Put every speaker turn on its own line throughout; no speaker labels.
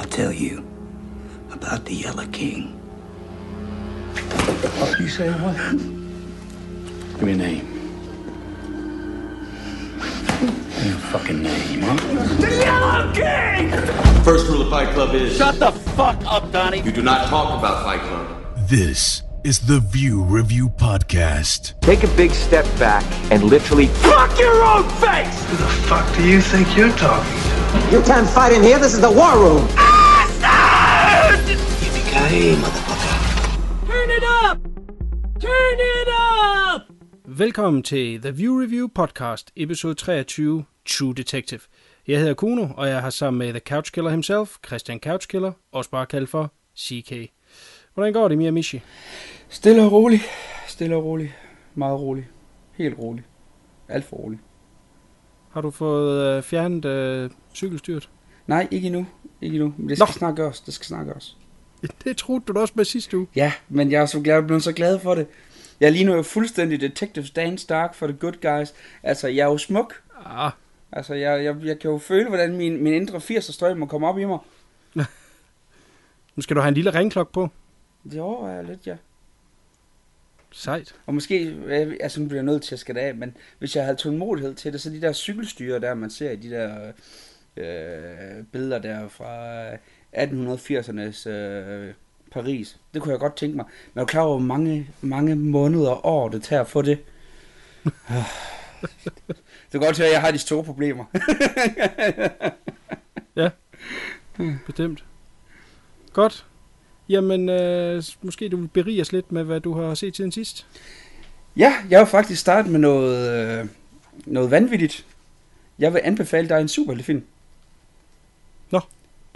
I'll tell you about the Yellow King.
You say what?
Give me a name. Give me a fucking name, huh? The Yellow King!
First rule of Fight Club is
Shut the fuck up, Donnie.
you do not talk about Fight Club.
This is the View Review Podcast.
Take a big step back and literally fuck your own face!
Who the fuck do you think you're talking to?
You can't fight in here. This is the war room.
Yippee-ki-yay, motherfucker.
Velkommen til The View Review Podcast, episode 23, True Detective. Jeg hedder Kuno, og jeg har sammen med The Couch Killer himself, Christian Couchkiller, også bare kaldt for CK. Hvordan går det, Mia Mishi?
Stille og rolig. Stille og rolig. Meget rolig. Helt rolig. Alt for rolig.
Har du fået øh, fjernet øh, cykelstyret?
Nej, ikke endnu. Ikke endnu. Men det
Nå.
skal snart gøres. Det skal snart gøres.
Det troede du da også med sidste uge.
Ja, men jeg er, så, jeg er blevet så glad for det. Jeg er lige nu jo fuldstændig Detective Dan Stark for The Good Guys. Altså, jeg er jo smuk.
Ah,
Altså, jeg, jeg, jeg kan jo føle, hvordan min, min indre 80'er strøm må komme op i mig.
nu skal du have en lille ringklok på.
Det overvejer jeg lidt, ja.
Sejt.
Og måske, øh, altså nu bliver jeg nødt til at skære af, men hvis jeg havde tålmodighed til det, så de der cykelstyre der, man ser i de der øh, billeder der fra 1880'ernes øh, Paris, det kunne jeg godt tænke mig. Men jeg er klar over, hvor mange, mange måneder og år det tager at få det. det kan godt høre, at jeg har de store problemer.
Bestemt. Godt. Jamen, øh, måske du vil berige os lidt med, hvad du har set siden sidst.
ja, jeg vil faktisk starte med noget, øh, noget vanvittigt. Jeg vil anbefale dig en superheltefilm.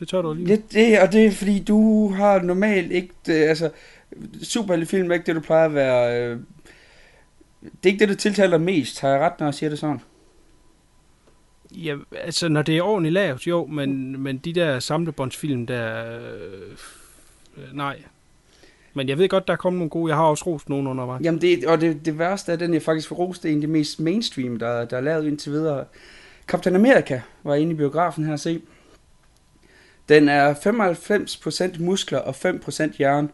Det tør du lige.
Det, det, og det er fordi, du har normalt ikke, det, altså, superheltefilm er ikke det, du plejer at være, øh, det er ikke det, du tiltaler mest, har jeg ret, når jeg siger det sådan?
Ja, altså, når det er ordentligt lavet, jo, men, men de der samlebåndsfilm, der... Øh, øh, nej. Men jeg ved godt, der er kommet nogle gode. Jeg har også rost nogen undervejs.
Jamen, det, og det, det værste er, den jeg faktisk får rost, det er en af de mest mainstream, der, der er lavet indtil videre. Captain America var inde i biografen her at se. Den er 95% muskler og 5% jern.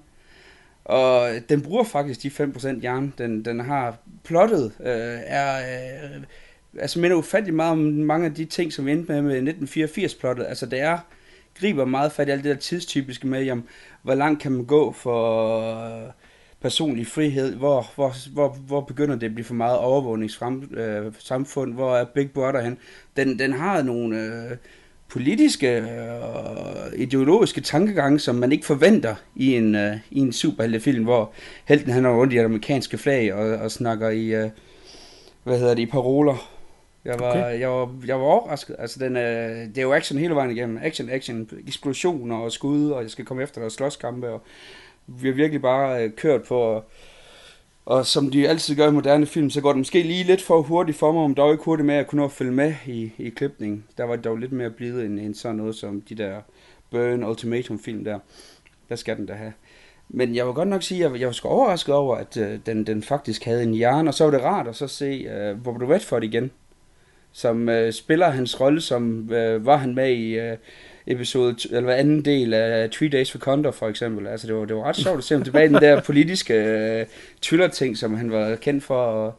Og den bruger faktisk de 5% jern, den, den har plottet, øh, er, øh, altså minder ufattelig meget om mange af de ting, som vi endte med med 1984-plottet. Altså det er, griber meget fat i alt det der tidstypiske med, jamen, hvor langt kan man gå for øh, personlig frihed, hvor, hvor, hvor, hvor begynder det at blive for meget overvågningssamfund, øh, samfund? hvor er Big Brother hen? Den, den har nogle øh, politiske og ideologiske tankegange, som man ikke forventer i en, øh, i en superheltefilm, hvor helten han er rundt i det amerikanske flag og, og snakker i, øh, hvad hedder det, i paroler. Jeg var,
Okay.
jeg var, jeg var overrasket. Altså, den, øh, det er jo action hele vejen igennem. Action, action, eksplosioner og skud, og jeg skal komme efter dig og slåskampe, og vi har virkelig bare øh, kørt på, og, og som de altid gør i moderne film, så går det måske lige lidt for hurtigt for mig, om dog ikke hurtigt med at kunne nå at følge med i, i klipningen. Der var det dog lidt mere blide end, end sådan noget som de der Burn Ultimatum film der. Der skal den da have. Men jeg vil godt nok sige, at jeg, jeg var sgu overrasket over, at øh, den, den faktisk havde en hjerne, og så var det rart at så se øh, Robert Redford igen, som øh, spiller hans rolle, som øh, var han med i øh, episode, eller anden del af Three Days for Condor for eksempel. Altså det var, det var ret sjovt at se ham tilbage i den der politiske øh, thriller-ting, som han var kendt for at,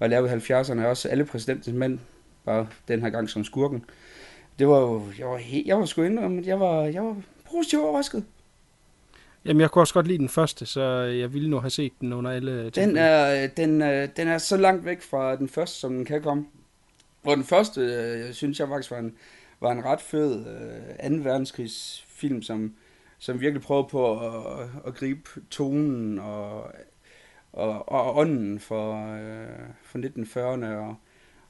at lave i 70'erne, også alle præsidentens mænd, bare den her gang som skurken. Det var jo, jeg var, helt, jeg var sgu indrømme, at jeg var, jeg var positivt overrasket.
Jamen, jeg kunne også godt lide den første, så jeg ville nu have set den under alle
Den er, den, øh, den er så langt væk fra den første, som den kan komme. Hvor den første, øh, jeg synes jeg faktisk var en, var en ret fed øh, 2. verdenskrigsfilm, som, som virkelig prøver på at, at gribe tonen og, og, og ånden for, øh, for 1940'erne, og,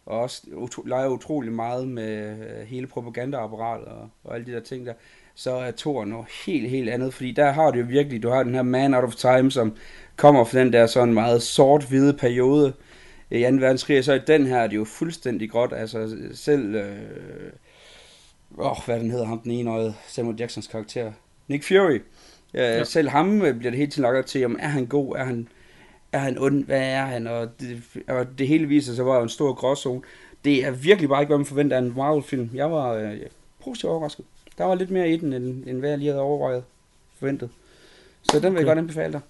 og også utro, leger utrolig meget med øh, hele propagandaapparatet og, og alle de der ting der, så er Thor noget helt, helt andet, fordi der har du jo virkelig, du har den her Man Out of Time, som kommer fra den der sådan meget sort-hvide periode i 2. verdenskrig, og så i den her er det jo fuldstændig gråt, altså selv, øh, åh, hvad den hedder ham, den ene øjet, Samuel Jacksons karakter, Nick Fury, øh, ja. selv ham øh, bliver det helt tiden lagt op til, om er han god, er han, er han ond, hvad er han, og det, og det hele viser sig, var en stor gråzone. Det er virkelig bare ikke, hvad man forventer af en Marvel-film. Jeg var øh, positivt overrasket. Der var lidt mere i den, end, end hvad jeg lige havde overvejet forventet. Så den vil okay. jeg godt anbefale dig.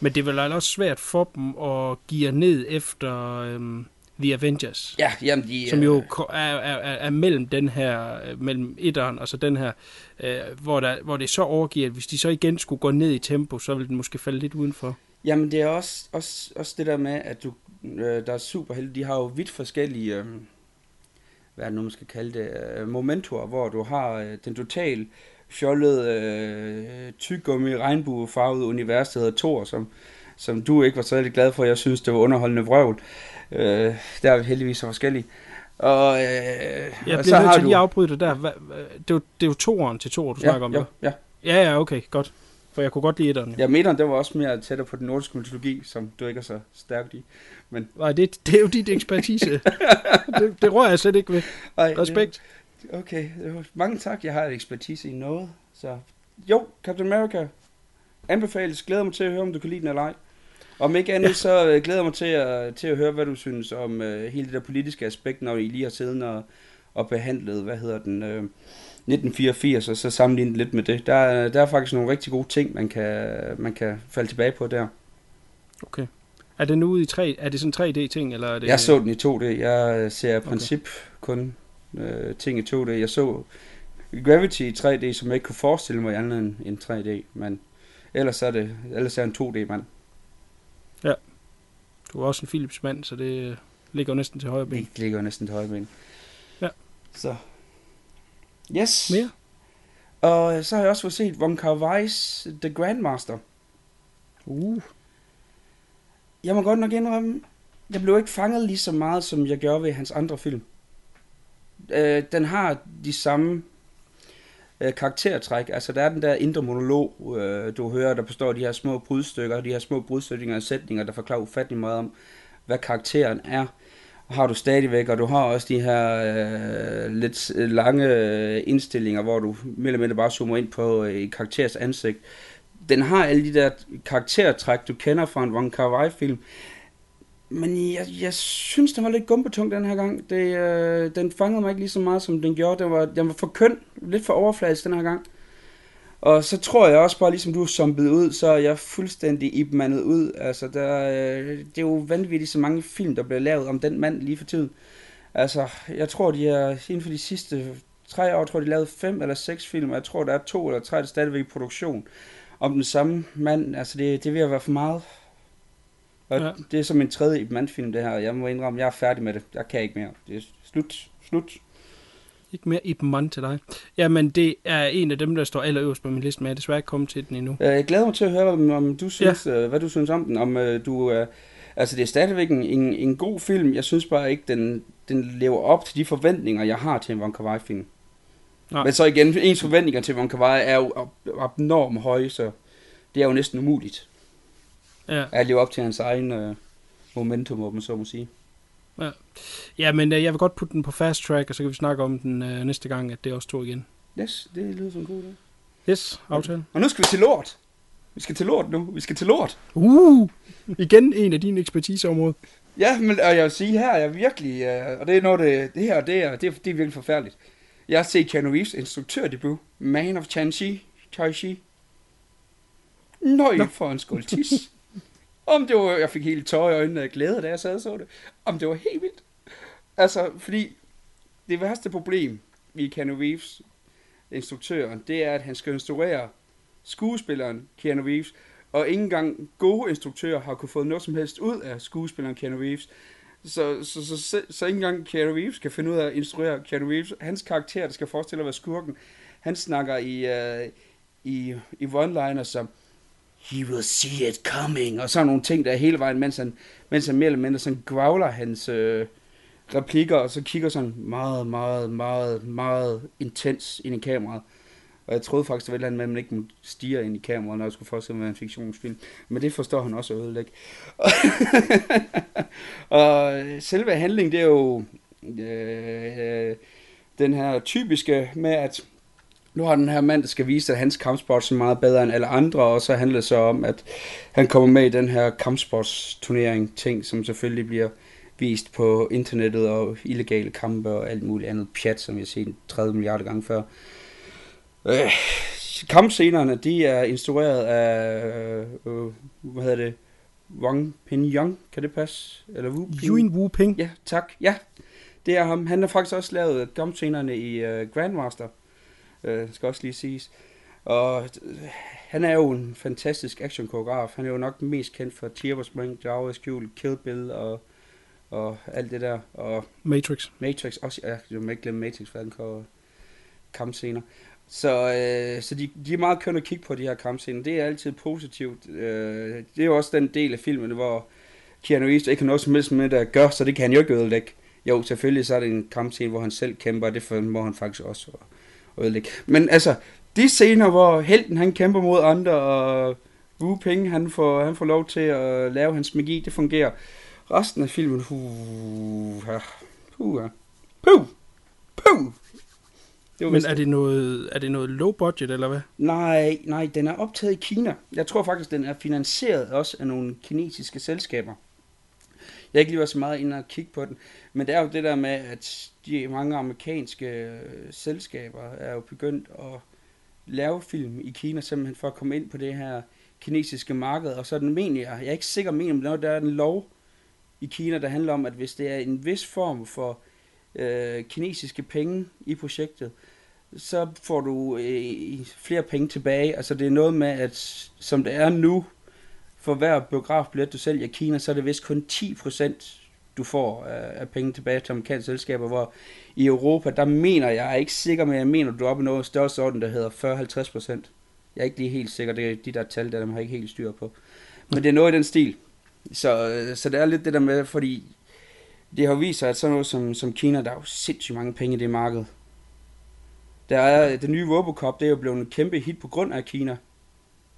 Men det er vel også svært for dem at give ned efter øhm, The Avengers.
Ja, jamen de...
som
øh,
jo ko- er, er, er, er mellem den her, øh, mellem etteren og så den her, øh, hvor, der, hvor det så overgiver, at hvis de så igen skulle gå ned i tempo, så ville den måske falde lidt udenfor.
Jamen det er også, også, også det der med, at du, øh, der er superhelte, de har jo vidt forskellige, øh, hvad er det nu, man skal kalde det, øh, momentorer, hvor du har øh, den totalt fjollede, øh, tyggummi, regnbuefarvede univers, der hedder Thor, som, som du ikke var særlig glad for. Jeg synes, det var underholdende vrøvl. Øh, der er vi heldigvis så forskellige. Og, øh,
Jeg
og
bliver nødt til lige at afbryde dig der. Hva, det, er jo, det er jo toeren til toer, du
ja,
snakker om.
ja,
Ja,
ja.
ja, okay, godt. For jeg kunne godt lide etteren. Ja.
Ja, meteren, det var også mere tættere på den nordiske mytologi, som du ikke er så stærk i.
Nej, det, det er jo dit ekspertise. det, det rører jeg slet ikke ved.
Ej,
Respekt.
Det, okay, det mange tak. Jeg har et ekspertise i noget. Så jo, Captain America anbefales. Glæder mig til at høre, om du kan lide den eller ej. Om ikke andet, ja. så øh, glæder jeg mig til at, til at høre, hvad du synes om øh, hele det der politiske aspekt, når I lige har siddet og, og behandlet, hvad hedder den, øh, 1984, og så sammenlignet lidt med det. Der, er- der er faktisk nogle rigtig gode ting, man kan, man kan falde tilbage på der.
Okay. Er det nu i 3, er det sådan 3D-ting, eller er det...
Jeg så den i 2D. Jeg øh, ser i princip kun øh, ting i 2D. Jeg så Gravity i 3D, som jeg ikke kunne forestille mig andet end, end 3D. Men ellers er det ellers er en 2D-mand.
Du er også en Philips mand, så det ligger jo næsten til højre ben.
Det ligger jo næsten til højre ben.
Ja.
Så. Yes.
Mere?
Og øh, så har jeg også fået set Von Kar The Grandmaster.
Uh.
Jeg må godt nok indrømme, jeg blev ikke fanget lige så meget, som jeg gjorde ved hans andre film. Øh, den har de samme øh, karaktertræk. Altså, der er den der indre monolog, øh, du hører, der består af de her små brudstykker, de her små brudstykker og sætninger, der forklarer ufattelig meget om, hvad karakteren er. Har du stadigvæk, og du har også de her øh, lidt lange øh, indstillinger, hvor du mere eller mindre bare zoomer ind på øh, karakterens ansigt. Den har alle de der karaktertræk, du kender fra en Wong Kar Wai film, men jeg, jeg synes, den var lidt gumpetung den her gang. Det, øh, den fangede mig ikke lige så meget, som den gjorde. Den var, den var for køn, lidt for overfladisk den her gang. Og så tror jeg også bare, ligesom du er zombet ud, så er jeg fuldstændig ibmandet ud. Altså, der, øh, det er jo vanvittigt så mange film, der bliver lavet om den mand lige for tiden. Altså, jeg tror, de er inden for de sidste tre år, tror de lavede fem eller seks film, og jeg tror, der er to eller tre, der er stadigvæk i produktion om den samme mand. Altså, det, det er ved at være for meget. Og
Ja.
det er som en tredje mandfilm, det her. Jeg må indrømme, jeg er færdig med det. Jeg kan ikke mere. Det er slut. Slut.
Ikke mere Ip Man til dig. Jamen, det er en af dem, der står allerøverst på min liste, men jeg er desværre ikke kommet til den endnu.
Øh, Jeg glæder mig til at høre, om, om du synes, ja. hvad du synes om den. Om øh, du, øh, altså det er stadigvæk en, en, en god film. Jeg synes bare ikke, den, den lever op til de forventninger, jeg har til en Von Kar film.
Nej.
Men så igen, ens forventninger til Von Kar er jo ab- abnormt høje, så det er jo næsten umuligt
Ja,
at leve op til hans egen øh, momentum, må man så må sige.
ja men øh, jeg vil godt putte den på fast track, og så kan vi snakke om den øh, næste gang, at det er også to igen.
Yes, det lyder som en god idé.
Yes, aftale.
Og nu skal vi til lort. Vi skal til lort nu. Vi skal til lort.
Uh! Igen en af dine ekspertiseområder.
Ja, men og jeg vil sige her, jeg virkelig, øh, og det er noget, det, det her, det er, det, er, det er virkelig forfærdeligt. Jeg har set Keanu Reeves instruktørdebut, Man of Chanchi, Chai-Chi. Nøj, no. for en skål tis. Om det var, jeg fik helt tøj i øjnene af glæde, da jeg sad og så det. Om det var helt vildt. Altså, fordi det værste problem i Keanu Reeves, instruktøren, det er, at han skal instruere skuespilleren Keanu Reeves, og ikke engang gode instruktører har kunne få noget som helst ud af skuespilleren Keanu Reeves. Så, så, så, så, så ikke engang Keanu Reeves kan finde ud af at instruere Keanu Reeves. Hans karakter, der skal forestille at være skurken, han snakker i, uh, i, i one-liner som He will see it coming, og sådan nogle ting, der hele vejen, mens han, mens han mere eller mindre sådan growler hans øh, replikker, og så kigger sådan meget, meget, meget, meget intens ind i kameraet. Og jeg troede faktisk, det var et eller andet med, at man ikke må stige ind i kameraet, når jeg skulle forestille mig en fiktionsfilm. Men det forstår han også at ødelægge. og selve handlingen, det er jo øh, øh den her typiske med, at nu har den her mand, der skal vise, at hans kampsport er meget bedre end alle andre, og så handler det så om, at han kommer med i den her kampsportsturnering ting, som selvfølgelig bliver vist på internettet og illegale kampe og alt muligt andet pjat, som vi har set 30 milliarder gange før. Øh, kampscenerne, de er instrueret af, øh, hvad hedder det, Wang Pin Young, kan det passe? Eller Wu Ping?
Yuen Wu Ping.
Ja, tak. Ja, det er ham. Han har faktisk også lavet kampscenerne i uh, Grandmaster, uh, skal også lige siges. Og øh, han er jo en fantastisk actionkoreograf. Han er jo nok mest kendt for Tirber Spring, Jawa Skjul, Kill Bill og, og alt det der. Og
Matrix.
Matrix også, ja, jeg må ikke glemme Matrix, for han kan kampscener. Så, øh, så de, de er meget kønne at kigge på de her kampscener. Det er altid positivt. Øh, det er jo også den del af filmen, hvor Keanu Reeves ikke har noget som helst med det at gøre, så det kan han jo ikke ødelægge. Jo, selvfølgelig så er det en kampscene, hvor han selv kæmper, og det må han faktisk også ødelægge. Men altså, de scener, hvor helten han kæmper mod andre, og Wu Ping han får, han får lov til at lave hans magi, det fungerer. Resten af filmen, puh, puh, puh, puh. Det var
Men er det, noget, er det noget low budget, eller hvad?
Nej, nej, den er optaget i Kina. Jeg tror faktisk, den er finansieret også af nogle kinesiske selskaber. Jeg har ikke lige været så meget inde og kigge på den, men det er jo det der med, at de mange amerikanske øh, selskaber er jo begyndt at lave film i Kina, simpelthen for at komme ind på det her kinesiske marked, og så den mener jeg, jeg er ikke sikker men om der er en lov i Kina, der handler om, at hvis det er en vis form for øh, kinesiske penge i projektet, så får du øh, flere penge tilbage. Altså det er noget med, at som det er nu, for hver biografbillet, du sælger i Kina, så er det vist kun 10% du får øh, af, penge tilbage til amerikanske selskaber, hvor i Europa, der mener jeg, jeg er ikke sikker, men jeg mener, du er oppe i noget større orden, der hedder 40-50%. Jeg er ikke lige helt sikker, det er de der tal, der dem har ikke helt styr på. Men det er noget i den stil. Så, øh, så det er lidt det der med, fordi det har vist sig, at sådan noget som, som Kina, der er jo sindssygt mange penge i det marked. Der er det nye Robocop, det er jo blevet en kæmpe hit på grund af Kina.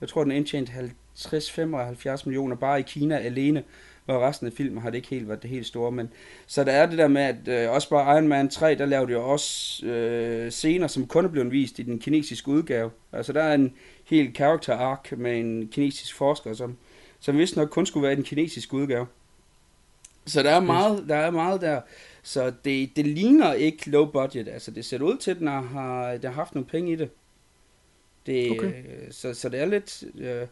Jeg tror, den indtjente 50-75 millioner bare i Kina alene, hvor resten af filmen har det ikke helt været det helt store. Men, så der er det der med, at øh, også bare Iron Man 3, der lavede jo også øh, scener, som kun er blevet vist i den kinesiske udgave. Altså der er en helt character arc med en kinesisk forsker, som, som vist nok kun skulle være i den kinesiske udgave. Så der er meget, der er meget der. Så det, det ligner ikke low budget. Altså det ser ud til, at den har, har, den har haft nogle penge i det. det
Okay.
øh, så, så det er lidt, øh,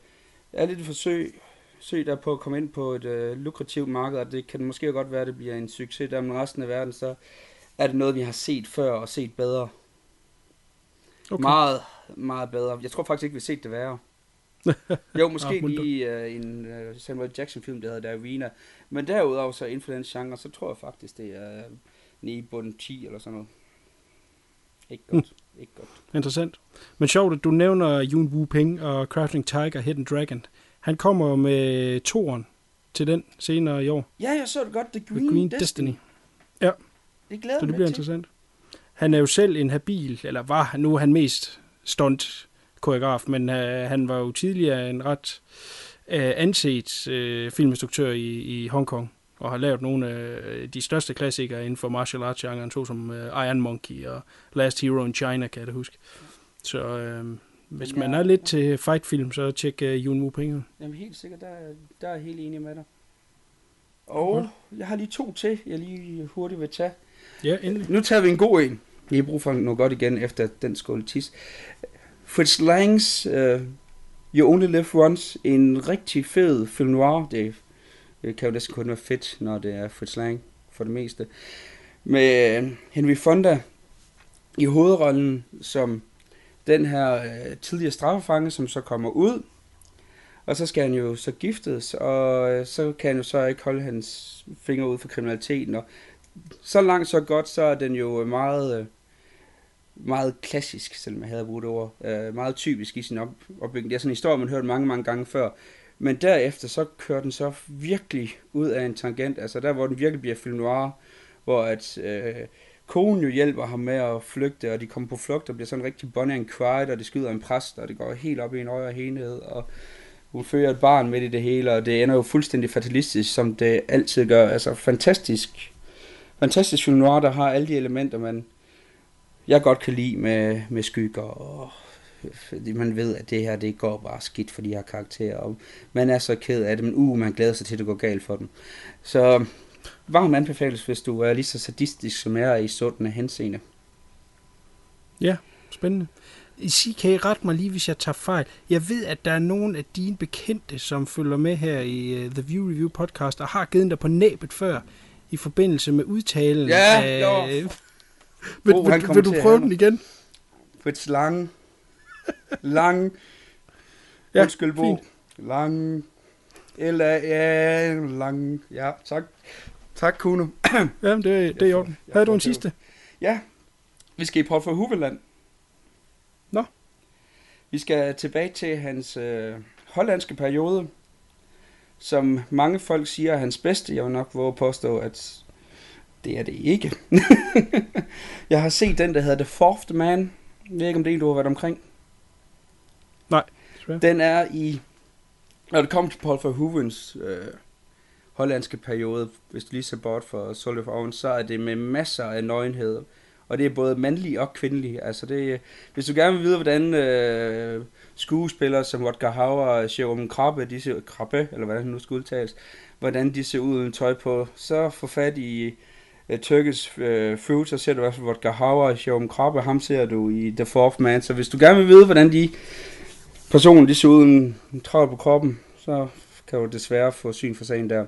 er lidt et forsøg, forsøg der på at komme ind på et øh, lukrativt marked, og det kan måske godt være, at det bliver en succes der, men resten af verden, så er det noget, vi har set før og set bedre.
Okay.
Meget, meget bedre. Jeg tror faktisk ikke, vi har set det værre. Jo, måske
Ah, munter.
lige uh, en uh, Samuel Jackson film, der hedder Darwina. Men derudover så inden for den genre, så tror jeg faktisk, det er nede i bunden 10 eller sådan noget. Ikke godt. Ikke godt.
Interessant. Men sjovt, at du nævner Yun Wu Ping og Crouching Tiger, Hidden Dragon. Han kommer med toren til den senere i år.
Ja, jeg så det godt. The
The
Green,
Green
Destiny.
Destiny. Ja,
Det glæder
så det bliver
til.
interessant. Han er jo selv en habil, eller var, nu er han mest stunt koreograf, men øh, han var jo tidligere en ret øh, anset øh, filminstruktør i, i Hongkong, og har lavet nogle af de største klassikere inden for martial arts genren, såsom øh, Iron Monkey og Last Hero in China, kan jeg da huske. Så øh, hvis man er lidt til fightfilm, så tjek øh, Yun Wu Ping.
Jamen helt sikkert, der, er- der er jeg helt enig med dig. Og jeg har lige to til, jeg lige hurtigt vil tage.
Ja, endelig.
Nu tager vi en god en. Vi brug for noget godt igen efter den skål tis. Fritz Langs uh, You Only Live Once. En rigtig fed film noir. Det, det kan jo næsten kun være fedt, når det er Fritz Lang for det meste. Med øh, Henry Fonda i hovedrollen som den her øh, tidligere straffefange, som så kommer ud. Og så skal han jo så giftes, og øh, så kan han jo så ikke holde hans fingre ud for kriminaliteten. Og så langt så godt, så er den jo øh, meget, øh, meget klassisk, selvom jeg havde brugt det ord. Øh, meget typisk i sin op- opbygning. Det er sådan en historie, man har hørt mange, mange gange før. Men derefter, så kører den så virkelig ud af en tangent. Altså der, hvor den virkelig bliver film noir, hvor at øh, konen jo hjælper ham med at flygte, og de kommer på flugt og bliver sådan rigtig Bonnie and Clyde, og det skyder en præst, og det går helt op i en højere helhed, og hun fører et barn midt i det hele, og det ender jo fuldstændig fatalistisk, som det altid gør. Altså fantastisk, fantastisk film noir, der har alle de elementer, man jeg godt kan lide med, med skygger, og fordi man ved, at det her, det går bare skidt for de her karakterer, og man er så ked af det, men uh, man glæder sig til, at det går galt for dem. Så varm anbefales, hvis du er lige så sadistisk, som jeg er i sådan henseende.
Ja, spændende. CK, ret mig lige, hvis jeg tager fejl. Jeg ved, at der er nogen af dine bekendte, som følger med her i uh, The View Review podcast, og har givet dig på næbet før, i forbindelse med udtalen
Ja,
af...
jo.
vil,
Oh,
vil, vil du prøve den igen?
Fritz Lang. Lang.
Ja,
Undskyld, Bo. Lang. Eller, ja, lang. Ja, tak. Tak, Kuno.
Jamen, det, det er i orden. Havde du en sidste?
Ja, vi skal i Port for Huveland.
Nå.
Vi skal tilbage til hans øh, hollandske periode, som mange folk siger er hans bedste. Jeg vil nok våge påstå, at det er det ikke. jeg har set den, der hedder The Fourth Man. Jeg ved ikke, om det er en, du har været omkring.
Nej.
Den er i... Når det kommer til Paul Verhoevens øh, hollandske periode, hvis du lige ser bort for Soldier of Owen, så er det med masser af nøgenhed. Og det er både mandlige og kvindelige. Altså det, hvis du gerne vil vide, hvordan øh, skuespillere som Rutger Hauer og Jerome Krabbe, de ser, Krabbe, eller hvordan det nu skal udtales, hvordan de ser ud uden tøj på, så få fat i uh, Turkish uh, Fruit, så ser du i hvert fald Rutger Hauer og Jerome Krabbe, ham ser du i The Fourth Man. Så hvis du gerne vil vide, hvordan de personer lige ser ud uden travl på kroppen, så kan du desværre få syn for sagen der.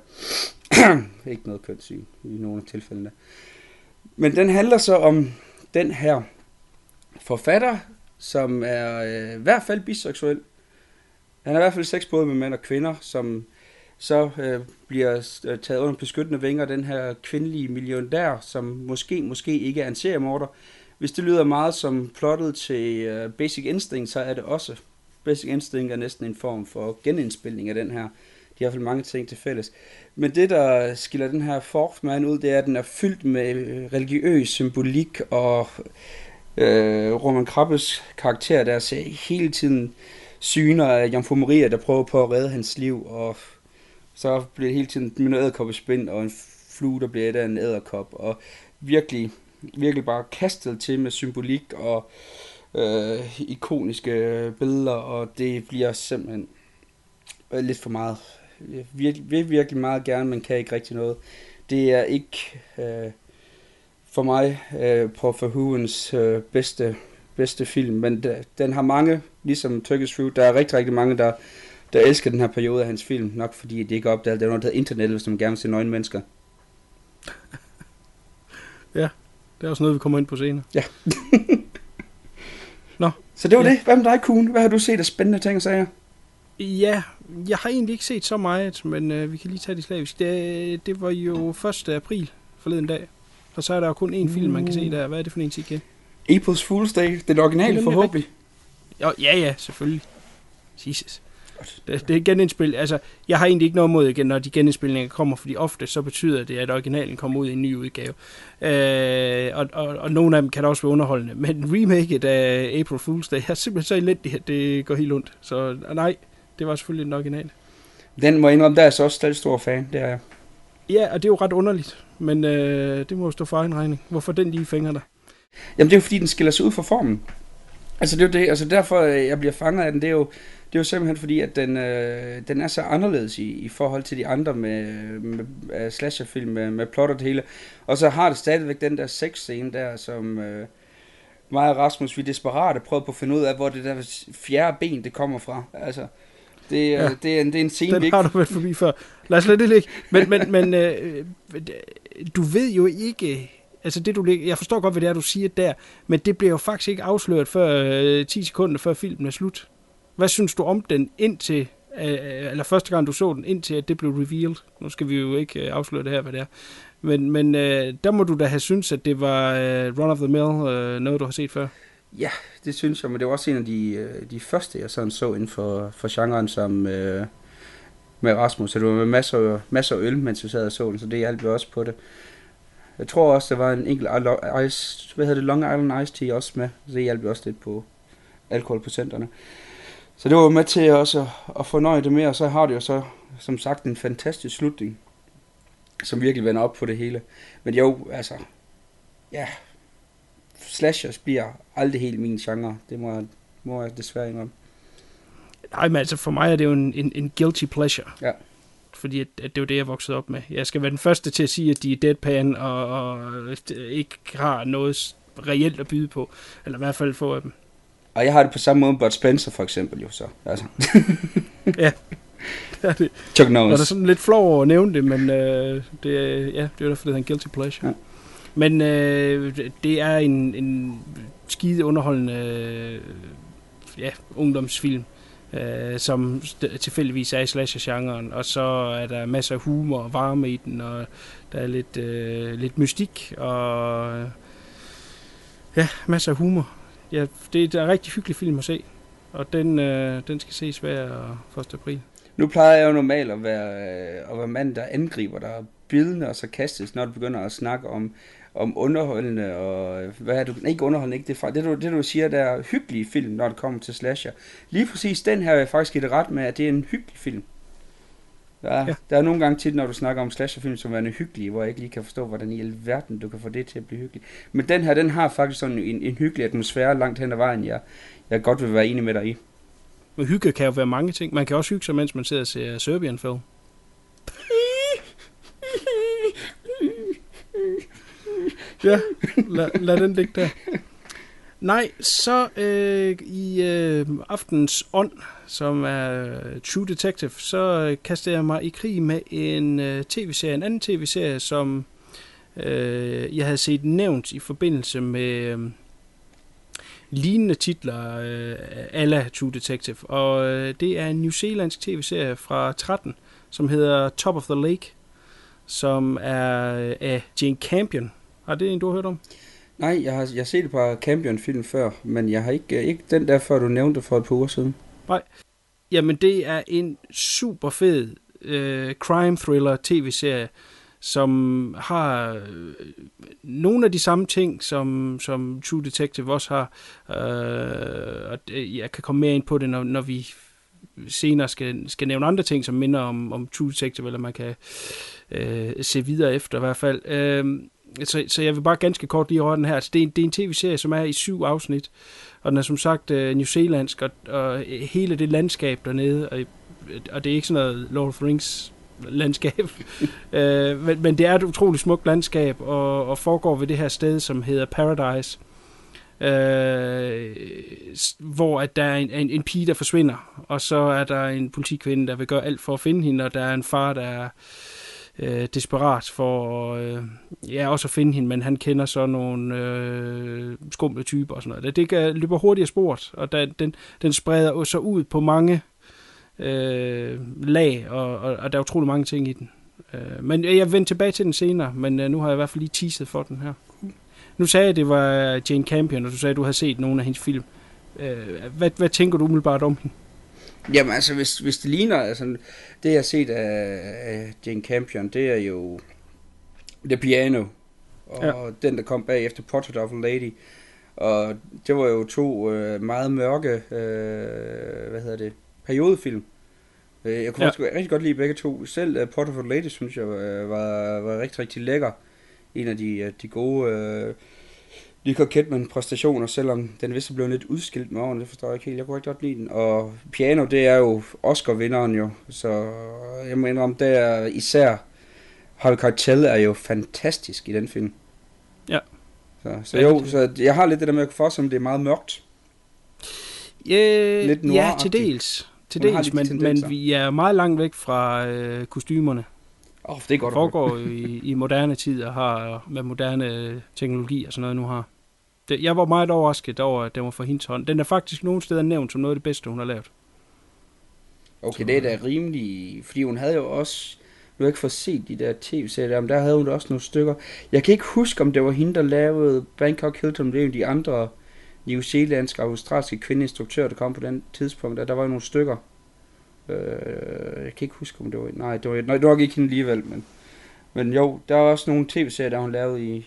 Ikke noget kønssyn i nogle af tilfældene. Men den handler så om den her forfatter, som er øh, i hvert fald biseksuel. Han har i hvert fald sex både med mænd og kvinder, som så øh, bliver øh, taget under beskyttende vinger den her kvindelige millionær, som måske, måske ikke er en seriemorder. Hvis det lyder meget som plottet til øh, Basic Instinct, så er det også. Basic Instinct er næsten en form for genindspilning af den her. De har i hvert fald mange ting til fælles. Men det, der skiller den her Fourth Man ud, det er, at den er fyldt med religiøs symbolik og øh, Roman Krabbes karakter, der ser hele tiden syner af Jomfru Maria, der prøver på at redde hans liv, og så bliver det hele tiden med noget æderkoppespind og en flue, der bliver et af en æderkop, og virkelig, virkelig bare kastet til med symbolik og øh, ikoniske billeder, og det bliver simpelthen øh, lidt for meget. Jeg vil virkelig meget gerne, men kan ikke rigtig noget. Det er ikke øh, for mig øh, på Verhoevens øh, bedste, bedste film, men da, den har mange, ligesom Turkish Fruit, der er rigtig, rigtig mange, der, der elsker den her periode af hans film, nok fordi de ikke er opdaget, det er noget, der internet, hvis man gerne vil se nøgne mennesker.
Det er også noget, vi kommer ind på senere.
Så det var
Ja.
det. Hvad med dig, Kuhn? Hvad har du set af spændende ting og sager?
Ja, jeg har egentlig ikke set så meget, men øh, vi kan lige tage det slavisk. Det, det var jo 1. april forleden dag, og så er der jo kun én film, man kan se der. Hvad er det for en, TK?
April's Fool's Day, den originale
nemlig
forhåbentlig.
Jo, ja, ja, selvfølgelig. Jesus. Det, det er genindspil. Altså, jeg har egentlig ikke noget mod igen, når de genindspilninger kommer, fordi ofte så betyder det, at originalen kommer ud i en ny udgave. Øh, og, og, og nogle af dem kan da også være underholdende. Men remaket af April Fool's Day er simpelthen så elendigt, at det går helt ondt. Så nej, det var selvfølgelig den originale.
Den må jeg indrømme, der er så også stadig stor fan. Det er jeg.
Ja, og det er jo ret underligt, men øh, det må jo stå for egen regning. Hvorfor den lige fænger dig?
Jamen det er jo fordi, den skiller sig ud fra formen. Altså det er jo det, altså derfor øh, jeg bliver fanget af den, det er jo, det er jo simpelthen fordi, at den, øh, den er så anderledes i, i forhold til de andre med, med uh, slasherfilm, med, med plot og det hele. Og så har det stadigvæk den der sexscene der, som øh, mig og Rasmus, vi desperate prøvede på at finde ud af, hvor det der fjerde ben, det kommer fra. Altså, det,
Ja.
ja. det, er, en, det er en scene, vi
Den
ikke
har du været forbi før. Lad os lade det ligge. Men, men, men øh, du ved jo ikke... Altså det du jeg forstår godt, hvad det er, du siger der, men det bliver jo faktisk ikke afsløret før øh, 10 sekunder før filmen er slut. Hvad synes du om den indtil, øh, eller første gang du så den, indtil at det blev revealed? Nu skal vi jo ikke øh, afsløre det her, hvad det er. Men, men øh, der må du da have synes at det var øh, run of the mill, øh, noget du har set før.
Ja, det synes jeg, men det var også en af de, øh, de første, jeg sådan så inden for, for genren som øh, med Rasmus. Så det var med masser, masser af øl, mens vi sad og så den, så det hjalp jo også på det. Jeg tror også, der var en enkelt ice, hvad hedder det, Long Island Ice Tea også med, så det hjalp jo også lidt på alkoholprocenterne. Så det var jo med til også at, at fornøje det med, og så har det jo så, som sagt, en fantastisk slutning, som virkelig vender op på det hele. Men jo, altså, ja, slashers bliver aldrig helt min genre. Det må jeg, må jeg desværre indrømme.
Nej, men altså for mig er det jo en, en, en guilty pleasure.
Ja.
Fordi at, at det er jo det, jeg voksede op med. Jeg skal være den første til at sige, at de er deadpan og, og ikke har noget reelt at byde på. Eller i hvert fald få af dem.
Og jeg har det på samme måde med Bud Spencer for eksempel jo så. Altså.
Ja, det er det.
Chuck
Og der er
Norris.
sådan lidt flov over at nævne det, men øh, det, er- ja, det er derfor, det hedder en guilty pleasure.
Ja.
Men øh, det er en, en skide underholdende øh, ja, ungdomsfilm, øh, som tilfældigvis er i slasher-genren, og så er der masser af humor og varme i den, og der er lidt, øh, lidt mystik, og øh, ja, masser af humor. Ja, det er en rigtig hyggelig film at se, og den, øh, den skal ses hver 1. april.
Nu plejer jeg jo normalt at være, øh, at være mand, der angriber, der er bidende og sarkastisk, når du begynder at snakke om, om underholdende og, øh, hvad er du, ikke underholdende, ikke det, fra- det, du, det du siger, der er hyggelige film, når det kommer til slasher. Lige præcis den her er jeg faktisk givet ret med, at det er en hyggelig film. Der er, ja. Der er nogle gange tit, når du snakker om slasherfilm, som er hyggelige, hvor jeg ikke lige kan forstå, hvordan i alverden du kan få det til at blive hyggeligt. Men den her, den har faktisk sådan en, en hyggelig atmosfære langt hen ad vejen, jeg, jeg godt vil være enig med dig i.
Men hygge kan jo være mange ting. Man kan også hygge sig, mens man sidder og ser Serbian film. ja, lad, lad den ligge der. Nej, så øh, i øh, aftens ånd, som er øh, True Detective, så øh, kaster jeg mig i krig med en øh, tv-serie, en anden tv-serie, som øh, jeg havde set nævnt i forbindelse med øh, lignende titler øh, ala True Detective. Og øh, det er en New Zealandsk tv-serie fra 13, som hedder Top of the Lake, som er øh, af Jane Campion. Har det en, du har hørt om?
Nej, jeg har, jeg har set et par Campion-film før, men jeg har ikke, ikke den der, før du nævnte for et par uger siden. Nej.
Jamen, det er en super fed øh, crime thriller tv-serie, som har øh, nogle af de samme ting, som, som True Detective også har. Øh, og jeg kan komme mere ind på det, når, når vi senere skal, skal nævne andre ting, som minder om, om True Detective, eller man kan øh, se videre efter i hvert fald. Øh, så, så jeg vil bare ganske kort lige røre den her. Altså, det, er en, det er en tv-serie, som er i syv afsnit, og den er som sagt øh, New Zealandsk, og, og hele det landskab dernede, og, og det er ikke sådan noget Lord of the Rings landskab, øh, men, men det er et utroligt smukt landskab, og, og foregår ved det her sted, som hedder Paradise, øh, hvor at der er en, en, en pige, der forsvinder, og så er der en politikvinde, der vil gøre alt for at finde hende, og der er en far, der er øh, Øh, desperat for øh, ja, også at finde hende, men han kender så nogle øh, skumle typer og sådan noget. Det, det kan, løber hurtigt af sporet, og der, den, den spreder så ud på mange øh, lag, og, og, og der er utrolig mange ting i den. Øh, men jeg vender tilbage til den senere, men øh, nu har jeg i hvert fald lige teaset for den her. Nu sagde jeg, at det var Jane Campion, og du sagde, at du havde set nogle af hendes film. Øh, hvad, hvad tænker du umiddelbart om hende?
Jamen altså, hvis, hvis det ligner, altså, det jeg har set af, af Jane Campion, det er jo The Piano, og ja. den, der kom bagefter Portrait of a Lady. Og det var jo to øh, meget mørke, øh, hvad hedder det, periodefilm. Øh, Jeg kunne
Ja.
ja. rigtig godt lide begge to. Selv uh, Portrait of a Lady, synes jeg, øh, var, var rigtig, rigtig lækker. En af de, de gode øh, Nicole Kidman-præstationer, selvom den vist blevet lidt udskilt med årene, det forstår jeg ikke helt. Jeg kunne rigtig godt lide den. Og Piano, det er jo Oscar-vinderen jo, så jeg må indrømme, det er især Harvey Keitel er jo fantastisk i den film.
Ja.
Så, så jo, så jeg har lidt det der med at for som det er meget mørkt.
Øh,
Lidt
ja, til dels. Til dels,
de
men,
tendenser.
men vi er meget langt væk fra øh, kostymerne.
Åh, oh, det er godt.
foregår i, i moderne tid og har med moderne teknologi og sådan noget nu har. Det, jeg var meget overrasket over, at den var for hendes hånd. Den er faktisk nogle steder nævnt som noget af det bedste, hun har lavet.
Okay, det er da rimelig, fordi hun havde jo også, nu har jeg ikke fået set de der tv-serier der, men der havde hun også nogle stykker. Jeg kan ikke huske, om det var hende, der lavede Bangkok Hilton, det er jo de andre New Zealandske og australske kvindeinstruktører, der kom på den tidspunkt, der, der var jo nogle stykker. Øh, jeg kan ikke huske, om det var, nej, det var, nej, det var nok ikke hende alligevel, men, men jo, der er også nogle tv-serier, der hun lavede i,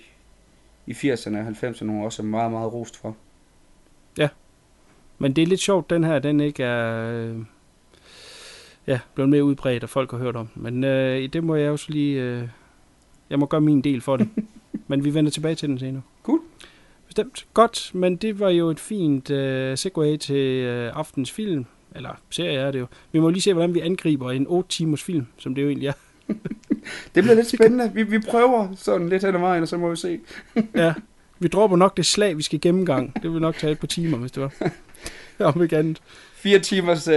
i 80'erne og 90'erne, hun også er meget, meget rost for.
Men det er lidt sjovt, den her, den ikke er øh, ja, blevet mere udbredt, og folk har hørt om. Men øh, det må jeg også lige... Øh, jeg må gøre min del for det. Men vi vender tilbage til den senere.
Cool.
Bestemt. Godt, men det var jo et fint øh, segue til øh, aftens film. Eller serie er det jo. Vi må lige se, hvordan vi angriber en 8 timers film, som det jo egentlig er.
Det bliver lidt spændende. Vi, vi prøver sådan lidt hen ad vejen, og så må vi se.
ja. vi dropper nok det slag, vi skal gennemgang. Det vil nok tage et par timer, hvis det var. Om ikke andet.
Fire timers uh,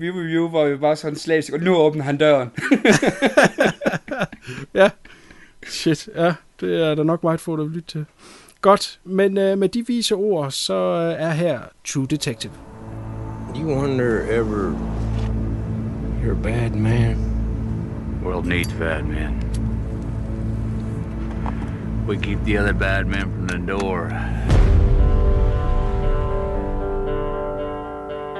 view review, hvor vi bare sådan slavisk, og nu åbner han døren.
Ja, shit, ja, det er der nok meget få, der vil lytte til. Godt, men øh, med de vise ord, så øh, er her True Detective.
You wonder ever you're a bad man? World needs bad men. We keep the other bad men from the door.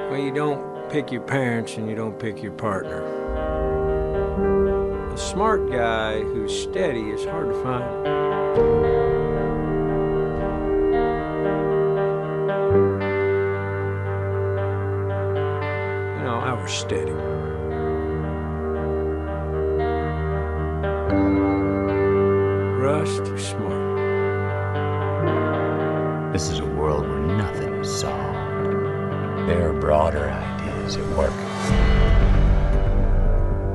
Well, you don't pick your parents and you don't pick your partner. A smart guy who's steady is hard to find. You know, steady. Russ too smart. This is a world where nothing is solved. There are broader ideas at work.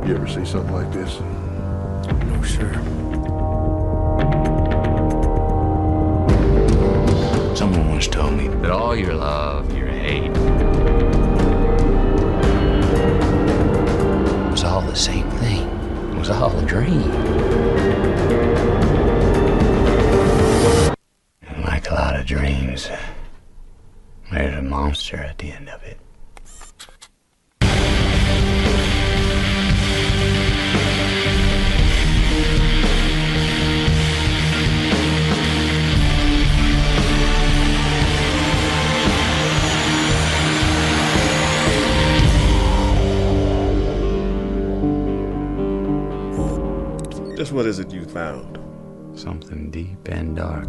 You ever see something like this?
No, sir. Someone once told me that all your love, your hate, the same thing. It was all a dream. And like a lot of dreams, there's a monster at the end of it.
Just what is it you found?
Something deep and dark.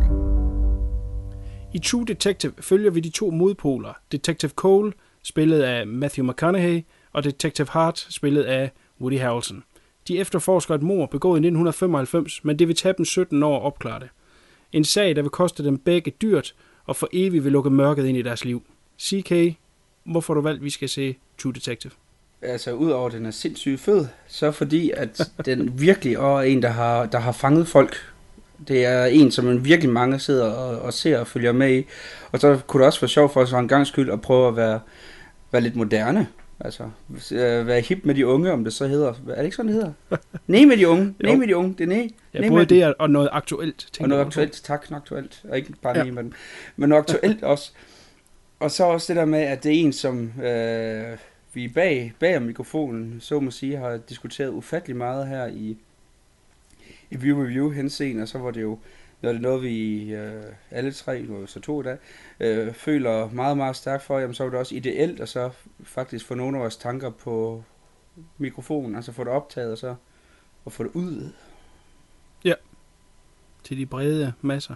I True Detective følger vi de to modpoler. Detective Cole, spillet af Matthew McConaughey, og Detective Hart, spillet af Woody Harrelson. De efterforsker et mord begået i 1995, men det vil tage dem 17 år at opklare det. En sag, der vil koste dem begge dyrt, og for evigt vil lukke mørket ind i deres liv. CK, hvorfor har du valgt, at vi skal se True Detective?
Altså udover at den er sindssygt fed, så fordi at den virkelig er en, der har, der har fanget folk. Det er en, som man virkelig mange sidder og, og ser og følger med i. Og så kunne det også være sjovt for os for en gang skyld at prøve at være, være lidt moderne. Altså, øh, være hip med de unge, om det så hedder. Er det ikke sådan, det hedder? Nej med de unge. Nej med de unge. Det er nej.
Ja, både
med
det og- og noget aktuelt.
og noget aktuelt, tak, noget aktuelt. Og ikke bare
Ja.
ja. men, men noget aktuelt også. Og så også det der med, at det er en, som øh, vi bag, bag om mikrofonen, så må sige, har diskuteret ufattelig meget her i, i View Review henseende, og så var det jo, når det er noget, vi øh, alle tre, nu er så to i dag, øh, føler meget, meget stærkt for, jamen så var det også ideelt, at så faktisk få nogle af vores tanker på mikrofonen, altså få det optaget, og så og få det ud.
Ja, til de brede masser.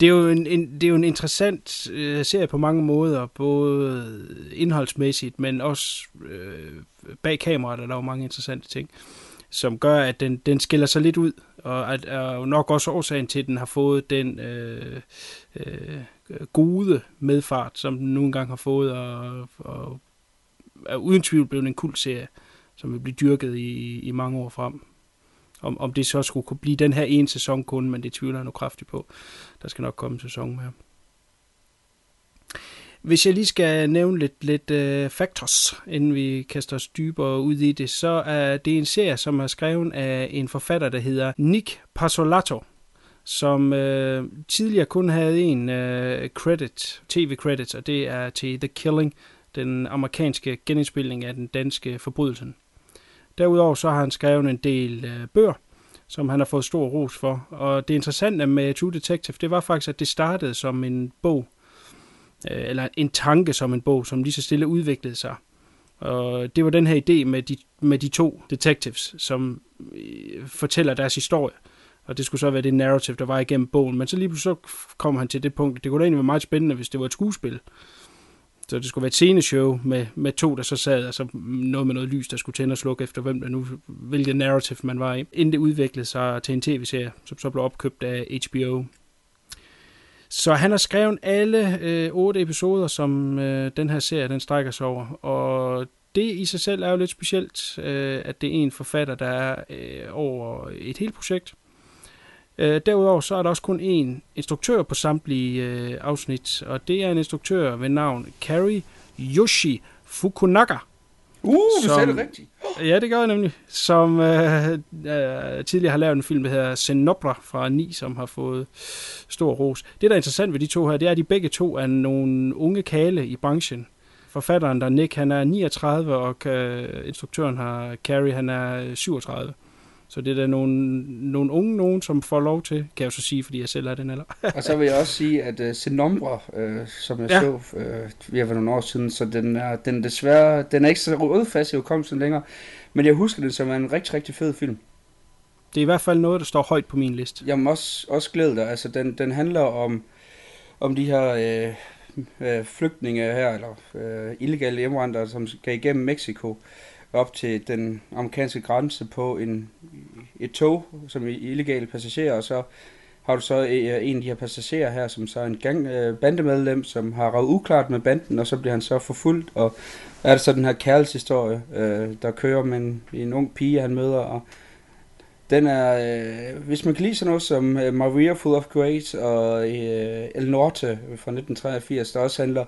Det er jo en, en, det er jo en interessant øh, serie på mange måder, både indholdsmæssigt, men også øh, bag kameraet er der jo mange interessante ting, som gør, at den, den skiller sig lidt ud, og at, er nok også årsagen til, at den har fået den øh, øh, gode medfart, som den nu engang har fået, og, og er uden tvivl blevet en kul serie, som vil blive dyrket i, i mange år frem. Om, om det så skulle kunne blive den her ene sæson kun, men det tvivler jeg nu kraftigt på. Der skal nok komme en sæson mere. Hvis jeg lige skal nævne lidt, lidt uh, factors, inden vi kaster os dybere ud i det, så er det en serie, som er skrevet af en forfatter, der hedder Nick Pasolato, som uh, tidligere kun havde en uh, credit, tv-credit, og det er til The Killing, den amerikanske genindspilning af den danske forbrydelsen. Derudover så har han skrevet en del øh, bøger, som han har fået stor ros for. Og det interessante med True Detective, det var faktisk, at det startede som en bog, øh, eller en tanke som en bog, som lige så stille udviklede sig. Og det var den her idé med de, med de to detectives, som øh, fortæller deres historie. Og det skulle så være det narrative, der var igennem bogen. Men så lige pludselig så kom han til det punkt, det kunne da egentlig være meget spændende, hvis det var et skuespil. Så det skulle være et sceneshow med, med to, der så sad, altså noget med noget lys, der skulle tænde og slukke efter, hvem der nu, hvilket narrative man var i. Inden det udviklede sig til en tv-serie, som så blev opkøbt af HBO. Så han har skrevet alle øh, otte episoder, som øh, den her serie den strækker sig over. Og det i sig selv er jo lidt specielt, øh, at det er en forfatter, der er øh, over et helt projekt. Øh, derudover så er der også kun én instruktør på samtlige øh, afsnit, og det er en instruktør ved navn Kari Yoshi Fukunaga.
Uh, du
Som-
sagde det rigtigt.
Ja, det gør jeg nemlig. Som øh, øh, tidligere har lavet en film, der hedder Senobra fra 9, som har fået stor ros. Det, der er interessant ved de to her, det er, at de begge to er nogle unge kale i branchen. Forfatteren, der er Nick, han er 39, og øh, instruktøren har Carrie, han er 37. Så det er da nogle, nogle unge nogen, som får lov til, kan jeg så sige, fordi jeg selv er den alder.
Og så vil jeg også sige, at uh, Senombra, uh, som jeg
Ja.
så uh, vi har nogle år siden, så den er, den desværre, den er ikke så rødfast i hukommelsen længere, men jeg husker den som en rigtig, rigtig fed film.
Det er i hvert fald noget, der står højt på min liste.
Jeg må også, også glæde dig, altså den, den handler om, om de her øh, øh, flygtninge her, eller øh, illegale hjemvandrere, som skal igennem Mexico op til den amerikanske grænse på en, et tog, som er illegale passagerer, og så har du så øh, en af de her passagerer her, som så er en gang øh, bandemedlem, som har ravet uklart med banden, og så bliver han så forfulgt, og er det så den her kærlighedshistorie, øh, der kører med en, en ung pige, han møder, og den er, øh, hvis man kan lide sådan noget som øh, Maria Full of Grace og øh, El Norte fra 1983, der også handler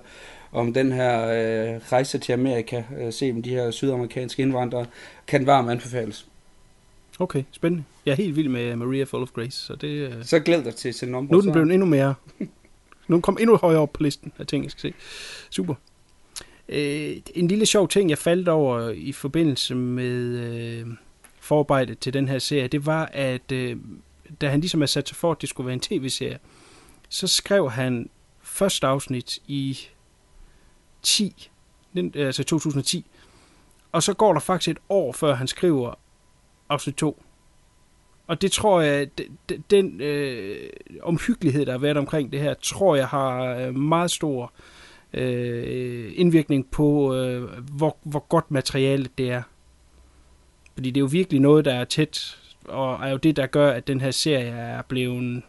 om den her øh, rejse til Amerika, øh, se med de her sydamerikanske indvandrere, kan varmt anbefales.
Okay, spændende. Jeg er helt vild med Maria Full of Grace, så det... Øh...
Så glæd dig til Senombra.
Nu er den blevet endnu mere... Nu den kommet endnu højere op på listen af ting, jeg skal se. Super. Øh, en lille sjov ting, jeg faldt over i forbindelse med øh, forarbejde til den her serie, det var, at øh, da han ligesom er sat sig for, at det skulle være en tv-serie, så skrev han første afsnit i 10, altså 2010, og så går der faktisk et år, før han skriver afsnit 2. Og det tror jeg, den øh, omhyggelighed, der har været omkring det her, tror jeg har øh, meget stor øh, indvirkning på, øh, hvor, hvor godt materialet det er. Fordi det er jo virkelig noget, der er tæt, og er jo det, der gør, at den her serie er blevet,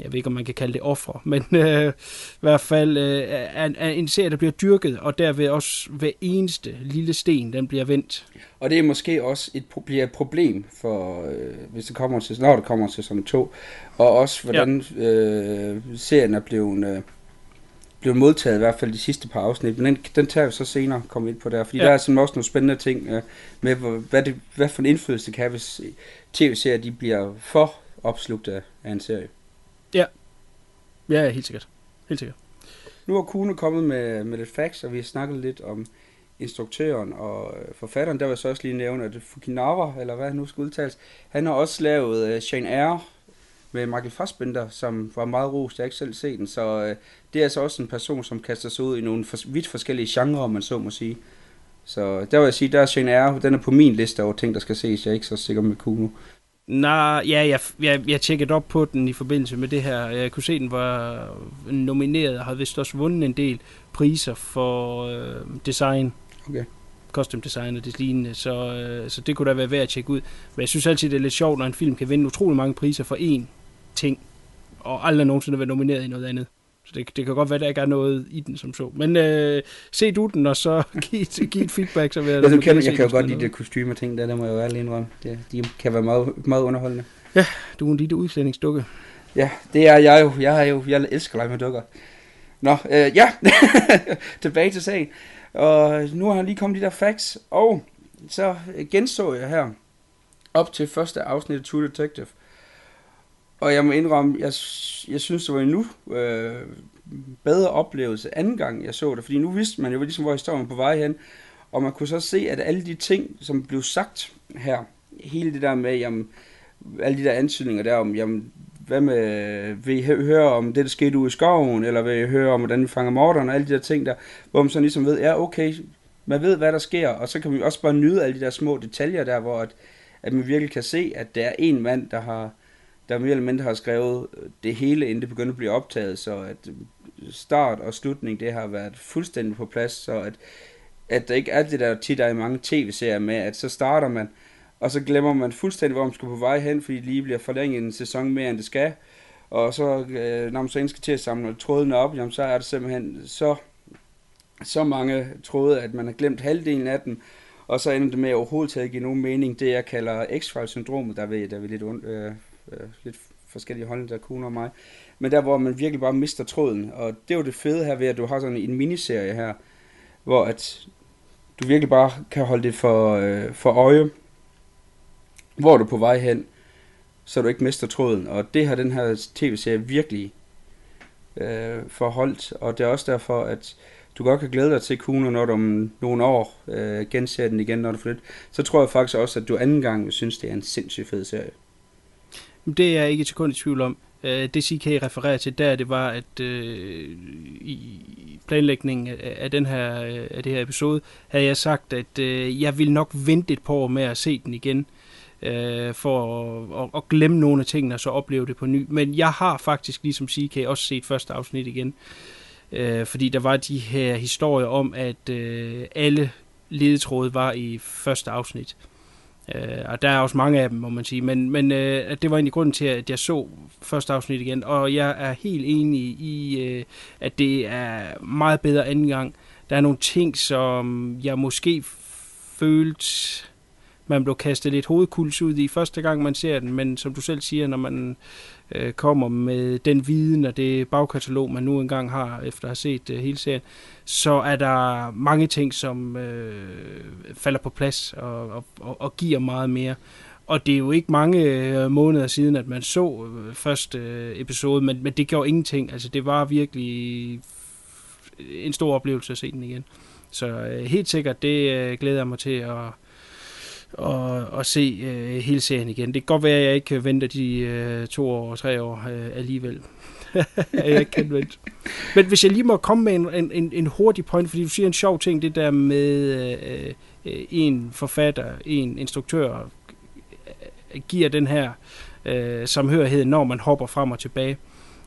jeg ved ikke, om man kan kalde det offer, men øh, i hvert fald øh, er, er en serie, der bliver dyrket, og derved også hver eneste lille sten, den bliver vendt.
Og det er måske også et, bliver et problem, for, øh, hvis det kommer til, når det kommer til sådan to, og også hvordan ja. øh, serien er blevet, øh, blevet modtaget, i hvert fald de sidste par afsnit. Men den, den tager vi så senere komme ind på der, fordi
Ja.
der er simpelthen også nogle spændende ting øh, med, hvad, det, hvad for en indflydelse det kan hvis tv-serier de bliver for opslugt af, af en serie.
Ja, ja, helt sikkert. Helt sikkert.
Nu er Kuno kommet med, med lidt facts, og vi har snakket lidt om instruktøren og øh, forfatteren. Der vil jeg så også lige nævne, at Fukinawa, eller hvad han nu skal udtales, han har også lavet uh, Shane Eyre med Michael Fassbender, som var meget rost. Jeg har ikke selv set den, så uh, det er altså også en person, som kaster sig ud i nogle for, vidt forskellige genrer, om man så må sige. Så der vil jeg sige, der er Shane Eyre, den er på min liste over ting, der skal ses. Jeg er ikke så sikker med Kuno.
Nej, ja, jeg, jeg, jeg tjekkede op på den i forbindelse med det her. Jeg kunne se, den var nomineret og havde vist også vundet en del priser for øh, design.
Okay.
Costume design og det lignende, så, øh, så det kunne da være værd at tjekke ud. Men jeg synes altid, det er lidt sjovt, når en film kan vinde utrolig mange priser for én ting, og aldrig nogensinde være nomineret i noget andet. Så det, det kan godt være, der ikke er noget i den som så. Men øh, se du den, og så giv, giv et feedback, så vil jeg...
Jeg,
se,
jeg kan jo godt lide det kostyme ting, der, der må jeg jo ærligt indrømme. Det, de kan være meget, meget underholdende.
noget. Du er en lille udklædningsdukke.
Ja, det er jeg jo. Jeg er jo, jeg elsker lege med dukker. Nå, øh, ja, tilbage til sagen. Og nu har han lige kommet de der facts, og så genså jeg her op til første afsnit af True Detective. Og jeg må indrømme, jeg, jeg synes, det var en nu øh, bedre oplevelse anden gang, jeg så det. Fordi nu vidste man jo ligesom, hvor historien var på vej hen. Og man kunne så se, at alle de ting, som blev sagt her, hele det der med, jamen, alle de der ansøgninger der om, jamen, hvad med, vil I høre om det, der skete ude i skoven, eller vil I høre om, hvordan vi fanger morderen, og alle de der ting der, hvor man så ligesom ved, ja, okay, man ved, hvad der sker, og så kan vi også bare nyde alle de der små detaljer der, hvor at, at man virkelig kan se, at der er en mand, der har, der mere eller mindre har skrevet øh, det hele, inden det begyndte at blive optaget, så at øh, start og slutning, det har været fuldstændig på plads, så at, at der ikke er det der tit er i mange tv-serier med, at så starter man, og så glemmer man fuldstændig, hvor man skal på vej hen, fordi det lige bliver forlænget en sæson mere, end det skal. Og så, øh, når man så endelig skal til at samle trådene op, jamen, så er det simpelthen så, så mange tråde, at man har glemt halvdelen af dem. Og så ender det med overhovedet ikke at give nogen mening. Det, jeg kalder X-Files-syndromet, der ved jeg, der er vi lidt, und, øh, øh, lidt forskellige holdninger, der kuner og mig. Men der, hvor man virkelig bare mister tråden. Og det er jo det fede her ved, at du har sådan en miniserie her, hvor at du virkelig bare kan holde det for, øh, for øje, hvor er du på vej hen, så du ikke mister tråden. Og det har den her tv-serie virkelig øh, forholdt, og det er også derfor, at du godt kan glæde dig til Kuno, når du om nogle år øh, genser den igen, når du får lidt. Så tror jeg faktisk også, at du anden gang synes, det er en sindssygt fed serie.
Det er jeg ikke et sekund i tvivl om. Øh, det CK refererer til der, det var, at øh, i planlægningen af, den her, øh, af det her episode, havde jeg sagt, at øh, jeg vil nok vente et par år med at se den igen, øh, for at, at, at glemme nogle af tingene, og så opleve det på ny. Men jeg har faktisk, ligesom CK, også set første afsnit igen. Øh, fordi der var de her historier om, at øh, alle ledetråde var i første afsnit. Øh, og der er også mange af dem, må man sige. Men, men øh, det var egentlig grunden til, at jeg så første afsnit igen. Og jeg er helt enig i, øh, at det er meget bedre anden gang. Der er nogle ting, som jeg måske følte man blev kastet lidt hovedkuls ud i første gang, man ser den, men som du selv siger, når man øh, kommer med den viden og det bagkatalog, man nu engang har efter at have set øh, hele serien, så er der mange ting, som øh, falder på plads og, og, og, og giver meget mere. Og det er jo ikke mange øh, måneder siden, at man så øh, første øh, episode, men, men det gjorde ingenting. Altså det var virkelig en stor oplevelse at se den igen. Så øh, helt sikkert, det øh, glæder jeg mig til at og, og se øh, hele serien igen. Det kan godt være, at jeg ikke øh, venter de øh, to år og tre år øh, alligevel. jeg ikke kan vente. Men hvis jeg lige må komme med en, en, en hurtig point, fordi du siger en sjov ting, det der med øh, øh, en forfatter, en instruktør øh, giver den her øh, samhørighed, når man hopper frem og tilbage.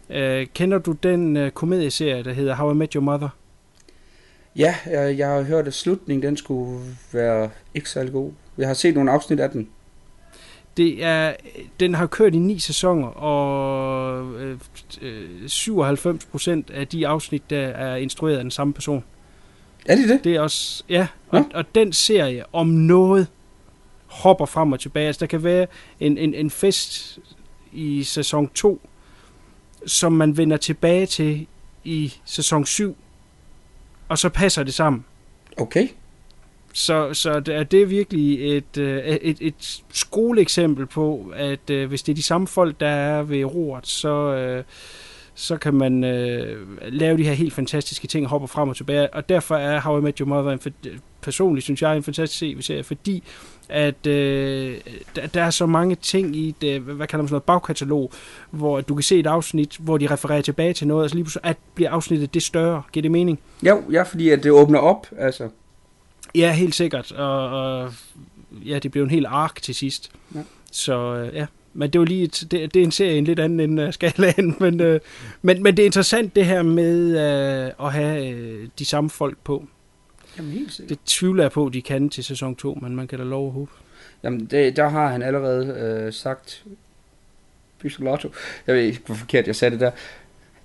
Øh, kender du den øh, komedieserie, der hedder How I Met Your Mother?
Ja, jeg, jeg har hørt, at slutningen den skulle være ikke særlig god. Jeg har set nogle afsnit af den.
Det er, den har kørt i ni sæsoner, og øh, 97 procent af de afsnit, der er instrueret af den samme person.
Er det det?
Det er også, ja. Og, ja. og den serie om noget hopper frem og tilbage. Altså, der kan være en, en, en fest i sæson 2, som man vender tilbage til i sæson 7, og så passer det sammen.
Okay.
Så, så det er det virkelig et, øh, et, et skoleeksempel på, at øh, hvis det er de samme folk, der er ved roret, så, øh, så kan man lave de her helt fantastiske ting, hoppe frem og tilbage. Og derfor er How I Met Your Mother en, personligt, synes jeg, en fantastisk serie, fordi at øh, der, der er så mange ting i det, hvad kalder man sådan noget, bagkatalog, hvor du kan se et afsnit, hvor de refererer tilbage til noget, og så lige pludselig at bliver afsnittet det større. Giver det mening?
Jo, ja, fordi at det åbner op, altså.
Ja, helt sikkert. Og, og ja, det blev en helt ark til sidst. Ja. Så øh, ja, men det var lige et, det, det er en serie en lidt anden end uh, skalaen, men, uh, men, men det er interessant det her med uh, at have uh, de samme folk på.
Jamen helt sikkert.
Det tvivler jeg på, de kan til sæson 2, men man kan da lov at håbe.
Jamen, det, der har han allerede øh, sagt, Pisolato, jeg ved ikke, hvor forkert jeg sagde det der,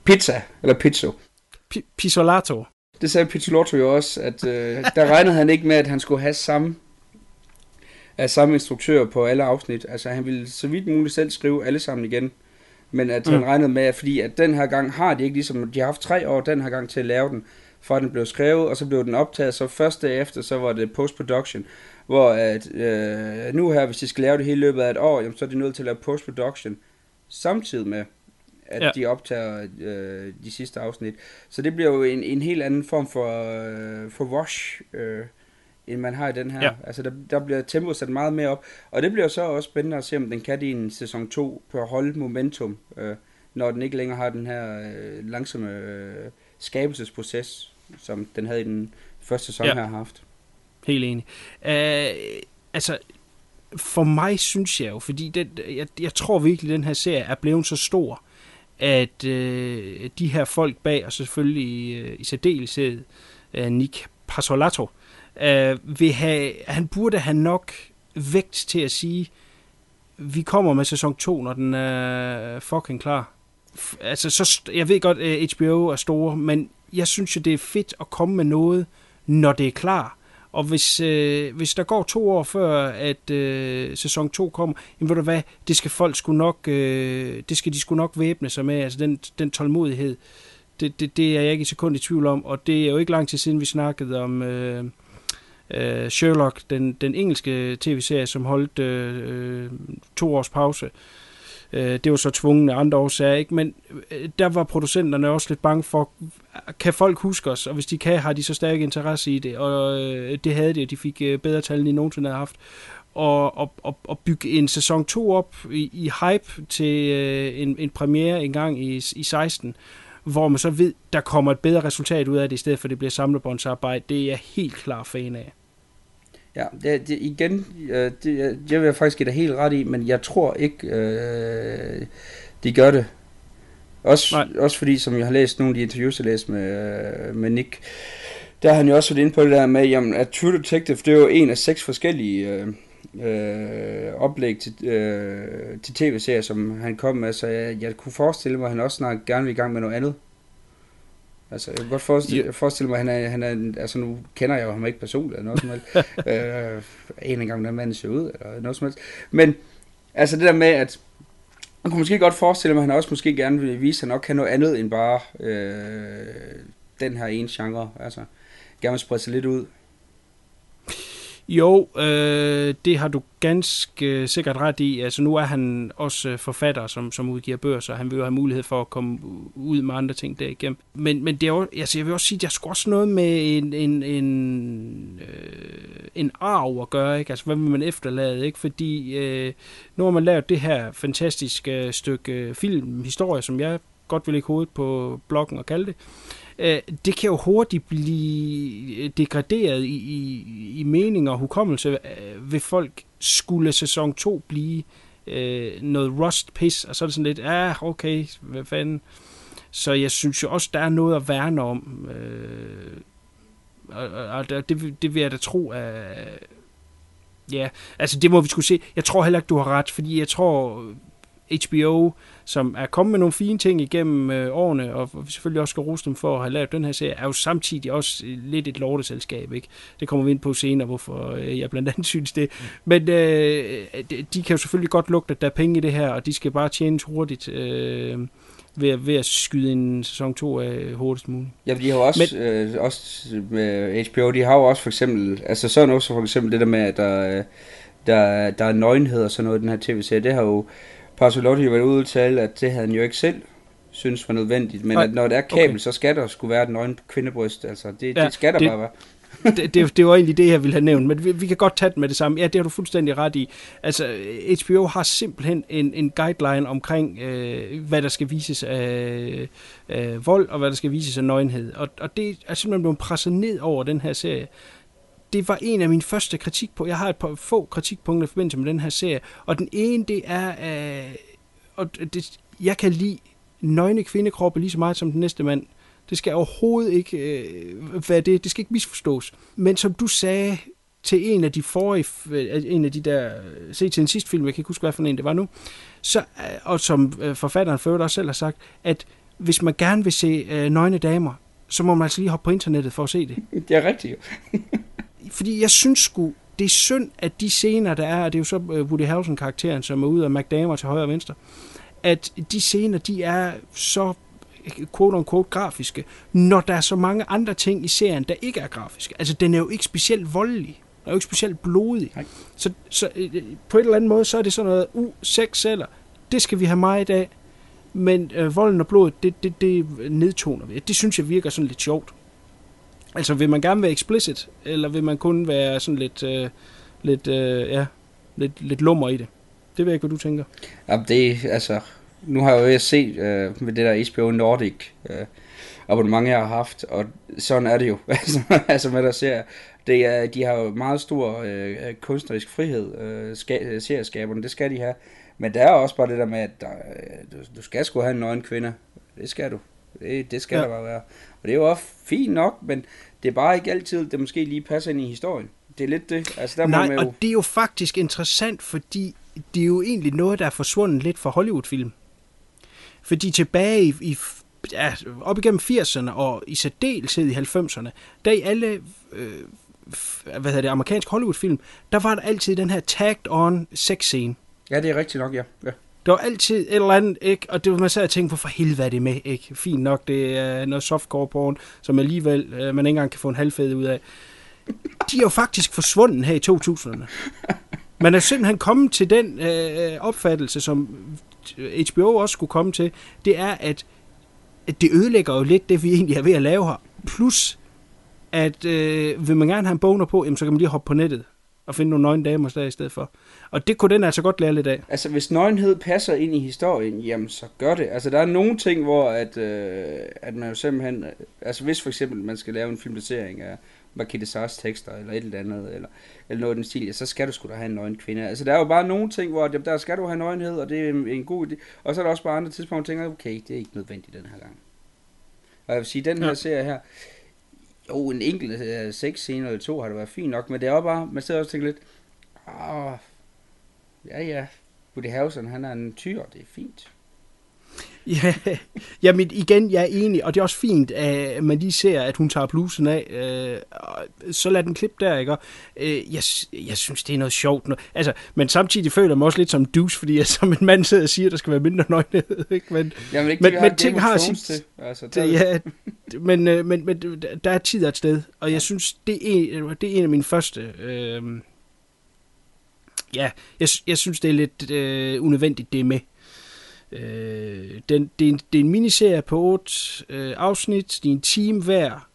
pizza, eller pizzo.
P- Pisolato.
Det sagde Pizzolotto jo også, at øh, der regnede han ikke med, at han skulle have samme, af samme instruktør på alle afsnit. Altså han ville så vidt muligt selv skrive alle sammen igen. Men at mm. han regnede med, at fordi at den her gang har de ikke ligesom, de har haft tre år den her gang til at lave den, for at den blev skrevet, og så blev den optaget, så første efter, så var det post-production, hvor at, øh, nu her, hvis de skal lave det hele løbet af et år, jamen, så er de nødt til at lave post-production, samtidig med, at ja. de optager øh, de sidste afsnit. Så det bliver jo en, en helt anden form for, øh, for wash, øh, end man har i den her. Ja. Altså der, der bliver tempoet sat meget mere op, og det bliver så også spændende at se, om den kan det i en sæson 2 på at holde momentum, øh, når den ikke længere har den her øh, langsomme øh, skabelsesproces, som den havde i den første sæson ja. her haft.
Helt enig. Uh, altså, for mig synes jeg jo, fordi det, jeg, jeg tror virkelig, at den her serie er blevet så stor, at øh, de her folk bag, og selvfølgelig i, øh, i særdeleshed øh, Nick Pasolato, øh, vil have, han burde have nok vægt til at sige, vi kommer med sæson 2, når den er fucking klar. Altså, så, jeg ved godt, øh, HBO er store, men jeg synes jo, det er fedt at komme med noget, når det er klar. Og hvis, øh, hvis der går to år før, at øh, sæson 2 kommer, jamen ved du hvad, det skal folk sgu nok, øh, det skal de sgu nok væbne sig med, altså den, den tålmodighed. Det, det, det er jeg ikke et sekund i tvivl om, og det er jo ikke lang tid siden, vi snakkede om øh, øh, Sherlock, den, den engelske tv-serie, som holdt øh, øh to års pause. Øh, Øh, det var så tvungne af andre årsager, ikke? men øh, der var producenterne også lidt bange for, kan folk huske os, og hvis de kan, har de så stærk interesse i det, og øh, det havde de, de fik bedre tal, end de nogensinde havde haft. Og, og, og, og bygge en sæson 2 op i, i hype til øh, en, en premiere en gang i, i 16, hvor man så ved, der kommer et bedre resultat ud af det, i stedet for at det bliver samlebåndsarbejde. Det er jeg helt klar fan af.
Ja, det, det, igen, øh, det, jeg vil faktisk give dig helt ret i, men jeg tror ikke, øh, de gør det. Også, også fordi, som jeg har læst nogle af de interviews, jeg har læst med, øh, med Nick, der har han jo også været inde på det der med, jamen, at True Detective, det er jo en af seks forskellige øh, øh, oplæg til, øh, til tv-serier, som han kom med, så jeg, jeg kunne forestille mig, at han også snart gerne vil i gang med noget andet. Altså, jeg kan godt forestille, yeah. forestille mig, at han er, han er, altså nu kender jeg jo ham ikke personligt, eller noget som helst. øh, en gang, den mand ser ud, eller noget som helst. Men, altså det der med, at man kunne måske godt forestille mig, at han også måske gerne vil vise, at han nok kan noget andet end bare øh, den her ene genre. Altså, gerne vil sprede sig lidt ud.
Jo, øh, det har du ganske sikkert ret i. Altså nu er han også øh, forfatter, som, som udgiver bøger, så han vil jo have mulighed for at komme ud med andre ting derigennem. Men, men det er jo, altså jeg vil også sige, at jeg skulle også noget med en, en, en, øh, en arv at gøre, ikke? Altså hvad vil man efterlade, ikke? Fordi øh, nu har man lavet det her fantastiske øh, stykke øh, filmhistorie, som jeg godt vil lægge hovedet på bloggen og kalde det, øh, Øh, det kan jo hurtigt blive øh, degraderet i, i, i mening og hukommelse, øh, ved folk skulle sæson 2 blive øh, noget rust piss, og så er det sådan lidt, ja, ah, okay, hvad fanden. Så jeg synes jo også, der er noget at værne om. Øh, og, og det, det vil jeg da tro at Ja, altså det må vi skulle se. Jeg tror heller ikke, du har ret, fordi jeg tror, øh, HBO, som er kommet med nogle fine ting igennem øh, årene, og selvfølgelig også skal rose dem for at have lavet den her serie, er jo samtidig også lidt et lorteselskab. Ikke? Det kommer vi ind på senere, hvorfor øh, jeg blandt andet synes det. Men øh, de kan jo selvfølgelig godt lugte, at der er penge i det her, og de skal bare tjenes hurtigt. Øh, ved, ved at skyde en sæson 2 af hurtigst muligt.
Ja, de har jo også, Men, øh, også med HBO, de har jo også for eksempel, altså sådan også for eksempel det der med, at der, der, der er nøgenhed og sådan noget i den her tv-serie, det har jo Parsolotti har været ude tale, at det havde han jo ikke selv synes var nødvendigt, men Nej, at når der er kabel, okay. så skal der skulle være et nøgen kvindebryst, altså det, ja, det skal der det, bare være.
det, det, det var egentlig det, jeg ville have nævnt, men vi, vi kan godt tage det med det samme. Ja, det har du fuldstændig ret i. Altså, HBO har simpelthen en, en guideline omkring, øh, hvad der skal vises af øh, vold, og hvad der skal vises af nøgenhed. Og, og det er simpelthen blevet presset ned over den her serie det var en af mine første kritikpunkter. Jeg har et par få kritikpunkter i forbindelse med den her serie, og den ene, det er, øh, og det, jeg kan lide nøgne kvindekroppe lige så meget som den næste mand. Det skal overhovedet ikke øh, være det. Det skal ikke misforstås. Men som du sagde til en af de forrige, øh, en af de der, øh, se til den sidste film, jeg kan ikke huske, hvad for en det var nu, så, øh, og som forfatteren for også selv har sagt, at hvis man gerne vil se øh, nøgne damer, så må man altså lige hoppe på internettet for at se det.
Det er rigtigt
fordi jeg synes sgu, det er synd, at de scener, der er, og det er jo så øh, Woody Harrelson-karakteren, som er ude af McDamer til højre og venstre, at de scener, de er så quote-unquote grafiske, når der er så mange andre ting i serien, der ikke er grafiske. Altså, den er jo ikke specielt voldelig. Den er jo ikke specielt blodig. Nej. Så, så øh, på et eller andet måde, så er det sådan noget, uh, sex celler, det skal vi have meget af, men øh, volden og blodet, det, det, det nedtoner vi. Det synes jeg virker sådan lidt sjovt. Altså, vil man gerne være explicit, eller vil man kun være sådan lidt, øh, lidt, øh, ja, lidt, lidt lummer i det? Det ved jeg ikke, hvad du tænker.
Ja, det altså, nu har jeg jo set øh, med det der HBO Nordic øh, abonnement, jeg har haft, og sådan er det jo, altså, altså med der ser, det er, de har jo meget stor øh, kunstnerisk frihed, øh, ska, serieskaberne, det skal de have, men der er også bare det der med, at der, øh, du, du skal sgu have en nøgen kvinde, det skal du, det, det skal ja. der bare være. Og det er jo også fint nok, men det er bare ikke altid, det måske lige passer ind i historien. Det er lidt det. Altså, der
Nej,
må
jo... og det er jo faktisk interessant, fordi det er jo egentlig noget, der er forsvundet lidt fra Hollywood-film. Fordi tilbage i, i ja, op igennem 80'erne og i særdeleshed i 90'erne, der i alle øh, hvad hedder det, amerikansk Hollywood-film, der var der altid den her tagged-on sex-scene.
Ja, det er rigtigt nok, ja. ja.
Der var altid et eller andet, ikke? Og det var man sad og tænkte på, for helvede er det med, ikke? Fint nok, det er noget softcore porn, som alligevel øh, man ikke engang kan få en halvfed ud af. De er jo faktisk forsvundet her i 2000'erne. Man er simpelthen kommet til den øh, øh opfattelse, som HBO også skulle komme til, det er, at, at det ødelægger jo lidt det, vi egentlig er ved at lave her. Plus, at øh, vil man gerne have en boner på, jamen, så kan man lige hoppe på nettet og finde nogle nøgne damer der i stedet for. Og det kunne den altså godt lære lidt af.
Altså, hvis nøgenhed passer ind i historien, jamen, så gør det. Altså, der er nogle ting, hvor at, øh, at man jo simpelthen... øh, Altså, hvis for eksempel man skal lave en filmatisering af Marquis Sars tekster, eller et eller andet, eller, eller noget i den stil, ja, så skal du sgu da have en nøgen kvinde. Altså, der er jo bare nogle ting, hvor jamen, der skal du have nøgenhed, og det er en, en god idé. Og så er der også bare andre tidspunkter, hvor man tænker, okay, det er ikke nødvendigt den her gang. Og jeg vil sige, den her
Ja.
serie her, jo, en enkelt øh, seks scene eller to har det været fint nok, men det er jo bare, man sidder også og tænker lidt, ah, ja ja, Woody Harrelson, han er en tyr, det er fint.
Ja, jamen igen, jeg er enig, og det er også fint, at man lige ser, at hun tager blusen af. Øh, så lad den klippe der, ikke? Øh, jeg, jeg synes, det er noget sjovt. Noget. Altså, men samtidig føler jeg mig også lidt som douche, fordi jeg som en mand sidder og siger, at der skal være mindre nøgenhed. Ikke? Men,
Jamen ikke,
Men-
men,
men ting har sit-.
Til. Altså, der,
ja, men, øh, men, men der er tid og et sted, og jeg synes, det er en, det er en af mine første... Øh, ja, jeg, jeg synes, det er lidt øh, unødvendigt, det er med. Øh, den, det, er en, det er en miniserie på otte øh, afsnit, det er en time hver.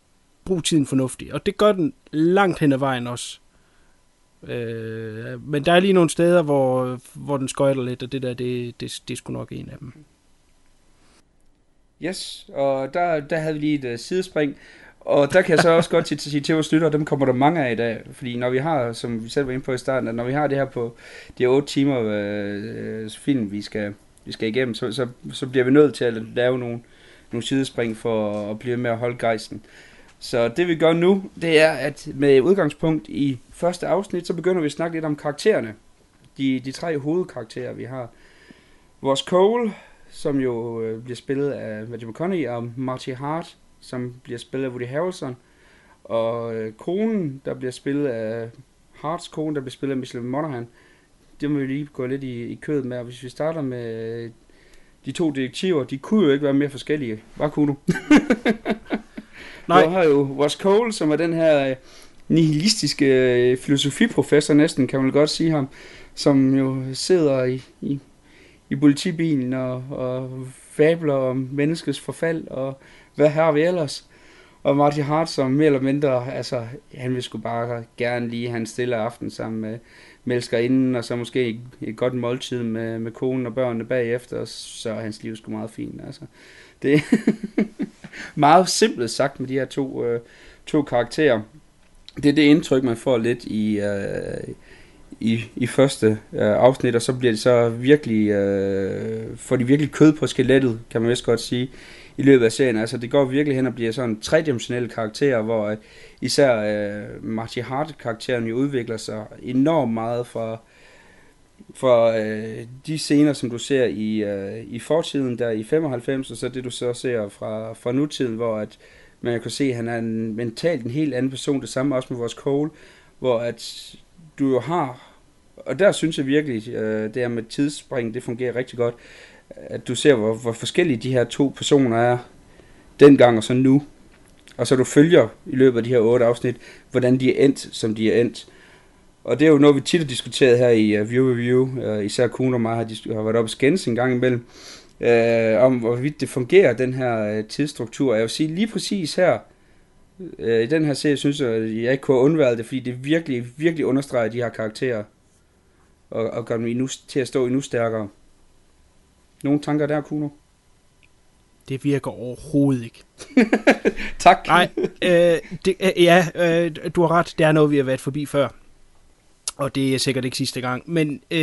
Brug tiden fornuftigt, og det gør den langt hen ad vejen også. Øh, men der er lige nogle steder, hvor, hvor den skøjter lidt, og det der, det, det, det er sgu nok en af dem.
Yes, og der, der havde vi lige et uh, sidespring. Og der kan jeg så også godt sige til, sige til vores lyttere, dem kommer der mange af i dag. Fordi når vi har, som vi selv var inde på i starten, at når vi har det her på de 8 timer øh, øh, film, vi skal, vi skal igennem, så, så, så bliver vi nødt til at lave nogle, nogle sidespring for at blive med at holde gejsten. Så det vi gør nu, det er, at med udgangspunkt i første afsnit, så begynder vi at snakke lidt om karaktererne. De, de tre hovedkarakterer, vi har. Vores Cole, som jo øh, bliver spillet af Matthew McConaughey, og Marty Hart, som bliver spillet af Woody Harrelson. Og øh, konen, der bliver spillet af Harts kone, der bliver spillet af Michelle Monaghan. Det må vi lige gå lidt i, i kødet med. Og hvis vi starter med øh, de to detektiver, de kunne jo ikke være mere forskellige. Hvad kunne du?
Nej.
Du har jo Ross Cole, som er den her øh, nihilistiske øh, filosofiprofessor næsten, kan man godt sige ham, som jo sidder i, i, i politibilen og, og fabler om menneskets forfald, og hvad har vi ellers? Og Marty Hart, som mere eller mindre, altså, han vil sgu bare gerne lige have en stille aften sammen med, melsker inden, og så måske et, et godt måltid med, med konen og børnene bagefter, og så er hans liv sgu meget fint, altså. Det er meget simpelt sagt med de her to, øh, to karakterer. Det er det indtryk, man får lidt i, øh, i, i første øh, afsnit, og så bliver det så virkelig, øh, får de virkelig kød på skelettet, kan man vist godt sige, i løbet af serien. Altså det går virkelig hen og bliver sådan tredimensionelle karakterer, hvor øh, især øh, Marty Hart-karakteren jo udvikler sig enormt meget fra, fra øh, de scener, som du ser i, øh, i fortiden, der i 95, og så det du så ser fra, fra nutiden, hvor at man kan se, at han er en, mentalt en helt anden person, det samme også med vores Cole, hvor at du jo har, og der synes jeg virkelig, øh, det her med tidsspring, det fungerer rigtig godt, at du ser, hvor, hvor forskellige de her to personer er, dengang og så nu, og så du følger i løbet af de her otte afsnit, hvordan de er endt, som de er endt. Og det er jo noget, vi tit har diskuteret her i uh, View Review, uh, især Kuhn og mig har, har været oppe og skændes en gang imellem, uh, om hvorvidt det fungerer, den her uh, tidsstruktur. Jeg vil sige lige præcis her, uh, i den her serie, synes jeg, at jeg ikke kunne have undværet det, fordi det virkelig, virkelig understreger de her karakterer, og, og gør dem endnu, til at stå endnu stærkere. Nogle tanker der, Kuno?
Det virker overhovedet ikke.
Tak.
Nej, øh, det, øh, ja, øh, du har ret. Det er noget, vi har været forbi før. Og det er sikkert ikke sidste gang. Men øh,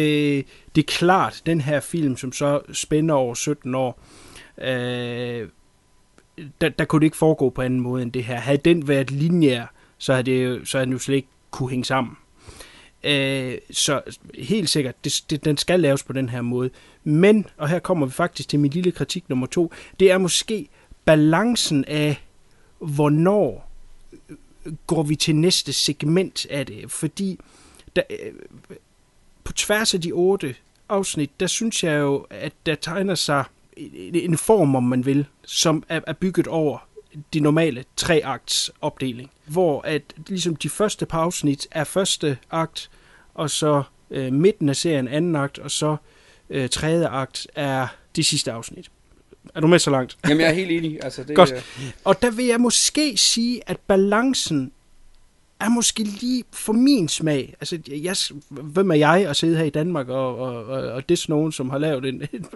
det er klart, den her film, som så spænder over 17 år, øh, der, der kunne det ikke foregå på anden måde end det her. Havde den været lineær, så havde, det, jo- så havde den jo slet ikke kunne hænge sammen. Øh, så helt sikkert, det, det, den skal laves på den her måde. Men, og her kommer vi faktisk til min lille kritik nummer to, det er måske balancen af, hvornår øh, går vi til næste segment af det, fordi der, øh, på tværs af de otte afsnit, der synes jeg jo, at der tegner sig en form, om man vil, som er, er bygget over de normale tre akts opdeling, hvor at ligesom de første par afsnit er første akt, og så øh, midten af serien anden akt, og så øh, tredje akt er de sidste afsnit. Er du med så langt?
Jamen, jeg er helt enig. Altså, det,
Godt. Og der vil jeg måske sige, at balancen er måske lige for min smag. Altså, jeg, hvem er jeg at sidde her i Danmark og, og, og, og det nogen, som har lavet en, en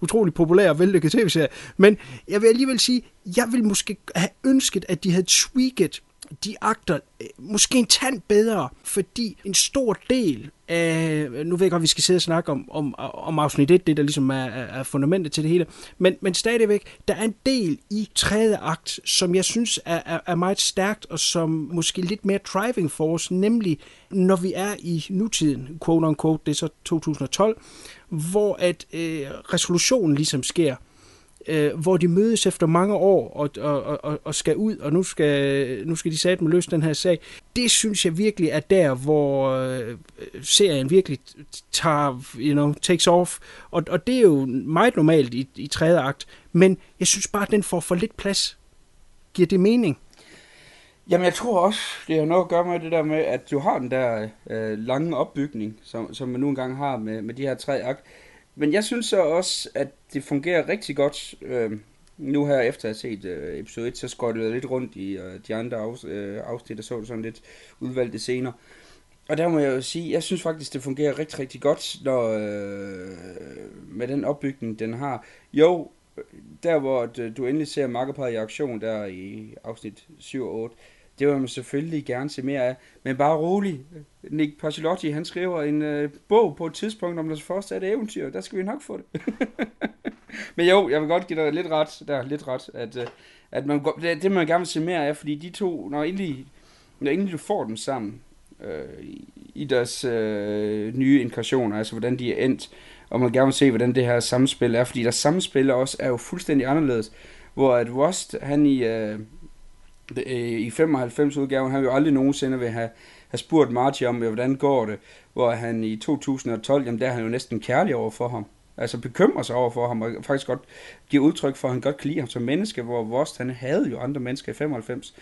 utrolig populær og vellykket tv-serie. Men jeg vil alligevel sige, jeg vil måske have ønsket, at de havde tweaked de agter øh, måske en tand bedre, fordi en stor del af, øh, nu ved jeg godt, vi skal sidde og snakke om, om, om afsnit 1, det der ligesom er, er er fundamentet til det hele, men, men stadigvæk, der er en del i tredje akt, som jeg synes er, er, er meget stærkt, og som måske lidt mere driving force, nemlig når vi er i nutiden, quote on quote, det er så 2012, hvor at øh, resolutionen ligesom sker, øh, hvor de mødes efter mange år og, og, og, og skal ud, og nu skal, nu skal de satme løse den her sag. Det synes jeg virkelig er der, hvor øh, serien virkelig tager, you know, takes off. Og, og det er jo meget normalt i, i tredje akt, men jeg synes bare, at den får for lidt plads. Giver det mening?
Jamen, jeg tror også, det har noget at gøre med det der med, at du har den der øh, lange opbygning, som, som man nu engang har med, med de her tre akt. Men jeg synes så også, at det fungerer rigtig godt. Øh, nu her efter at have set øh, episode 1, så skøjtede jeg lidt rundt i øh, de andre af, øh, afsnit, og så sådan lidt udvalgte scener. Og der må jeg jo sige, jeg synes faktisk, det fungerer rigtig, rigtig godt, når, øh, med den opbygning, den har. Jo, der hvor øh, du endelig ser makkerparet i aktion, der i afsnit 7 og 8, det vil man selvfølgelig gerne se mere af. Men bare rolig. Nick Pacilotti, han skriver en øh, bog på et tidspunkt om deres fortsatte eventyr. Der skal vi nok få det. Men jo, jeg vil godt give dig lidt ret, der lidt ret, at, øh, at man, det, det man gerne vil se mere af, fordi de to, når endelig, når endelig du får dem sammen, øh, i- deres øh, nye inkarnationer, altså hvordan de er endt, og man gerne vil se, hvordan det her samspil er, fordi deres samspil også er jo fuldstændig anderledes, hvor at Rust, han i, øh, øh i 95 udgaven, han jo aldrig nogensinde vil have, har spurgt Marty om, hvordan går det, hvor han i 2012, jamen der er han jo næsten kærlig over for ham, altså bekymrer sig over for ham, og faktisk godt giver udtryk for, at han godt kan lide ham som menneske, hvor Vost, han havde jo andre mennesker i 95,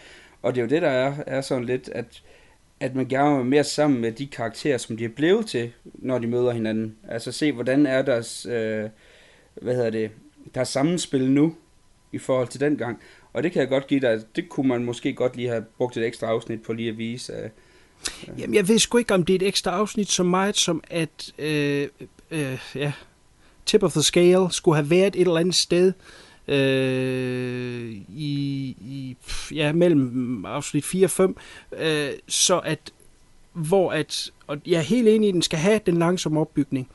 og det er jo det, der er, er sådan lidt, at at man gerne vil mere sammen med de karakterer, som de er blevet til, når de møder hinanden. Altså se, hvordan er deres, øh, hvad hedder det, deres sammenspil nu, i forhold til den gang. Og det kan jeg godt give dig, det kunne man måske godt lige have brugt et ekstra afsnit på lige at vise. Øh, Ja.
Jamen, jeg ved sgu ikke, om det er et ekstra afsnit så meget, som at øh, øh, ja, tip of the scale skulle have været et eller andet sted øh, i, i ja, mellem afsnit 4 og 5, øh, så at hvor at, og jeg er helt enig i, at den skal have den langsomme opbygning,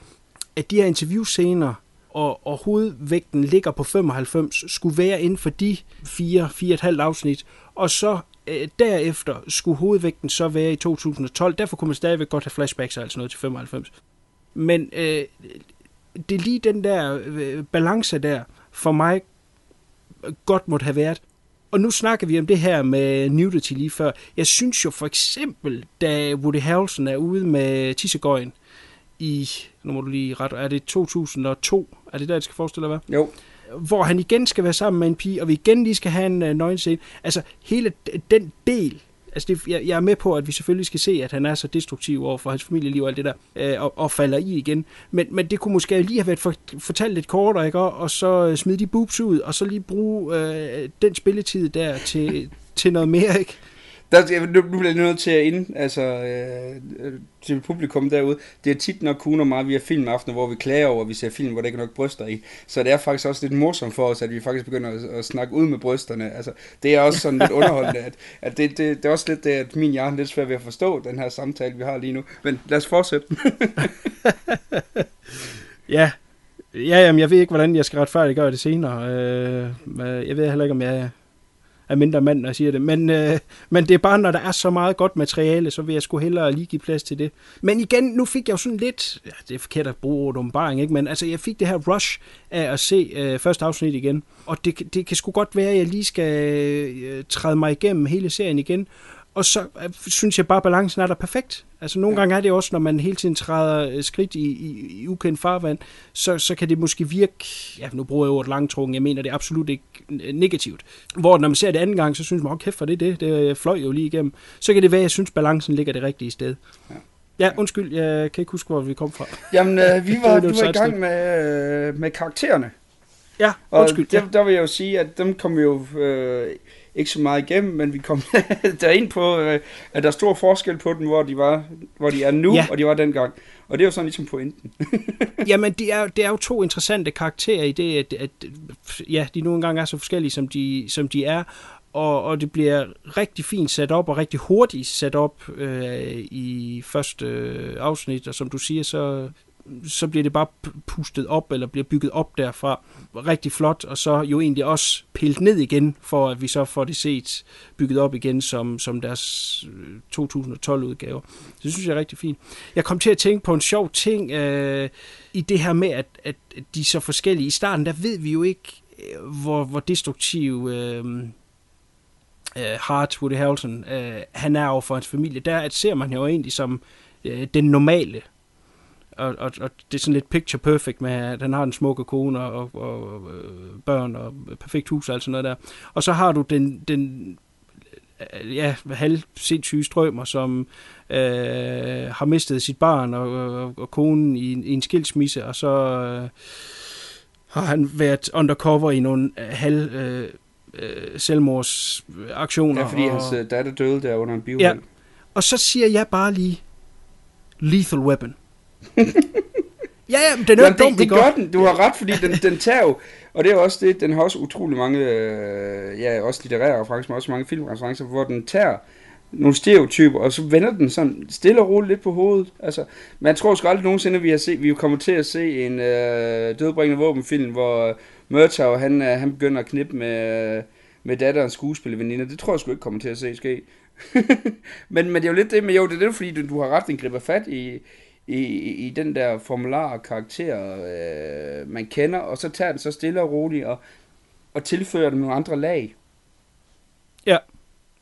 at de her interviewscener og, og hovedvægten ligger på 95, skulle være inden for de 4, 4,5 afsnit, og så øh, derefter skulle hovedvægten så være i 2012. Derfor kunne man stadigvæk godt have flashbacks og altså noget til 95. Men øh, det er lige den der øh, balance der, for mig øh, godt måtte have været. Og nu snakker vi om det her med nudity lige før. Jeg synes jo for eksempel, da Woody Harrelson er ude med tissegøjen i, nu må du lige ret, er det 2002? Er det der, det skal forestille dig, hvad?
jo,
hvor han igen skal være sammen med en pige, og vi igen lige skal have en øh, nøgenscene. Altså, hele den del, altså det, jeg, jeg er med på, at vi selvfølgelig skal se, at han er så destruktiv over for hans familieliv og alt det der, øh, og, og falder i igen. Men, men det kunne måske lige have været for, fortalt lidt kortere, ikke? Og, og så øh, smide de boobs ud, og så lige bruge øh, den spilletid der til, til noget mere, ikke?
Der, nu, nu bliver jeg nødt til at ind, altså, øh, øh, til publikum derude. Det er tit nok kun og meget, vi har filmaftener, hvor vi klager over, at vi ser film, hvor der ikke er nok bryster i. Så det er faktisk også lidt morsomt for os, at vi faktisk begynder at, at snakke ud med brysterne. Altså, det er også sådan lidt underholdende, at, at det, det, det, er også lidt det, at min hjerne er lidt svært ved at forstå den her samtale, vi har lige nu. Men lad os fortsætte.
Ja, ja jamen, jeg ved ikke, hvordan jeg skal retfærdiggøre det senere. Øh, jeg ved heller ikke, om jeg er mindre mand, når jeg siger det. Men, øh, men det er bare, når der er så meget godt materiale, så vil jeg sgu hellere lige give plads til det. Men igen, nu fik jeg jo sådan lidt, ja, det er forkert at bruge ordet åbenbaring, ikke? men altså, jeg fik det her rush af at se øh, første afsnit igen. Og det, det kan sgu godt være, at jeg lige skal øh, træde mig igennem hele serien igen og så øh, synes jeg bare, at balancen er der perfekt. Altså nogle ja. gange er det også, når man hele tiden træder øh, skridt i, i, i ukendt farvand, så, så kan det måske virke, ja nu bruger jeg ordet langtrukken, jeg mener det er absolut ikke øh, negativt. Hvor når man ser det anden gang, så synes man, åh kæft for det, det, det fløj jo lige igennem. Så kan det være, at jeg synes, balancen ligger det rigtige sted. Ja. Ja, undskyld, jeg kan ikke huske, hvor vi kom fra.
Jamen, øh, vi var, vi var i gang med, øh, med karaktererne.
Ja,
og
undskyld.
Der, der vil jeg jo sige, at dem kom jo øh, ikke så meget igennem, men vi kom derind på, øh, at der er stor forskel på dem, hvor de, var, hvor de er nu, ja. og de var dengang. Og det er jo sådan ligesom pointen.
Jamen, det er, det er jo to interessante karakterer i det, at, at ja, de nogle gange er så forskellige, som de, som de er, og, og det bliver rigtig fint sat op, og rigtig hurtigt sat op øh, i første øh, afsnit, og som du siger, så, så bliver det bare pustet op, eller bliver bygget op derfra. Rigtig flot, og så jo egentlig også pillet ned igen, for at vi så får det set bygget op igen som, som deres øh, 2012-udgave. Det synes jeg er rigtig fint. Jeg kom til at tænke på en sjov ting øh, i det her med, at, at de er så forskellige. I starten, der ved vi jo ikke, øh, hvor, hvor destruktiv... Øh, uh, Hart, Woody Harrelson, han er over for hans familie. Der at ser man jo egentlig som den normale og, og, og det er sådan lidt picture perfect med, at han har en smukke kone og, og, og øh, børn og perfekt hus og alt sådan noget der. Og så har du den, den ja, halv sindssyge strømmer, som øh, har mistet sit barn og, og, og konen i, i en skilsmisse, og så øh, har han været undercover i nogle halv øh, øh, selvmordsaktioner.
Ja, fordi
og,
hans datter døde der under en bio.
Ja, og så siger jeg bare lige Lethal Weapon. ja, ja, men den er
ja, det,
dumt,
det gør den. Du har ret, fordi den, den tager jo, og det er også det, den har også utrolig mange, øh, ja, også litterære referencer, men også mange filmreferencer, hvor den tager nogle stereotyper, og så vender den sådan stille og roligt lidt på hovedet. Altså, man tror sgu aldrig nogensinde, at vi har set, vi kommer til at se en øh, dødbringende våbenfilm, hvor øh, Murtaugh, han, øh, han begynder at knippe med, øh, med datterens skuespillerveninde. Det tror jeg sgu ikke kommer til at se ske. men, men det er jo lidt det, men jo, det er det, fordi du, du har ret, den griber fat i, i, i den der formular karakter, øh, man kender, og så tager den så stille og roligt og, og tilfører dem nogle andre lag.
Ja,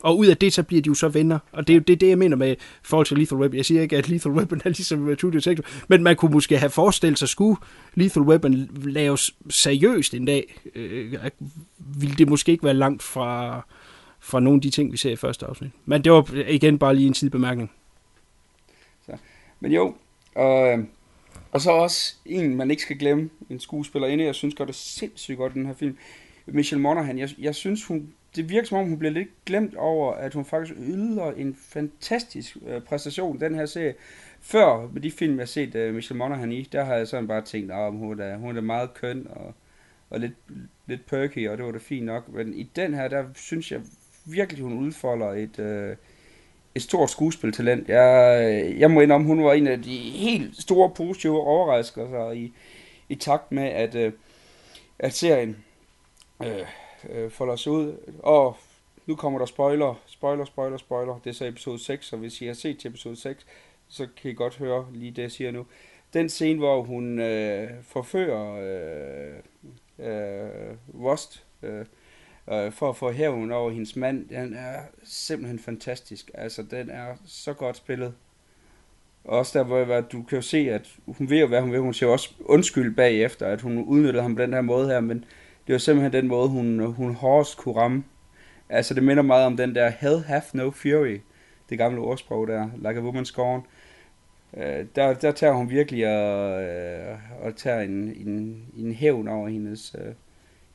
og ud af det, så bliver de jo så venner. Og det er jo det, det jeg mener med forhold til Lethal Weapon. Jeg siger ikke, at Lethal Weapon er ligesom True Detective, men man kunne måske have forestillet sig, skulle Lethal Weapon laves seriøst en dag, øh, ville det måske ikke være langt fra, fra nogle af de ting, vi ser i første afsnit. Men det var igen bare lige en sidebemærkning.
Så. Men jo, og, øh, og så også en, man ikke skal glemme, en skuespillerinde, jeg synes gør det sindssygt godt i den her film. Michelle Monaghan, jeg, jeg synes, hun, det virker som om, hun bliver lidt glemt over, at hun faktisk yder en fantastisk øh, præstation den her serie. Før med de film, jeg har set øh, Michelle Monaghan i, der har jeg sådan bare tænkt, at oh, hun, er, hun er meget køn og, og lidt, lidt perky, og det var da fint nok. Men i den her, der synes jeg virkelig, hun udfolder et... Øh, et stort skuespiltalent. Jeg, jeg må indrømme, hun var en af de helt store positive overraskelser i, i takt med, at, øh, at serien øh, øh, folder sig ud. Og nu kommer der spoiler, spoiler, spoiler, spoiler. Det er så episode 6, og hvis I har set til episode 6, så kan I godt høre lige det, jeg siger nu. Den scene, hvor hun øh, forfører øh, øh, Rust, øh, øh, for at få hævn over hendes mand, den er simpelthen fantastisk. Altså, den er så godt spillet. Også der, hvor du kan jo se, at hun ved jo, hvad hun vil. Hun siger også undskyld bagefter, at hun udnyttede ham på den her måde her, men det var simpelthen den måde, hun, hun hårdest kunne ramme. Altså, det minder meget om den der Hell have no fury, det gamle ordsprog der, like a woman's scorn. Øh, der, der tager hun virkelig og, øh, og tager en, en, en hævn over hendes, øh,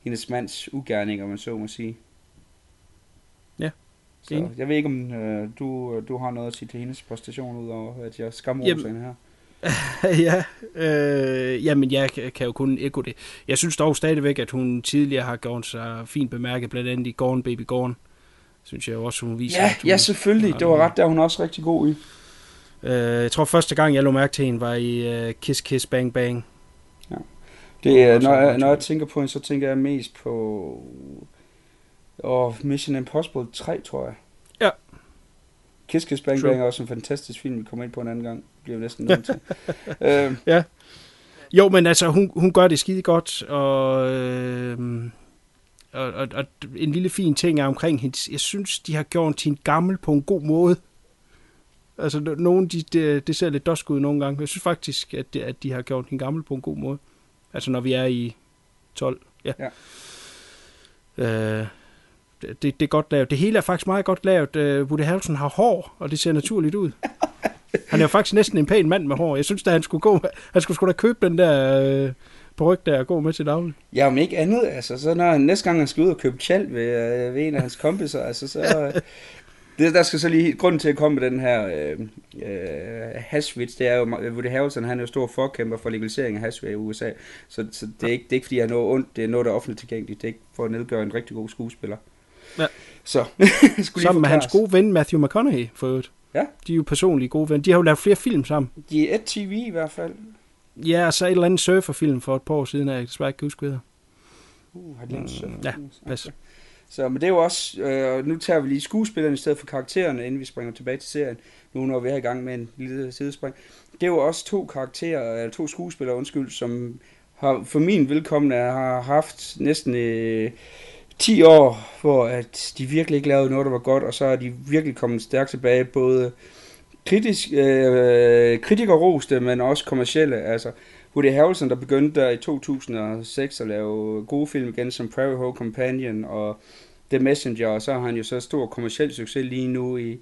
hendes mands ugerning, om man så må sige.
Ja.
Så jeg ved ikke, om øh, du, du har noget at sige til hendes præstation, udover at jeg skamroser hende her.
ja, øh, jamen jeg kan jo kun ekko det. Jeg synes dog stadigvæk, at hun tidligere har gjort sig fint bemærket, blandt andet i Gone Baby Gone. Synes jeg også, hun viser.
Ja,
hun,
ja selvfølgelig. Det var ret, der hun også rigtig god i.
Øh, jeg tror første gang, jeg lå mærke til hende, var i uh, Kiss Kiss Bang Bang.
Det er, når, jeg, når jeg tænker på hende, så tænker jeg mest på oh, Mission Impossible 3, tror jeg.
Ja.
Kiss Kiss Bang. Bang er også en fantastisk film, vi kommer ind på en anden gang. Bliver vi næsten nødt til.
øh. Ja. Jo, men altså, hun, hun gør det skide godt, og øh, og, og, og en lille fin ting er omkring hendes, jeg synes, de har gjort hende gammel på en god måde. Altså, nogen, de, det, det ser lidt dosk ud nogle gange. Jeg synes faktisk, at, det, at de har gjort hende gammel på en god måde. Altså, når vi er i 12. Ja.
Ja.
Øh, det, det, er godt lavet. Det hele er faktisk meget godt lavet. Uh, Woody Harrelson har hår, og det ser naturligt ud. Han er jo faktisk næsten en pæn mand med hår. Jeg synes, at han skulle gå, han skulle sgu da købe den der øh, peruk der og gå med til daglig.
Ja, om ikke andet, altså, så når han næste gang han skal ud og købe tjal ved, øh, ved en af hans kompiser, altså, så... Det, der skal så lige, grunden til at komme med den her øh, øh, hashvits, det er jo, Woody Harrelson, han er jo stor forkæmper for legalisering af hash i USA, så, så det, er ikke, det er ikke, fordi han er noget ondt, det er noget, der er offentligt tilgængeligt, det er ikke for at nedgøre en rigtig god skuespiller.
Ja.
Så, skulle
Sammen med hans gode ven Matthew McConaughey, for øvrigt.
Ja.
De er jo personlige gode venner. De har jo lavet flere film sammen.
De er et TV i hvert fald.
Ja, og så et eller andet surferfilm for et par år siden, jeg desværre ikke huske, hvad
Uh, har de lavet surf?
Ja, pas.
Så, men det er jo også, øh, nu tager vi lige skuespillerne i stedet for karaktererne, inden vi springer tilbage til serien, nu når vi er i gang med en lille sidespring. Det er jo også to karakterer, eller to skuespillere, undskyld, som har, for min velkomne har haft næsten øh, 10 år, hvor at de virkelig ikke lavede noget, der var godt, og så er de virkelig kommet stærkt tilbage, både kritisk, øh, øh kritikerroste, men også kommercielle. Altså, Woody Harrelson, der begyndte der i 2006 at lave gode film igen, som Prairie Home Companion og The Messenger, og så har han jo så stor kommerciel succes lige nu i,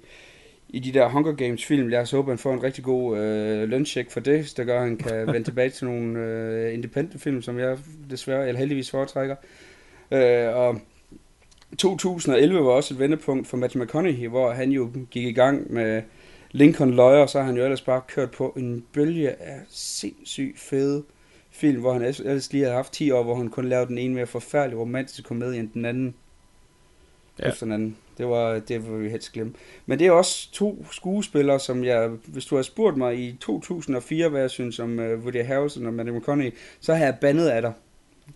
i de der Hunger Games film. Lad os håbe, han får en rigtig god øh, løncheck for det, der gør, at han kan vende tilbage til nogle øh, independent film, som jeg desværre, eller heldigvis foretrækker. Øh, og 2011 var også et vendepunkt for Matthew McConaughey, hvor han jo gik i gang med Lincoln Lawyer, så har han jo ellers bare kørt på en bølge af sindssygt fede film, hvor han ellers lige havde haft 10 år, hvor han kun lavede den ene mere forfærdelig romantisk komedie end den anden. Ja. Efter den anden. Det var, det var vi helst glemme. Men det er også to skuespillere, som jeg, hvis du har spurgt mig i 2004, hvad jeg synes om uh, Woody Harrelson og Matthew McConaughey, så har jeg bandet af dig.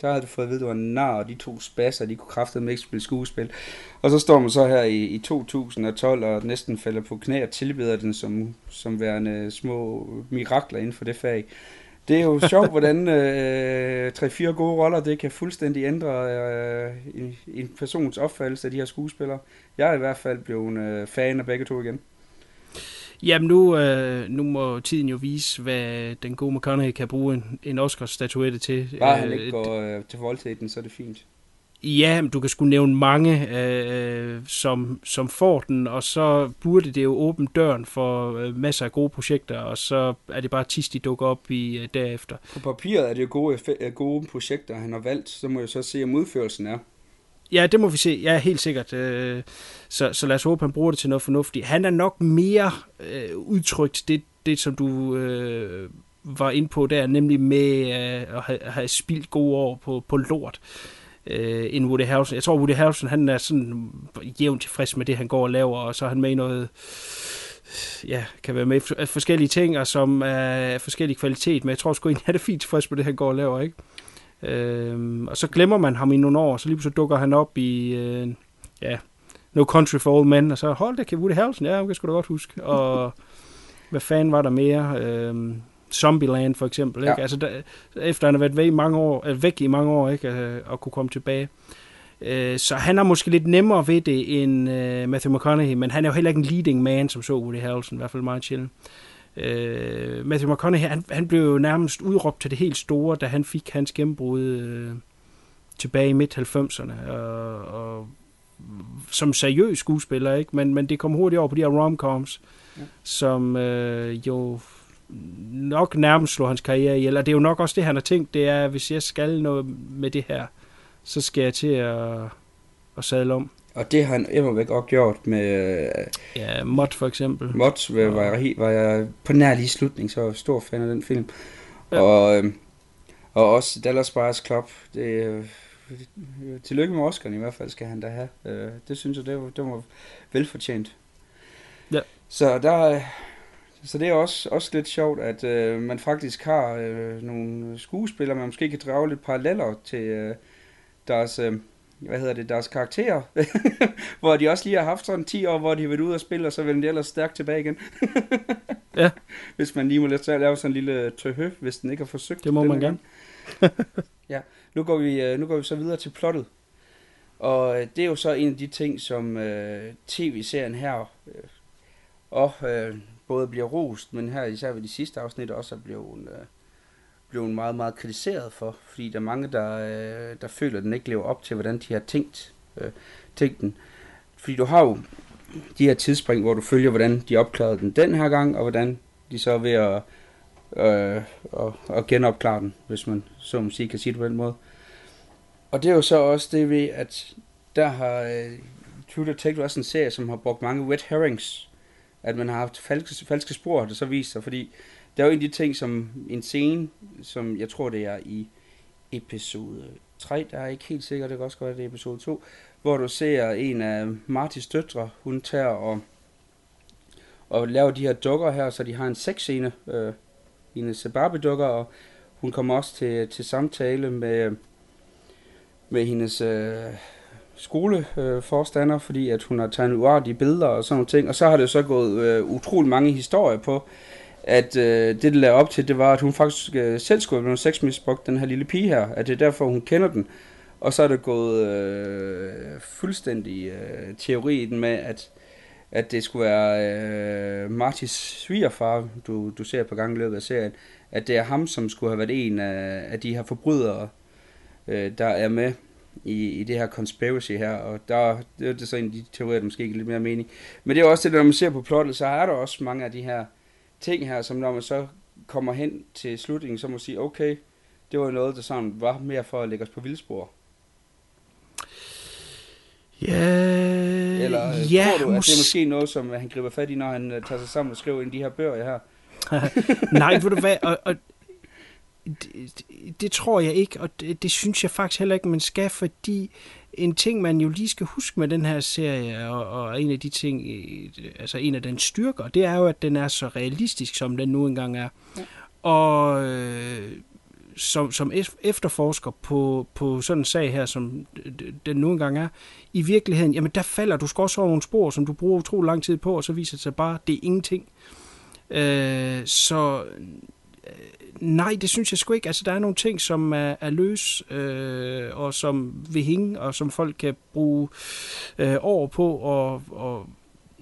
Der havde du fået at vide, at du var en nar, og de to spasser, de kunne kraftedeme ikke spille skuespil. Og så står man så her i, i 2012 og næsten falder på knæ og tilbeder den som, som værende små mirakler inden for det fag. Det er jo sjovt, hvordan øh, tre-fire gode roller, det kan fuldstændig ændre øh, en, en persons opfattelse af de her skuespillere. Jeg er i hvert fald blevet øh, fan af begge to igen.
Jamen nu, øh, nu må tiden jo vise, hvad den gode McConaughey kan bruge en, en Oscars-statuette til.
Bare han ikke går øh, til voldtægten, så er det fint.
Ja, men du kan sgu nævne mange, øh, som, som får den, og så burde det jo åbne døren for øh, masser af gode projekter, og så er det bare tis, de dukker op i øh, derefter.
På papiret er det jo gode, gode projekter, han har valgt, så må jeg så se, om udførelsen er.
Ja, det må vi se. Ja, helt sikkert. Øh, så, så lad os håbe, han bruger det til noget fornuftigt. Han er nok mere øh, udtrykt det, det, som du øh, var inde på der, nemlig med øh, at have, have spildt gode år på, på lort øh, end Woody Harrelson. Jeg tror, Woody Harrelson han er sådan jævnt tilfreds med det, han går og laver, og så er han med i noget ja, kan være med i forskellige ting, og som er forskellig kvalitet, men jeg tror sgu egentlig, han er fint tilfreds med det, han går og laver, ikke? Øhm, og så glemmer man ham i nogle år, så lige så dukker han op i, øh, ja, No Country for Old Men, og så, hold da, kan Woody Harrelson, ja, det skal du godt huske. Og hvad fanden var der mere? Øhm, Zombieland for eksempel, ikke? Ja. Altså, der, efter han har været væk i mange år, øh, væk i mange år, ikke? Øh, og kunne komme tilbage. Øh, så han har måske lidt nemmere ved det end øh, Matthew McConaughey, men han er jo heller ikke en leading man, som så Woody Harrelson, i hvert fald meget sjældent. Øh, Matthew McConaughey, han, han blev jo nærmest udråbt til det helt store, da han fik hans gennembrud øh, tilbage i midt-90'erne, og, og som seriøs skuespiller, ikke? Men, men det kom hurtigt over på de her romcoms, ja. som øh, jo nok nærmest slå hans karriere ihjel. Og det er jo nok også det, han har tænkt, det er, hvis jeg skal noget med det her, så skal jeg til at, at sadle om.
Og det har han immervæk også gjort med... Øh,
ja, Mott for eksempel.
Mott var, var, jeg, var jeg på nær lige slutning, så var stor fan af den film. Ja. Og, øh, og også Dallas Buyers Club. Det, øh, tillykke med Oscar i hvert fald skal han da have. Øh, det synes jeg, det var, det var velfortjent.
Ja.
Så der, så det er også, også lidt sjovt, at øh, man faktisk har øh, nogle skuespillere, man måske kan drage lidt paralleller til øh, deres, øh, hvad hedder det, deres karakterer, hvor de også lige har haft sådan 10 år, hvor de har været ude og spille, og så vender de ellers stærkt tilbage igen.
ja.
Hvis man lige må lade lave sådan en lille tøhø, hvis den ikke har forsøgt.
Det må man gerne.
ja, nu går, vi, øh, nu går vi så videre til plottet. Og øh, det er jo så en af de ting, som øh, tv-serien her øh, og øh, både bliver rost, men her især ved de sidste afsnit også er blevet, øh, blevet meget, meget kritiseret for, fordi der er mange, der, øh, der føler, at den ikke lever op til, hvordan de har tænkt, øh, tænkt den. Fordi du har jo de her tidsspring, hvor du følger, hvordan de opklarede den den her gang, og hvordan de så er ved at, øh, at, at genopklare den, hvis man så må sige kan sige det på den måde. Og det er jo så også det ved, at der har øh, True Detective også en serie, som har brugt mange wet herrings. At man har haft falske, falske spor, har det så vist sig. Fordi der er jo en af de ting, som en scene, som jeg tror det er i episode 3, der er ikke helt sikker, det kan også godt være det er episode 2, hvor du ser en af Martis døtre, hun tager og, og laver de her dukker her, så de har en sexscene, øh, en Sebabe-dukker, og hun kommer også til, til samtale med, med hendes øh, skoleforstander, øh, fordi at hun har tegnet uartige billeder og sådan nogle ting. Og så har det så gået øh, utrolig mange historier på, at øh, det, det lavede op til, det var, at hun faktisk øh, selv skulle have blevet sexmisbrugt, den her lille pige her. At det er derfor, hun kender den. Og så er det gået øh, fuldstændig øh, teori i den med, at, at det skulle være øh, Martis svigerfar, du, du ser på gang i løbet af serien, at det er ham, som skulle have været en af, af de her forbrydere, øh, der er med i, i det her conspiracy her, og der, det er så en af de teorier, der måske ikke lidt mere mening. Men det er også det, når man ser på plottet, så er der også mange af de her ting her, som når man så kommer hen til slutningen, så må man sige, okay, det var noget, der sådan var mere for at lægge os på vildspor.
Ja,
Eller øh,
ja,
tror du, at det er måske noget, som han griber fat i, når han uh, tager sig sammen og skriver ind de her bøger her?
Nej, ved du hvad, og, og det, tror jeg ikke, og det, det synes jeg faktisk heller ikke, man skal, fordi en ting, man jo lige skal huske med den her serie, og, og en af de ting, altså en af den styrker, det er jo, at den er så realistisk, som den nu engang er. Ja. Og øh, som, som efterforsker på, på sådan en sag her, som den nu engang er, i virkeligheden, jamen der falder du skal også over nogle spor, som du bruger utrolig lang tid på, og så viser det sig bare, det er ingenting. Øh, så nej, det synes jeg sgu ikke. Altså, der er nogle ting, som er, er løs, øh, og som vil hænge, og som folk kan bruge øh, over på, og, og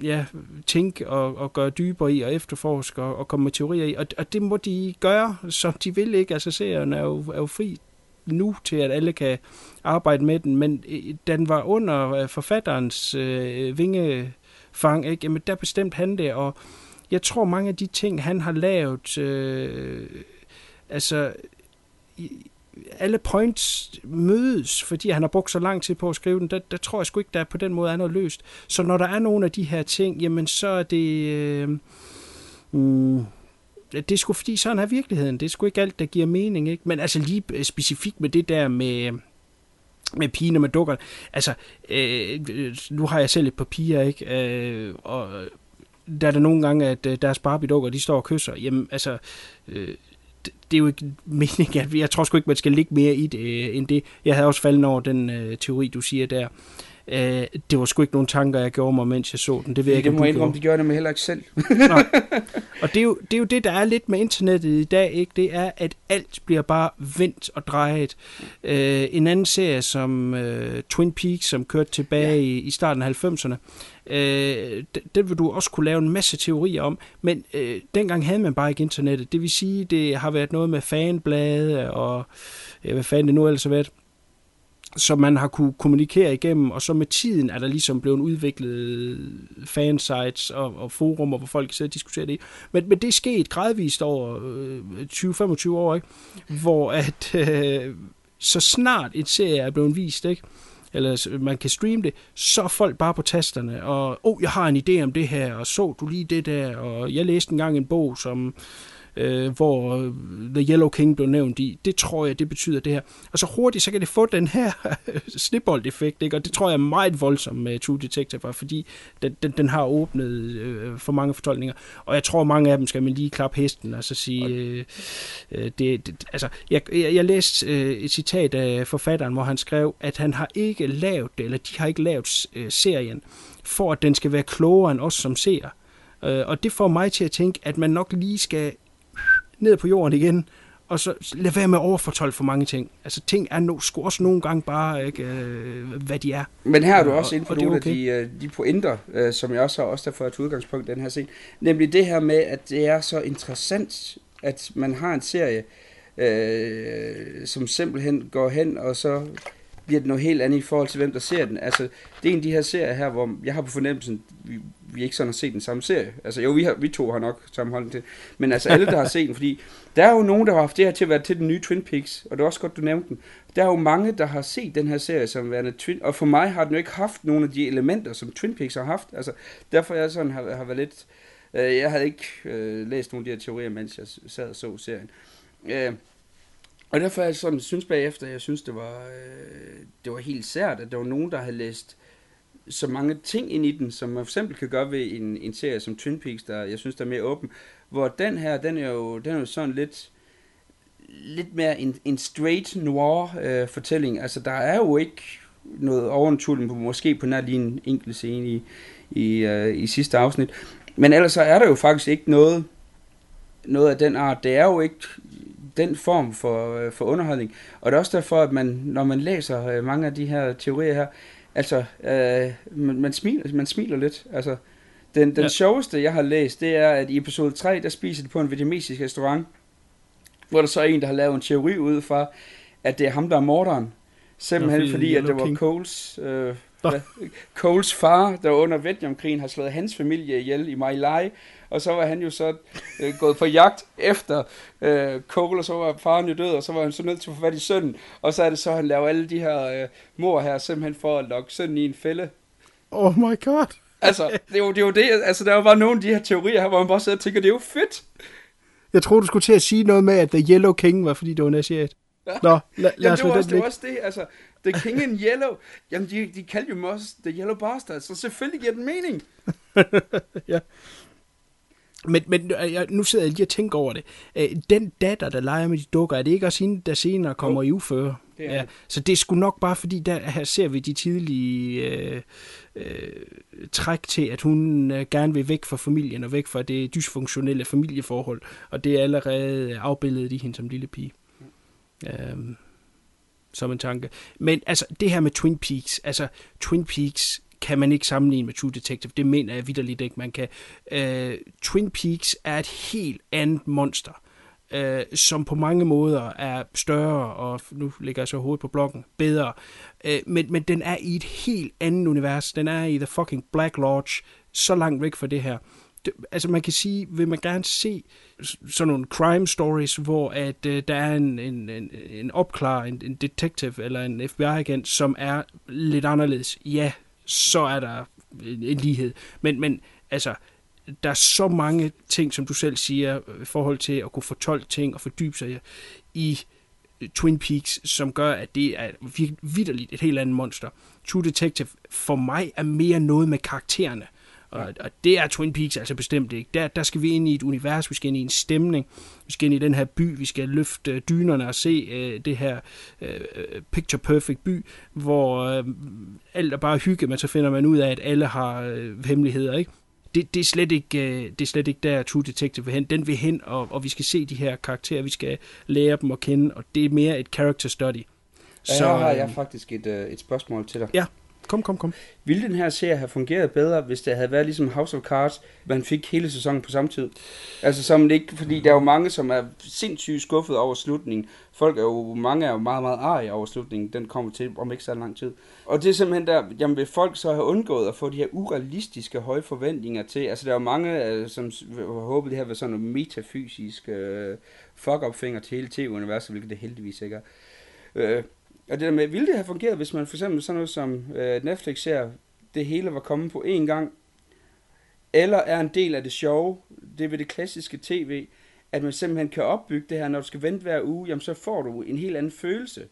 ja, tænke og, og gøre dybere i, og efterforske og, og komme med teorier i. Og, og det må de gøre, som de vil, ikke? Altså, serien er jo, er jo fri nu til, at alle kan arbejde med den, men øh, den var under øh, forfatterens øh, vingefang, ikke? Jamen, der bestemt han det, og jeg tror mange af de ting, han har lavet, øh, altså, alle points mødes, fordi han har brugt så lang tid på at skrive den, der, der tror jeg sgu ikke, der på den måde er noget løst. Så når der er nogle af de her ting, jamen så er det... Øh, mm, det er sgu fordi, sådan er virkeligheden. Det er sgu ikke alt, der giver mening, ikke? Men altså lige øh, specifikt med det der med med pigerne med dukker. Altså, øh, nu har jeg selv et par piger, ikke? Øh, og der er der nogle gange, at øh, deres Barbie-dukker, de står og kysser. Jamen, altså, øh, det, er jo ikke meningen, at jeg tror sgu ikke, man skal ligge mere i det, øh, end det. Jeg havde også faldet over den øh, teori, du siger der. Øh, det var sgu ikke nogen tanker, jeg gjorde mig, mens jeg så den. Det, ved jeg
det
ikke,
må jeg indrømme, det gør jeg heller ikke selv.
Nej. Og det er, jo, det er jo det, der er lidt med internettet i dag, ikke? det er, at alt bliver bare vendt og drejet. Øh, en anden serie som øh, Twin Peaks, som kørte tilbage ja. i, i starten af 90'erne, øh, den, den vil du også kunne lave en masse teorier om, men øh, dengang havde man bare ikke internettet. Det vil sige, det har været noget med fanblade og ja, hvad fanden det nu ellers har været som man har kunne kommunikere igennem, og så med tiden er der ligesom blevet udviklet fansites og, og forumer, hvor folk sidder og diskuterer det. Men, men det er sket gradvist over øh, 20-25 år, ikke? hvor at øh, så snart et serie er blevet vist, ikke? eller man kan streame det, så er folk bare på tasterne, og oh, jeg har en idé om det her, og så du lige det der, og jeg læste engang en bog, som øh, hvor øh, The Yellow King blev nævnt i. Det tror jeg, det betyder det her. Og så hurtigt, så kan det få den her snibbold-effekt, ikke? og det tror jeg er meget voldsomt med True Detective, fordi den, den, den har åbnet øh, for mange fortolkninger. Og jeg tror, mange af dem skal man lige klappe hesten og så sige, øh, øh, det, det, altså, jeg, jeg, jeg læste øh, et citat af forfatteren, hvor han skrev, at han har ikke lavet det, eller de har ikke lavet øh, serien, for at den skal være klogere end os som ser. Øh, og det får mig til at tænke, at man nok lige skal ned på jorden igen, og så lad være med at overfortolke for mange ting. Altså ting er no, sgu også nogle gange bare, ikke, øh, hvad de er.
Men her er du
Og-
også inde på
og
nogle
okay.
af de, øh, de pointer, øh, som jeg også har også derfor til udgangspunkt i den her scene. Nemlig det her med, at det er så interessant, at man har en serie, øh, som simpelthen går hen, og så bliver det noget helt andet i forhold til, hvem der ser den. Altså, det er en af de her serier her, hvor jeg har på fornemmelsen, vi, ikke sådan har set den samme serie. Altså, jo, vi, har, vi to har nok samme til Men altså, alle, der har set den, fordi der er jo nogen, der har haft det her til at være til den nye Twin Peaks, og det er også godt, du nævnte den. Der er jo mange, der har set den her serie som værende Twin, og for mig har den jo ikke haft nogle af de elementer, som Twin Peaks har haft. Altså, derfor er jeg sådan, har, har været lidt... Øh, jeg havde ikke øh, læst nogle af de her teorier, mens jeg sad og så serien. Øh, og derfor er jeg sådan, synes bagefter, jeg synes, det var, øh, det var helt sært, at der var nogen, der havde læst så mange ting ind i den, som man for eksempel kan gøre ved en, en serie som Twin Peaks, der jeg synes, der er mere åben. Hvor den her, den er jo, den er jo sådan lidt, lidt mere en, en straight noir øh, fortælling. Altså, der er jo ikke noget overnaturligt, på- måske på nær lige en enkelt scene i, i, øh, i sidste afsnit. Men ellers så er der jo faktisk ikke noget, noget af den art. Det er jo ikke den form for, øh, for underholdning. Og det er også derfor, at man, når man læser øh, mange af de her teorier her, altså, øh, man, man, smiler, man smiler lidt. Altså, den, den
Ja.
sjoveste, jeg har læst, det er, at i episode 3, der spiser de på en vietnamesisk restaurant, hvor der så er en, der har lavet en teori ud fra, at det er ham, der er morderen. Simpelthen
fordi
fordi, at det var
King.
Coles, øh? Coles far, der under Vietnamkrigen har slået hans familie ihjel i My Lai, og så var han jo så øh, gået på jagt efter øh, Cole, og så var faren jo død, og så var han så nødt til at få fat i sønnen, og så er det så, at han laver alle de her øh, mor her, simpelthen for at lokke sønnen i en fælde.
Oh my god.
Altså, det er jo det, er jo det altså der er jo bare nogle af de her teorier her, hvor man bare sidder og tænker, det er jo fedt.
Jeg tror du skulle til at sige noget med, at The Yellow King var, fordi det var en asiat. Nå, lad, lad
Jamen, det var, også, det var også det, altså, The King in Yellow, jamen de, de kaldte jo også The Yellow Bastard, så selvfølgelig giver den mening.
Men, men øh, jeg- nu sidder jeg lige og tænker over det. Øh, Den datter, der leger med de dukker, er det ikke også hende, der senere kommer i uføre?
det
Ja,
det.
så det er sgu nok bare, fordi der, her ser vi de tidlige øh, øh, træk til, at hun øh, gerne vil væk fra familien og væk fra det dysfunktionelle familieforhold. Og det er allerede afbildet i hende som lille pige. Øhm, som en tanke. Men altså, det her med Twin Peaks, altså Twin Peaks kan man ikke sammenligne med True Detective. Det mener jeg vidderligt ikke, man kan. Øh, Twin Peaks er et helt andet monster, øh, som på mange måder er større, og nu ligger jeg så hovedet på blokken, bedre. Øh, men, men den er i et helt andet univers. Den er i The fucking Black Lodge, så langt væk fra det her. Det, altså man kan sige, vil man gerne se sådan nogle crime stories, hvor at øh, der er en, en, en, en opklarer, en, en detective eller en FBI-agent, som er lidt anderledes, ja, så er der en, lighed. Men, men altså, der er så mange ting, som du selv siger, øh, i forhold til at kunne fortolke ting og fordybe sig i øh, Twin Peaks, som gør, at det er vidderligt et helt andet monster. True Detective for mig er mere noget med karaktererne. Og, og det er Twin Peaks altså bestemt ikke. Der, der skal vi ind i et univers, vi skal ind i en stemning, vi skal ind i den her by, vi skal løfte øh, dynerne og se øh, det her øh, picture perfect by, hvor øh, alt er bare hygge, men så finder man ud af, at alle har øh, hemmeligheder, ikke? Det, det, er slet ikke, øh, det er slet ikke der True Detective vil hen. Den vil hen, og, og vi skal se de her karakterer, vi skal lære dem at kende, og det er mere et character study.
Så her har
øh,
jeg faktisk et, øh, et spørgsmål til dig.
Ja, kom, kom, kom.
Ville den her serie have fungeret bedre, hvis det havde været ligesom House of Cards, man fik hele sæsonen på samme tid? Altså som ikke, fordi der er jo mange, som er sindssygt skuffet over slutningen. Folk er jo, mange er jo meget, meget arige over slutningen. Den kommer til om ikke så lang tid. Og det er simpelthen der, jamen vil folk så have undgået at få de her urealistiske høje forventninger til? Altså der er jo mange, øh, som håber det her var sådan noget metafysisk øh, fuck-up-finger til hele tv-universet, hvilket det heldigvis ikke er. Øh, og det der med, ville det have fungeret, hvis man for eksempel sådan noget som øh, Netflix ser, det hele var kommet på én gang, eller er en del af det sjove, det er ved det klassiske tv, at man simpelthen kan opbygge det her, når du skal vente hver uge, jamen så får du en helt anden følelse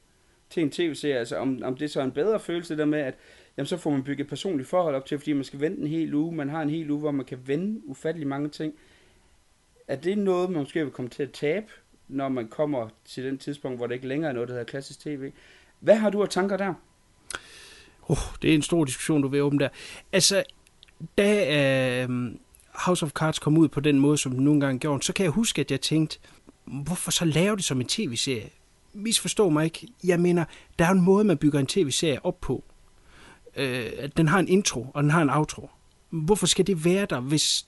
til en tv-serie, altså om, om det så er en bedre følelse der med, at jamen så får man bygget et personligt forhold op til, fordi man skal vente en hel uge, man har en hel uge, hvor man kan vende ufattelig mange ting. Er det noget, man måske vil komme til at tabe, når man kommer til den tidspunkt, hvor det ikke længere er noget, der hedder klassisk tv? Hvad har du af tanker der?
Oh, det er en stor diskussion, du vil åbne der. Altså, da øh, House of Cards kom ud på den måde, som den nogle gange gjorde, så kan jeg huske, at jeg tænkte, hvorfor så lave det som en tv-serie? Misforstå mig ikke. Jeg mener, der er en måde, man bygger en tv-serie op på. Øh, den har en intro, og den har en outro. Hvorfor skal det være der, hvis...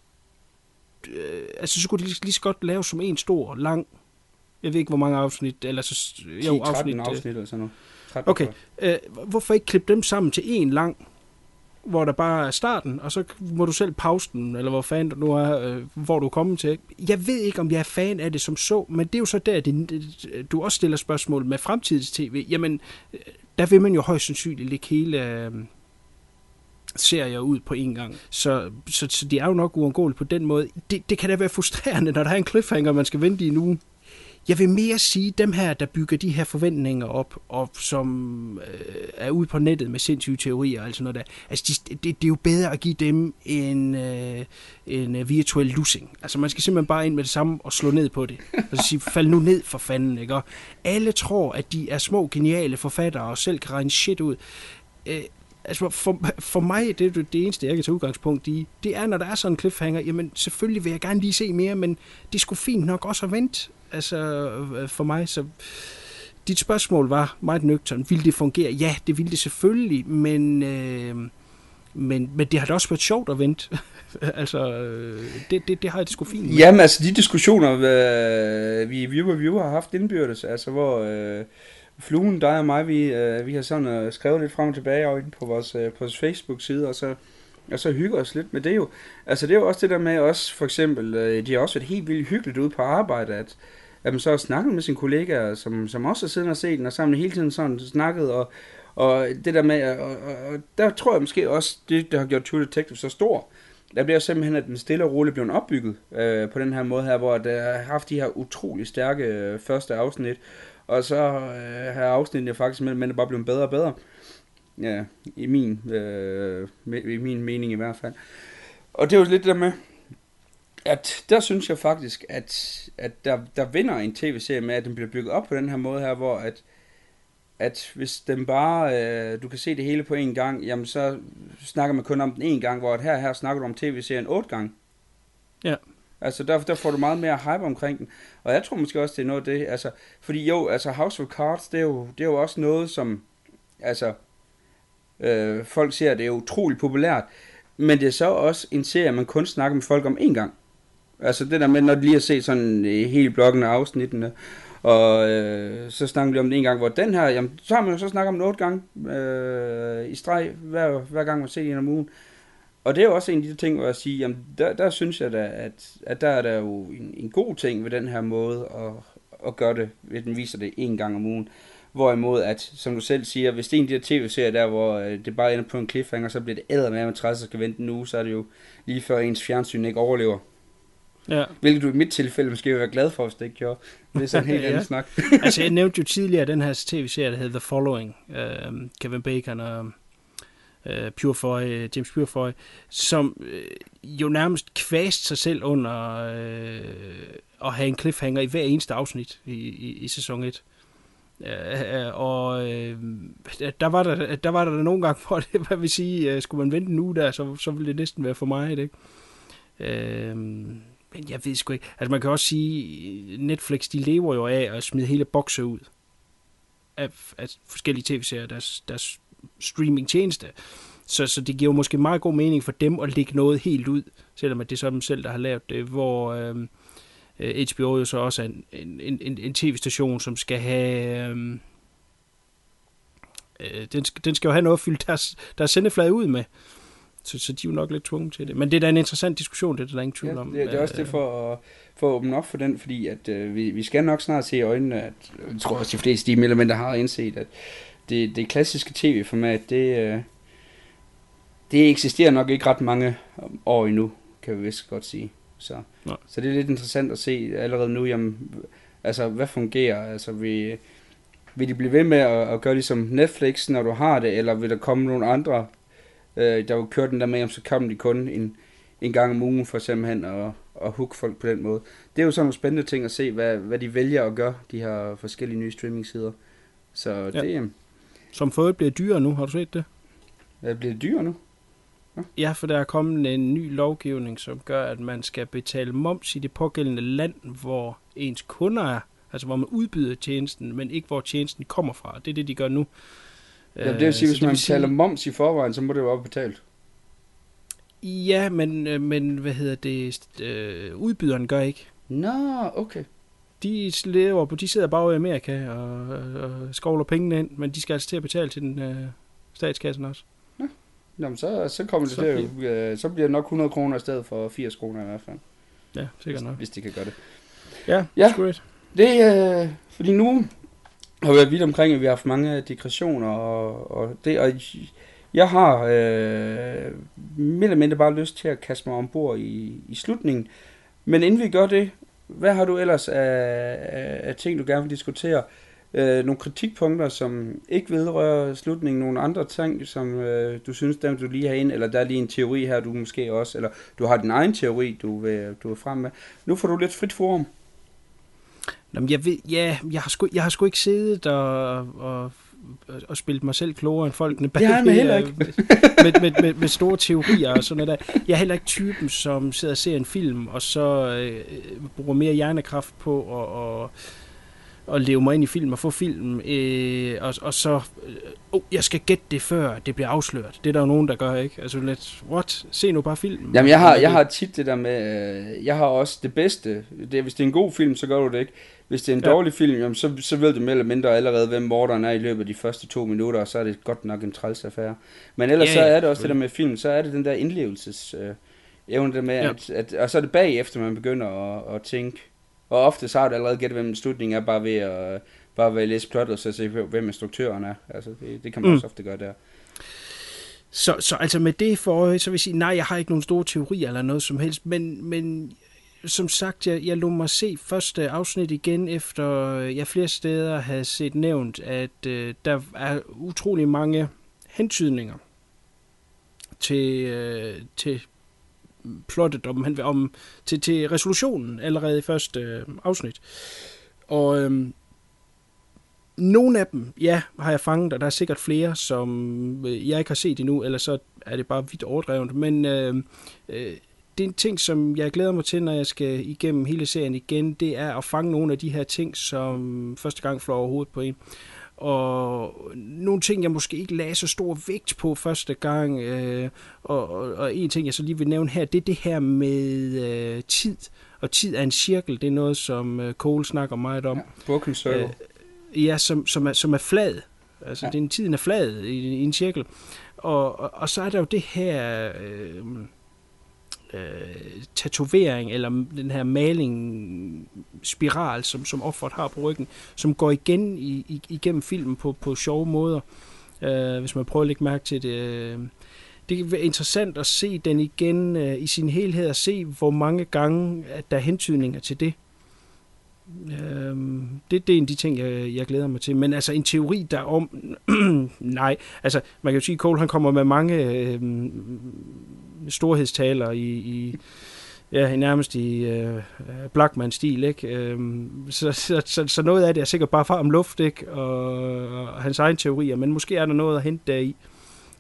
Øh, altså, så skulle det lige, lige så godt lave som en stor, lang... Jeg ved ikke, hvor mange afsnit, eller så...
10, 13 afsnit,
øh,
afsnit eller sådan noget. 13,
Okay, øh, hvorfor ikke klippe dem sammen til en lang, hvor der bare er starten, og så må du selv pause den, eller hvor fanden du nu er, øh, hvor du er kommet til. Jeg ved ikke, om jeg er fan af det som så, men det er jo så der, det, du også stiller spørgsmål med fremtidens tv. Jamen, øh, der vil man jo højst sandsynligt lægge hele øh, serier ud på en gang. Så, så, så de er jo nok uundgåelige på den måde. Det, det kan da være frustrerende, når der er en cliffhanger, man skal vente i en uge. Jeg vil mere sige, dem her, der bygger de her forventninger op, og som øh, er ude på nettet med sindssyge teorier og alt sådan noget der, altså de, det, det er jo bedre at give dem en, øh, en øh, virtuel lussing. Altså man skal simpelthen bare ind med det samme og slå ned på det. Og så sige, fald nu ned for fanden, ikke? Og alle tror, at de er små, geniale forfattere og selv kan regne shit ud. Øh, altså for, for mig, det er det, det eneste, jeg kan tage udgangspunkt i, det er, når der er sådan en cliffhanger, jamen selvfølgelig vil jeg gerne lige se mere, men det skulle fint nok også at vente, altså øh, for mig, så dit spørgsmål var meget nøgtern. Vil det fungere? Ja, det ville det selvfølgelig, men, øh, men, men det har da også været sjovt at vente. altså, øh, det, det, det har jeg det sgu fint med.
Jamen altså, de diskussioner, øh, vi i viewer Review har haft indbyrdes, altså hvor øh, Fluen, dig og mig, vi, øh, vi har sådan øh, skrevet lidt frem og tilbage og på vores, øh, på vores Facebook-side, og så, og så hygger os lidt med det jo. Altså det er jo også det der med os, for eksempel, øh, de har også været helt vildt hyggeligt ude på arbejde, at, at man så har snakket med sine kollegaer, som, som også har siddet og set den, og sammen hele tiden sådan snakket, og, og det der med, og, og, og der tror jeg måske også, det der har gjort True Detective så stor, der bliver simpelthen, at den stille og roligt bliver opbygget øh, på den her måde her, hvor der har haft de her utrolig stærke øh, første afsnit, og så øh, har afsnittet faktisk mellem mænd bare blevet bedre og bedre. Ja, i min, øh, i min mening i hvert fald. Og det er jo lidt det der med, at der synes jeg faktisk, at, at der, der vinder en tv-serie med, at den bliver bygget op på den her måde her, hvor at, at hvis den bare, øh, du kan se det hele på en gang, jamen så snakker man kun om den en gang, hvor at her, her snakker du om tv-serien otte gange.
Ja.
Altså, der, der får du meget mere hype omkring den. Og jeg tror måske også, det er noget af det, altså, fordi jo, altså House of Cards, det er jo, det er jo også noget, som, altså, øh, folk siger, det er utroligt populært, men det er så også en serie, man kun snakker med folk om en gang. Altså det der med, når de lige har set sådan øh, hele blokken af afsnittene, og øh, så snakker vi om det en gang, hvor den her, jamen, så har man jo så snakket om den otte gange øh, i streg, hver, hver gang man ser en om ugen. Og det er jo også en af de ting, hvor jeg siger, jamen, der, der synes jeg da, at, at der er der jo en, en god ting ved den her måde at, at gøre det, ved den viser det en gang om ugen. Hvorimod, at, som du selv siger, hvis det er en af de her tv-serier der, hvor øh, det bare ender på en cliffhanger, så bliver det æder med, at man skal vente en uge, så er det jo lige før ens fjernsyn ikke overlever.
Ja.
Hvilket du i mit tilfælde måske vil være glad for, hvis det ikke gjorde. Det er sådan en helt
Ja.
anden snak.
altså, jeg nævnte jo tidligere den her tv-serie, der hedder The Following. Øh, Kevin Bacon og øh, Purefoy, James Purefoy, som øh, jo nærmest kvæste sig selv under øh, at have en cliffhanger i hver eneste afsnit i, i, i sæson 1. Øh, og øh, der var der, der var der nogle gange, hvor det, hvad vil sige, øh, skulle man vente en uge der, så, så ville det næsten være for mig, ikke? Øh, men jeg ved sgu ikke. Altså man kan også sige, Netflix de lever jo af at smide hele bokser ud af, af forskellige tv-serier, deres, deres streaming-tjeneste. Så, så det giver jo måske meget god mening for dem at lægge noget helt ud, selvom at det er så dem selv, der har lavet det, hvor øhm, øh, øh, HBO jo så også er en, en, en, en tv-station, som skal have... Øh, øh, den, skal, den skal jo have noget at fylde deres, deres sendeflade ud med. Så, så de er jo nok lidt tvunget til det. Men det er da en interessant diskussion, det er der ingen tvivl
Ja,
om.
det, det er også det for at, for at åbne op for den, fordi at, øh, vi, vi skal nok snart se i øjnene, at jeg tror også de fleste de elementer har indset, at det, det klassiske tv-format, det, øh, det eksisterer nok ikke ret mange år endnu, kan vi vist godt sige. Så,
Nej.
så det er lidt interessant at se allerede nu, jamen, altså hvad fungerer, altså vi, vil de blive ved med at, at gøre ligesom Netflix, når du har det, eller vil der komme nogle andre, øh, der vil køre den der med, jamen, så kommer de kun en, en gang om ugen for simpelthen at, at hook folk på den måde. Det er jo sådan nogle spændende ting at se, hvad, hvad de vælger at gøre, de her forskellige nye streaming-sider. Så
Ja.
det,
Som for bliver dyrere nu, har du set det?
det bliver dyre nu.
Ja, for der er kommet en ny lovgivning, som gør, at man skal betale moms i det pågældende land, hvor ens kunder er. Altså hvor man udbyder tjenesten, men ikke hvor tjenesten kommer fra. Det er det, de gør nu.
Ja, det vil sige,
Øh,
hvis
så
man
vil sige-
betaler moms i forvejen, så må det jo være betalt.
Ja, men, øh, men hvad hedder det? Øh, udbyderen gør ikke.
Nå, okay.
De lever på, de sidder bare i Amerika og, og skovler pengene ind, men de skal altså til at betale til den øh, statskassen også.
Jamen, så, så kommer det
Så
til at, øh, så bliver det nok 100 kroner i stedet for 80 kroner i hvert fald.
Ja, sikkert
hvis,
nok.
hvis de kan gøre det.
Ja,
Ja.
ja. Great.
Det er, øh, fordi nu har vi været vidt omkring, at vi har haft mange digressioner, og, og det, og jeg har øh, mere eller mindre bare lyst til at kaste mig ombord i, i slutningen. Men inden vi gør det, hvad har du ellers af, af, af ting, du gerne vil diskutere? Øh, nogle kritikpunkter, som ikke vedrører slutningen, nogle andre ting, som øh, du synes, dem du lige har ind, eller der er lige en teori her, du måske også, eller du har din egen teori, du vil, du vil frem med. Nu får du lidt frit forum.
Nå, men jeg ved, ja, jeg har sgu, jeg har sgu ikke siddet og, og, og spillet mig selv klogere end folkene bag.
Det har jeg heller
øh,
ikke.
med, med, med, med, store teorier og sådan noget der. Jeg er heller ikke typen, som sidder og ser en film, og så øh, bruger mere hjernekraft på at, at, at leve mig ind i film og få film, øh, og, og så, øh, oh, jeg skal gætte det før det bliver afsløret. Det er der jo nogen, der gør, ikke? Altså lidt, what? Se nu bare filmen.
Jamen, jeg har, jeg har tit det der med, øh, jeg har også det bedste. Det, er- hvis det er en god film, så gør du det ikke. Hvis det er en
Ja.
dårlig film, jamen, så, så ved du mere eller mindre allerede, hvem morderen er i løbet af de første to minutter, og så er det godt nok en træls affære. Men ellers
Ja,
så er det også det der med film, så er det den der indlevelses øh, evne der med,
Ja.
at, at, og så er det bagefter, man begynder at, at tænke. Og ofte så har du allerede gættet, hvem slutningen er, bare ved at, bare ved at læse plottet, og så se, hvem instruktøren er. Altså, det, det kan man
Mm.
også ofte gøre der.
Så, så altså med det for så vil jeg sige, nej, jeg har ikke nogen store teorier eller noget som helst, men, men som sagt, jeg, jeg lod mig se første afsnit igen, efter øh, jeg flere steder havde set nævnt, at øh, der er utrolig mange hentydninger til, øh, til plottet om, om til, til resolutionen allerede i første øh, afsnit. Og øh, nogle af dem, ja, har jeg fanget, og der er sikkert flere, som øh, jeg ikke har set endnu, eller så er det bare vidt overdrevet. Men øh, øh, det er en ting, som jeg glæder mig til, når jeg skal igennem hele serien igen, det er at fange nogle af de her ting, som første gang flår over hovedet på en. Og nogle ting, jeg måske ikke lagde så stor vægt på første gang, øh, og, og, og en ting, jeg så lige vil nævne her, det er det her med øh, tid. Og tid er en cirkel, det er noget, som øh, Cole snakker meget om.
Ja. Broken Circle.
Øh, ja, som, som, er, som er flad. Altså, ja.
Ja.
det er en tiden er flad i, i en cirkel. Og, og, og så er der jo det her øh, øh, tatovering, eller den her maling spiral, som, som offeret har på ryggen, som går igen i, i, igennem filmen på, på sjove måder, øh, hvis man prøver at lægge mærke til det. øh. Det kan være interessant at se den igen øh, i sin helhed, og se, hvor mange gange at der er hentydninger til det. Øhm, det, det er en af de ting, jeg, jeg glæder mig til. Men altså en teori der om... nej, altså man kan jo sige, at Cole han kommer med mange øhm, storhedstaler i, i ja, nærmest i øh, Blackman-stil, ikke? Øhm, så, så, så, så noget af det er sikkert bare far om luft, ikke? Og, og hans egen teorier, men måske er der noget at hente deri,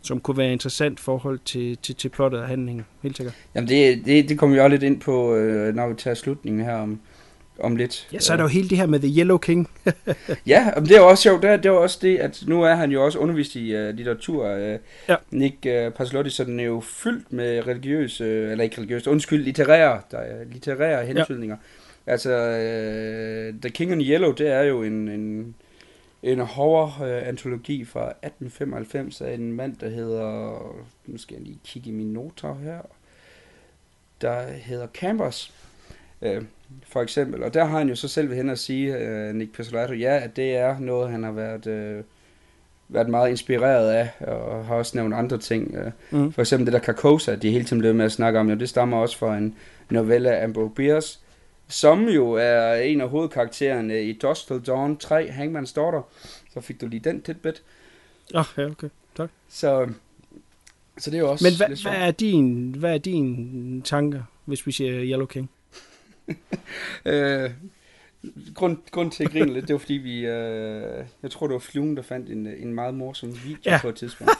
som kunne være interessant i forhold til, til, til plottet og handlingen, helt sikkert.
Jamen det, det, det kommer vi også lidt ind på, øh, når vi tager slutningen her om, om lidt.
Ja, så er der jo hele det her med The Yellow King.
Ja, men det er jo også sjovt. Det er, det er også det, at nu er han jo også undervist i uh, litteratur. Uh,
Ja.
Nick uh, Paslotti, så den er jo fyldt med religiøse, uh, eller ikke religiøse, undskyld, litterære, der er litterære hentydninger. Ja. Altså, uh, The King in Yellow, det er jo en, en, en horror-antologi fra 1895 af en mand, der hedder, nu skal jeg lige kigge i mine noter her, der hedder Campers. Uh, for eksempel. Og der har han jo så selv ved hen at sige, uh, Nick Pizzolatto, ja, at det er noget, han har været, uh, været meget inspireret af, og har også nævnt andre ting. Uh,
Mm.
For eksempel det der Carcosa, de hele tiden blev med at snakke om, jo, det stammer også fra en novelle af Ambrose Bierce, som jo er en af hovedkaraktererne i Dusk Till Dawn 3, Hangman's Daughter. Så fik du lige den tidbit.
Oh, ja, okay. Tak.
Så, så det er jo også
Men
sjovt.
hvad, er din, hvad er din tanker, hvis vi siger Yellow King?
Øh, grund, grund til at grine lidt, det var fordi vi, øh, jeg tror det var Flugen, der fandt en, en meget morsom video
Ja.
ja. på et tidspunkt.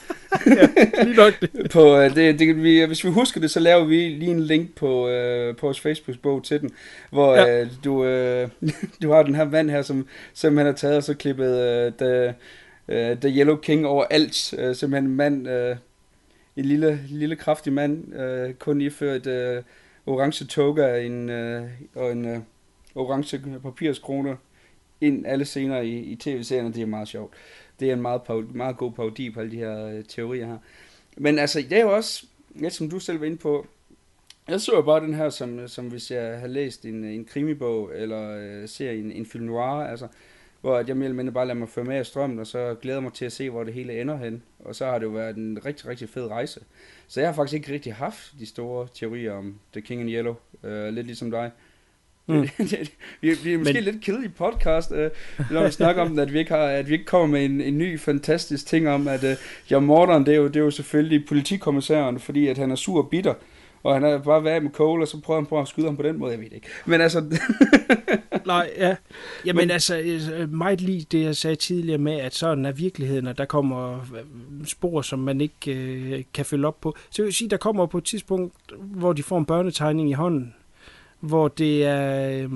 Lige nok det.
på, øh, det, det, vi, hvis vi husker det, så laver vi lige en link på, øh, på vores Facebook-bog til den, hvor
Ja.
ja. øh, du, øh, du har den her mand her, som simpelthen har taget og så klippet øh, the, øh, the Yellow King over alt. Øh, simpelthen en mand, øh, en lille, lille kraftig mand, øh, kun iført øh, orange toga en, øh, og en øh, orange papirskrone ind alle scener i, i tv-serien, og det er meget sjovt. Det er en meget, meget god parodi på alle de her øh, teorier her. Men altså, det er jo også, lidt som du selv var inde på, jeg så jo bare den her, som, som hvis jeg har læst en, en krimibog, eller øh, ser en, en film noir, altså, hvor at jeg mere eller mindre bare lader mig føre med af strømmen, og så glæder mig til at se, hvor det hele ender hen. Og så har det jo været en rigtig, rigtig fed rejse. Så jeg har faktisk ikke rigtig haft de store teorier om The King in Yellow, øh, lidt ligesom dig.
Mm.
Vi, vi er måske
Men-
lidt kedelig podcast, øh, når vi snakker om, at vi ikke, har, at vi ikke kommer med en, en ny fantastisk ting om, at øh, ja, morderen, det er, jo, det er jo selvfølgelig politikommissæren, fordi at han er sur og bitter, og han har bare været med Cole, og så prøver han på at skyde ham på den måde, jeg ved ikke. Men altså,
Nej, ja. Jamen
Men-
altså, meget lige det, jeg sagde tidligere med, at sådan er virkeligheden, og der kommer øh, spor, som man ikke øh, kan følge op på. Så jeg vil sige, der kommer på et tidspunkt, hvor de får en børnetegning i hånden, hvor det er øh,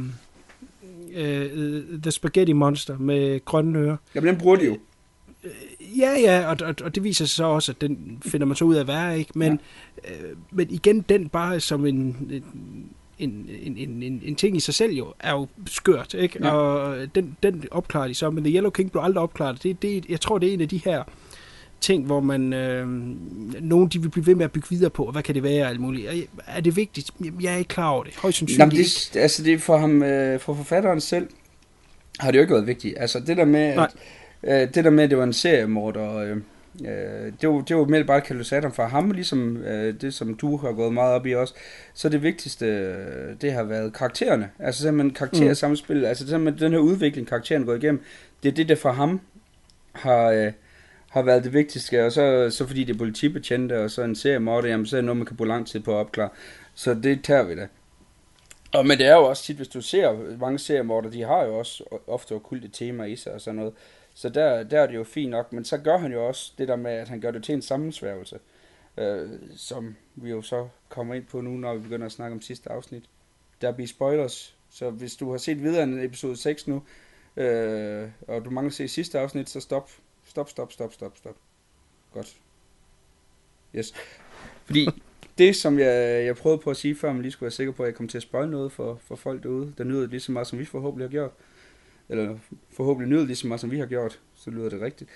øh, The Spaghetti Monster med grønne ører.
jamen, den bruger de jo.
Ja, ja, og, og, og det viser sig så også, at den finder man så ud af at være, ikke? Men, ja. øh, men igen, den bare som en, en, en, en, en, en, en ting i sig selv jo, er jo skørt, ikke? Ja. Og den, den opklarer de så, men The Yellow King blev aldrig opklaret. Det, det, jeg tror, det er en af de her ting, hvor man, øh, nogen de vil blive ved med at bygge videre på, og hvad kan det være, alt muligt. Og Er det vigtigt? Jeg er ikke klar over det. Højst sandsynligt
Jamen,
ikke.
det, altså det er for ham, øh, for forfatteren selv, har det jo ikke været vigtigt. Altså det der med, at, øh, det der med, at det var en seriemorder, øh, øh, det var, det var mere bare katalysator for ham, ligesom øh, det, som du har gået meget op i også. Så det vigtigste, øh, det har været karaktererne. Altså simpelthen karaktersamspil, mm. altså simpelthen den her udvikling, karakteren går igennem, det er det, der for ham har... Øh, har været det vigtigste, og så, så fordi det er politibetjente, og så en seriemorder, jamen så er det noget, man kan bruge lang tid på at opklare. Så det tager vi da. Og men det er jo også tit, hvis du ser mange seriemorder, de har jo også ofte okulte temaer i sig og sådan noget. Så der, der er det jo fint nok, men så gør han jo også det der med, at han gør det til en sammensværgelse, øh, som vi jo så kommer ind på nu, når vi begynder at snakke om sidste afsnit. Der bliver spoilers, så hvis du har set videre end episode 6 nu, øh, og du mangler at se sidste afsnit, så stop, stop, stop, stop, stop, stop. Godt. Yes. Fordi det, som jeg, jeg prøvede på at sige før, man lige skulle være sikker på, at jeg kom til at spoil noget for, for folk derude, der nyder det lige så meget, som vi forhåbentlig har gjort. Eller forhåbentlig nyder lige så meget, som vi har gjort, så lyder det rigtigt.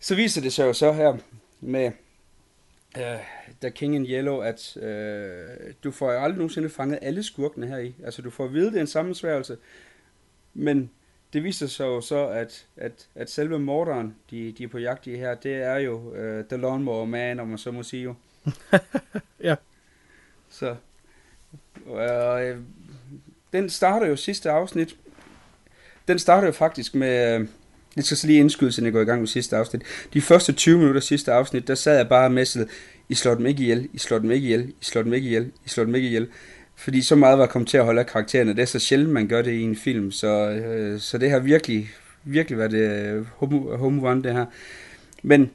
Så viser det sig jo så her med uh, The King in Yellow, at uh, du får jo aldrig nogensinde fanget alle skurkene her i. Altså du får at vide, det er en sammensværgelse, men det viser sig jo så, at, at, at selve morderen, de, de er på jagt i her, det er jo uh, The Lawnmower Man, om man så må sige jo.
Ja.
Så, øh, den starter jo sidste afsnit. Den starter jo faktisk med, øh, jeg skal så lige indskyde, så jeg går i gang med sidste afsnit. De første 20 minutter sidste afsnit, der sad jeg bare med sådan, I slår dem ikke ihjel, I slår dem ikke ihjel, I slår dem ikke ihjel, I slår dem ikke ihjel. Fordi så meget var kommet til at holde af karaktererne. Det er så sjældent, man gør det i en film. Så, øh, så det har virkelig, virkelig været øh, home, home run, det her. Men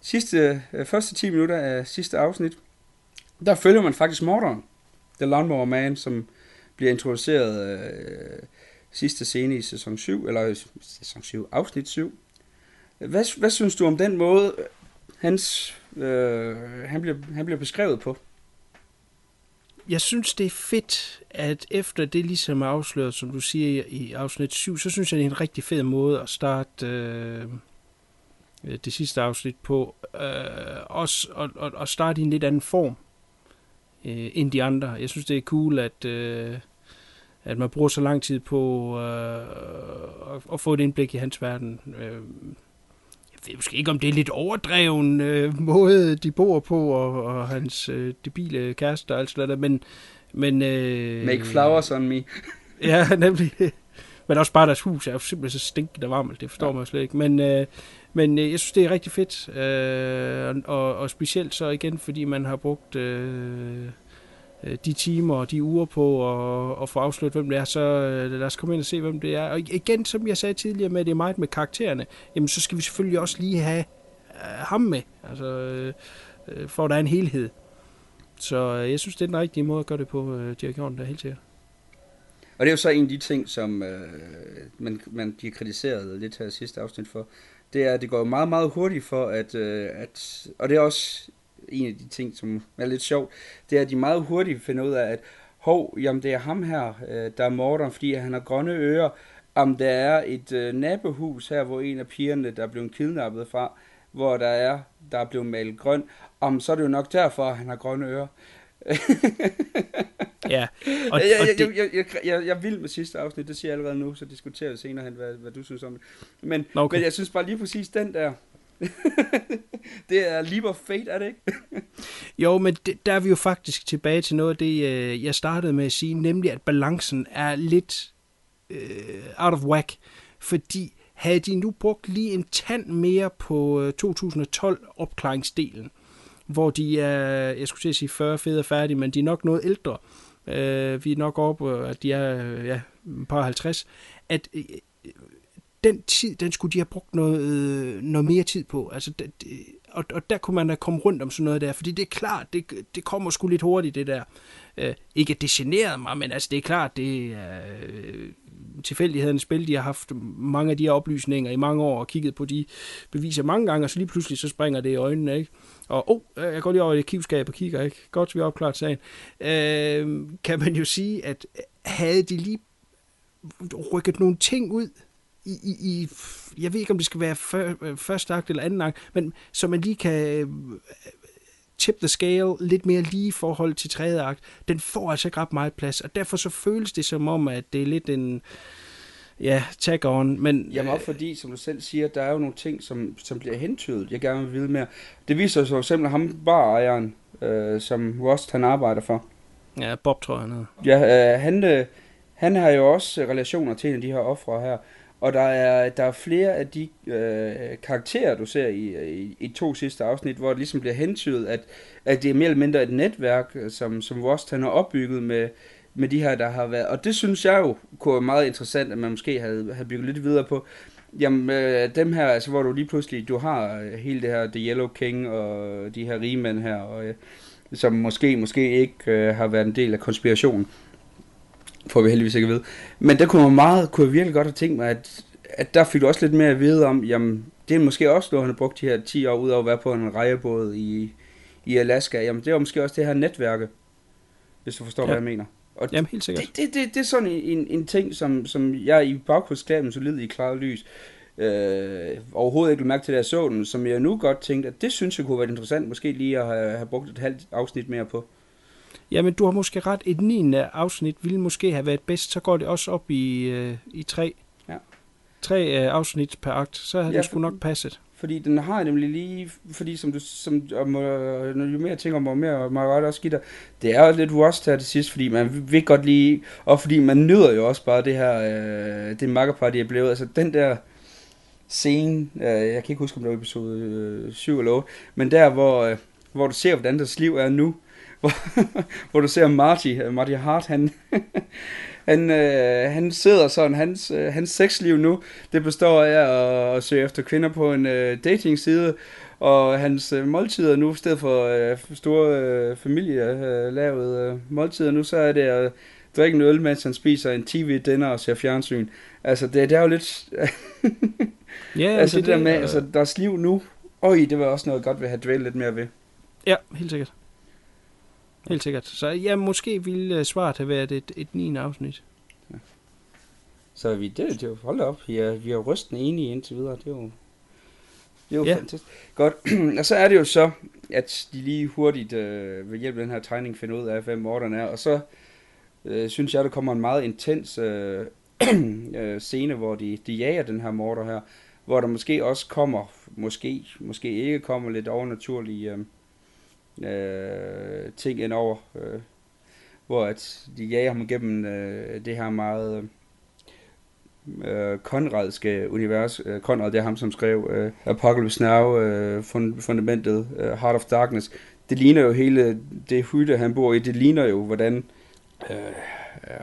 sidste, øh, første 10 minutter af sidste afsnit, der følger man faktisk morderen. The Lawnmower Man, som bliver introduceret øh, sidste scene i sæson 7, eller sæson 7, afsnit 7. Hvad, hvad synes du om den måde, hans, øh, han, bliver, han bliver beskrevet på?
jeg synes, det er fedt, at efter det ligesom er afsløret, som du siger i, afsnit 7, så synes jeg, det er en rigtig fed måde at starte øh, det sidste afsnit på. Øh, også at, og, og starte i en lidt anden form øh, end de andre. Jeg synes, det er cool, at, øh, at man bruger så lang tid på øh, at, at få et indblik i hans verden. Øh, jeg ved måske ikke, om det er lidt overdreven øh, måde, de bor på, og, og hans øh, debile kæreste og alt sådan noget, men... men øh,
Make flowers on me.
Ja, nemlig. Men også bare deres hus er jo simpelthen så stinkende varmt, det forstår ja. man slet ikke. Men, øh, men øh, jeg synes, det er rigtig fedt, øh, og, og specielt så igen, fordi man har brugt øh, Øh, de timer og de uger på at, at få afsluttet, hvem det er, så øh, lad os komme ind og se, hvem det er. Og igen, som jeg sagde tidligere med, at det er meget med karaktererne, jamen så skal vi selvfølgelig også lige have øh, ham med, altså øh, for at der er en helhed. Så jeg synes, det er den rigtige måde at gøre det på, øh, de har helt sikkert.
Og det er jo så en af de ting, som øh, man, man de har kritiseret lidt her i sidste afsnit for, det er, at det går meget, meget hurtigt for, at, øh, at og det er også en af de ting, som er lidt sjovt, det er, at de meget hurtigt finder ud af, at hov, jamen det er ham her, øh, der er morderen, fordi han har grønne ører, om der er et øh, nabohus her, hvor en af pigerne, der er blevet kidnappet fra, hvor der er, der er blevet malet grøn, om så er det jo nok derfor, at han har grønne ører.
ja,
og, jeg, og jeg, det... jeg, jeg, jeg, jeg, jeg vil med sidste afsnit, det siger jeg allerede nu, så diskuterer vi senere hen, hvad, hvad du synes om det. Men, okay. men jeg synes bare lige præcis den der, det er leap of fate, er det ikke?
jo, men det, der er vi jo faktisk tilbage til noget af det, øh, jeg startede med at sige, nemlig at balancen er lidt øh, out of whack, fordi havde de nu brugt lige en tand mere på øh, 2012 opklaringsdelen, hvor de er, jeg skulle til at sige 40 fede og færdige, men de er nok noget ældre. øh, vi er nok oppe, at de er ja, par 50, at øh, den tid, den skulle de have brugt noget, øh, noget mere tid på. Altså, det, og, og der kunne man da komme rundt om sådan noget der, fordi det er klart, det, det kommer sgu lidt hurtigt, det der. Øh, ikke at det generede mig, men altså, det er klart, det er øh, tilfældighedens spil. De har haft mange af de her oplysninger i mange år og kigget på de beviser mange gange, og så lige pludselig så springer det i øjnene, ikke? Og oh, jeg går lige over i det og kigger, ikke? Godt, vi har opklaret sagen. Øh, kan man jo sige, at havde de lige rykket nogle ting ud, i, i, i, jeg ved ikke, om det skal være før, første akt eller anden akt, men så man lige kan øh, tip the scale lidt mere lige i forhold til tredje akt, den får altså ikke ret meget plads, og derfor så føles det som om, at det er lidt en, ja, tag on, men...
Jamen også fordi, som du selv siger, der er jo nogle ting, som, som bliver hentydet, jeg gerne vil vide mere. Det viser sig for eksempel ham barejeren, øh, som Rust han arbejder for.
Ja, Bob tror jeg han
Ja, øh, han, øh, han har jo også relationer til en af de her ofre her, og der er, der er flere af de øh, karakterer, du ser i, i, i to sidste afsnit, hvor det ligesom bliver hentydet, at, at det er mere eller mindre et netværk, som, som Rust han har opbygget med, med de her, der har været. Og det synes jeg jo kunne være meget interessant, at man måske havde, havde bygget lidt videre på. Jamen, øh, dem her, altså hvor du lige pludselig, du har øh, hele det her The Yellow King og de her rige mænd her, og, øh, som måske, måske ikke øh, har været en del af konspirationen får vi heldigvis ikke at vide. Men der kunne man meget, kunne jeg virkelig godt have tænkt mig, at, at der fik du også lidt mere at vide om, jamen, det er måske også noget, han har brugt de her 10 år, ud over at være på en rejebåd i, i Alaska. Jamen, det er måske også det her netværke, hvis du forstår, ja. hvad jeg mener.
Og Jamen, helt sikkert.
Det, det, det, det er sådan en, en ting, som, som jeg i baggrundsklaben så lid i klart lys, øh, overhovedet ikke mærke til, at jeg så den, som jeg nu godt tænkte, at det synes jeg kunne være interessant, måske lige at have, have brugt et halvt afsnit mere på.
Jamen, du har måske ret. Et 9. afsnit ville måske have været bedst. Så går det også op i, øh, i tre.
Ja.
Tre øh, afsnit per akt. Så havde ja, det sgu nok passet.
Fordi den har nemlig lige, fordi som du, som, om, jo mere jeg tænker om, og mere må jeg også dig, det er jo lidt rust her til sidst, fordi man vil godt lige, og fordi man nyder jo også bare det her, øh, det makkerpar, de er blevet, altså den der scene, øh, jeg kan ikke huske, om det var episode øh, 7 eller 8, men der, hvor, øh, hvor du ser, hvordan deres liv er nu, hvor, hvor du ser Marty, øh, Marty Hart, han, han, øh, han sidder sådan, hans, øh, hans sexliv nu, det består af at, at søge efter kvinder på en øh, datingside, og hans øh, måltider nu, i stedet for øh, store øh, familielavede øh, måltider nu, så er det at drikke en øl, mens han spiser en tv-dinner og ser fjernsyn. Altså, det, det er jo lidt... ja, altså, altså det, det der med, altså, deres liv nu, øj, det var også noget godt, vi have dvælt lidt mere ved.
Ja, helt sikkert. Helt sikkert. Så ja, måske ville uh, svaret have været et, et 9. afsnit. Ja.
Så vi, det, det er jo, hold op, vi er, vi er rystende enige indtil videre. Det er jo, det er jo ja. fantastisk. Godt, og så er det jo så, at de lige hurtigt øh, ved hjælp af den her tegning finder ud af, hvem morderen er, og så øh, synes jeg, der kommer en meget intens øh, øh, scene, hvor de, de jager den her morder her, hvor der måske også kommer, måske, måske ikke kommer lidt overnaturlige... Øh, øh, ting ind over, øh, hvor at de jager ham igennem øh, det her meget øh, Konradske univers. Øh, Konrad, det er ham, som skrev øh, Apocalypse Now, øh, fundamentet, øh, Heart of Darkness. Det ligner jo hele det hytte, han bor i, det ligner jo, hvordan øh,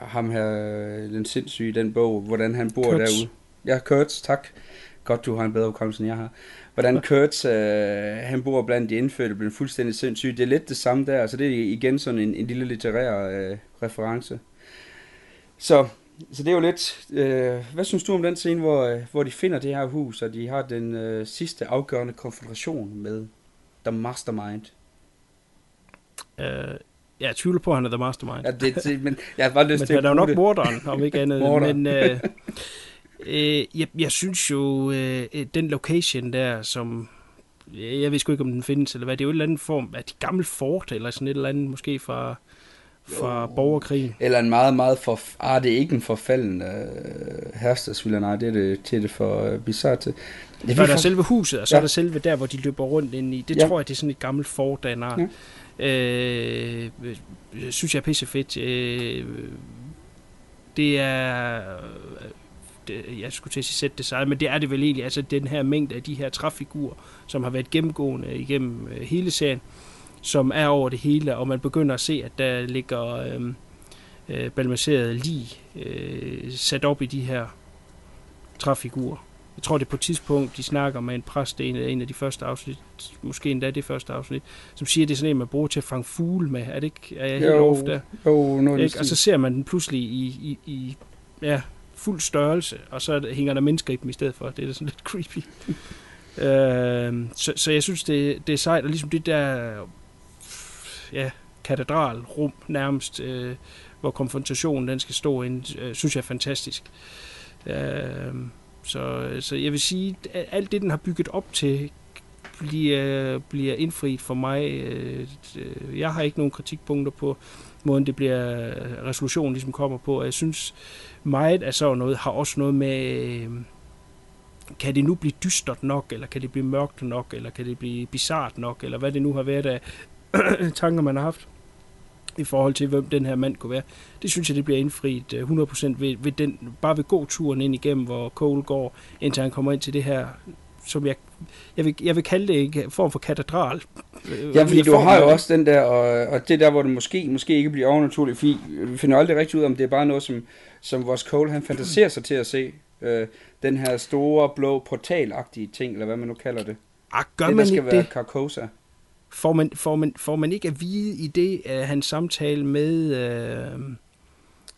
ham her, den sindssyge, den bog, hvordan han bor Kurtz. derude. Ja, Kurtz, tak. Godt, du har en bedre hukommelse, end jeg har. Hvordan Kurtz, øh, han bor blandt de indfødte, blev fuldstændig sindssyg. Det er lidt det samme der, så det er igen sådan en, en lille litterær øh, reference. Så, så det er jo lidt... Øh, hvad synes du om den scene, hvor, øh, hvor de finder det her hus, og de har den øh, sidste afgørende konfrontation med The Mastermind?
Øh, jeg tvivler på, at han er the mastermind.
Ja, det, det, men jeg har bare lyst
men
til
han er jo nok morderen, om ikke andet. Men øh, øh, jeg, jeg synes jo, øh, den location der, som... Jeg ved sgu ikke, om den findes, eller hvad. Det er jo et eller andet form af de gamle fort, eller sådan et eller andet, måske fra, fra borgerkrigen.
Eller en meget, meget for... Ah, det er ikke en forfalden øh, herstesviller, nej, det er det, til det for øh, bizarrt til. Det
Der er der selve huset, og så ja. Er der selve der, hvor de løber rundt ind i. Det
Ja.
tror jeg, det er sådan et gammelt fort en.
Ja.
Øh, øh, synes jeg er pisse fedt. Øh, det er... øh, jeg skulle til at sige sæt design, men det er det vel egentlig. Altså den her mængde af de her træfigurer, som har været gennemgående igennem øh, hele serien, som er over det hele, og man begynder at se, at der ligger øh, øh, balmaserede lig øh, sat op i de her træfigurer. Jeg tror, det er på et tidspunkt, de snakker med en præst, det er en af, en af de første afsnit, måske endda det første afsnit, som siger, at det er sådan en, man bruger til at fange fugle med. Er det ikke? Er jeg helt
Jo,
off der?
Jo, noget
Ikke? Og så ser man den pludselig i, i, i ja, fuld størrelse, og så der- hænger der mennesker i dem i stedet for. Det er da sådan lidt creepy. øh, så, så jeg synes, det, det er sejt, og ligesom det der ja, katedralrum nærmest, øh, hvor konfrontationen den skal stå ind, øh, synes jeg er fantastisk. Øh, så, så jeg vil sige, at alt det, den har bygget op til, bliver, bliver indfriet for mig. Øh, øh, jeg har ikke nogen kritikpunkter på måden, det bliver resolutionen ligesom kommer på. Og jeg synes, meget af sådan noget har også noget med, øh, kan det nu blive dystert nok, eller kan det blive mørkt nok, eller kan det blive bizart nok, eller hvad det nu har været af tanker, man har haft i forhold til, hvem den her mand kunne være. Det synes jeg, det bliver indfriet øh, 100% ved, ved den, bare ved god turen ind igennem, hvor Cole går, indtil han kommer ind til det her, som jeg, jeg, vil, jeg vil kalde det en form for katedral. Øh,
Ja, fordi du har jo også den der, og, og det der, hvor det måske, måske ikke bliver overnaturligt, fordi vi finder aldrig rigtig ud af, om det er bare noget, som, som vores Cole, han fantaserer sig til at se. Øh, den her store, blå, portalagtige ting, eller hvad man nu kalder det.
Ah, gør
det, der
man
skal
ikke
være
det?
Carcosa.
Får man, får, man, får man ikke at vide i det, uh, hans samtale med, uh,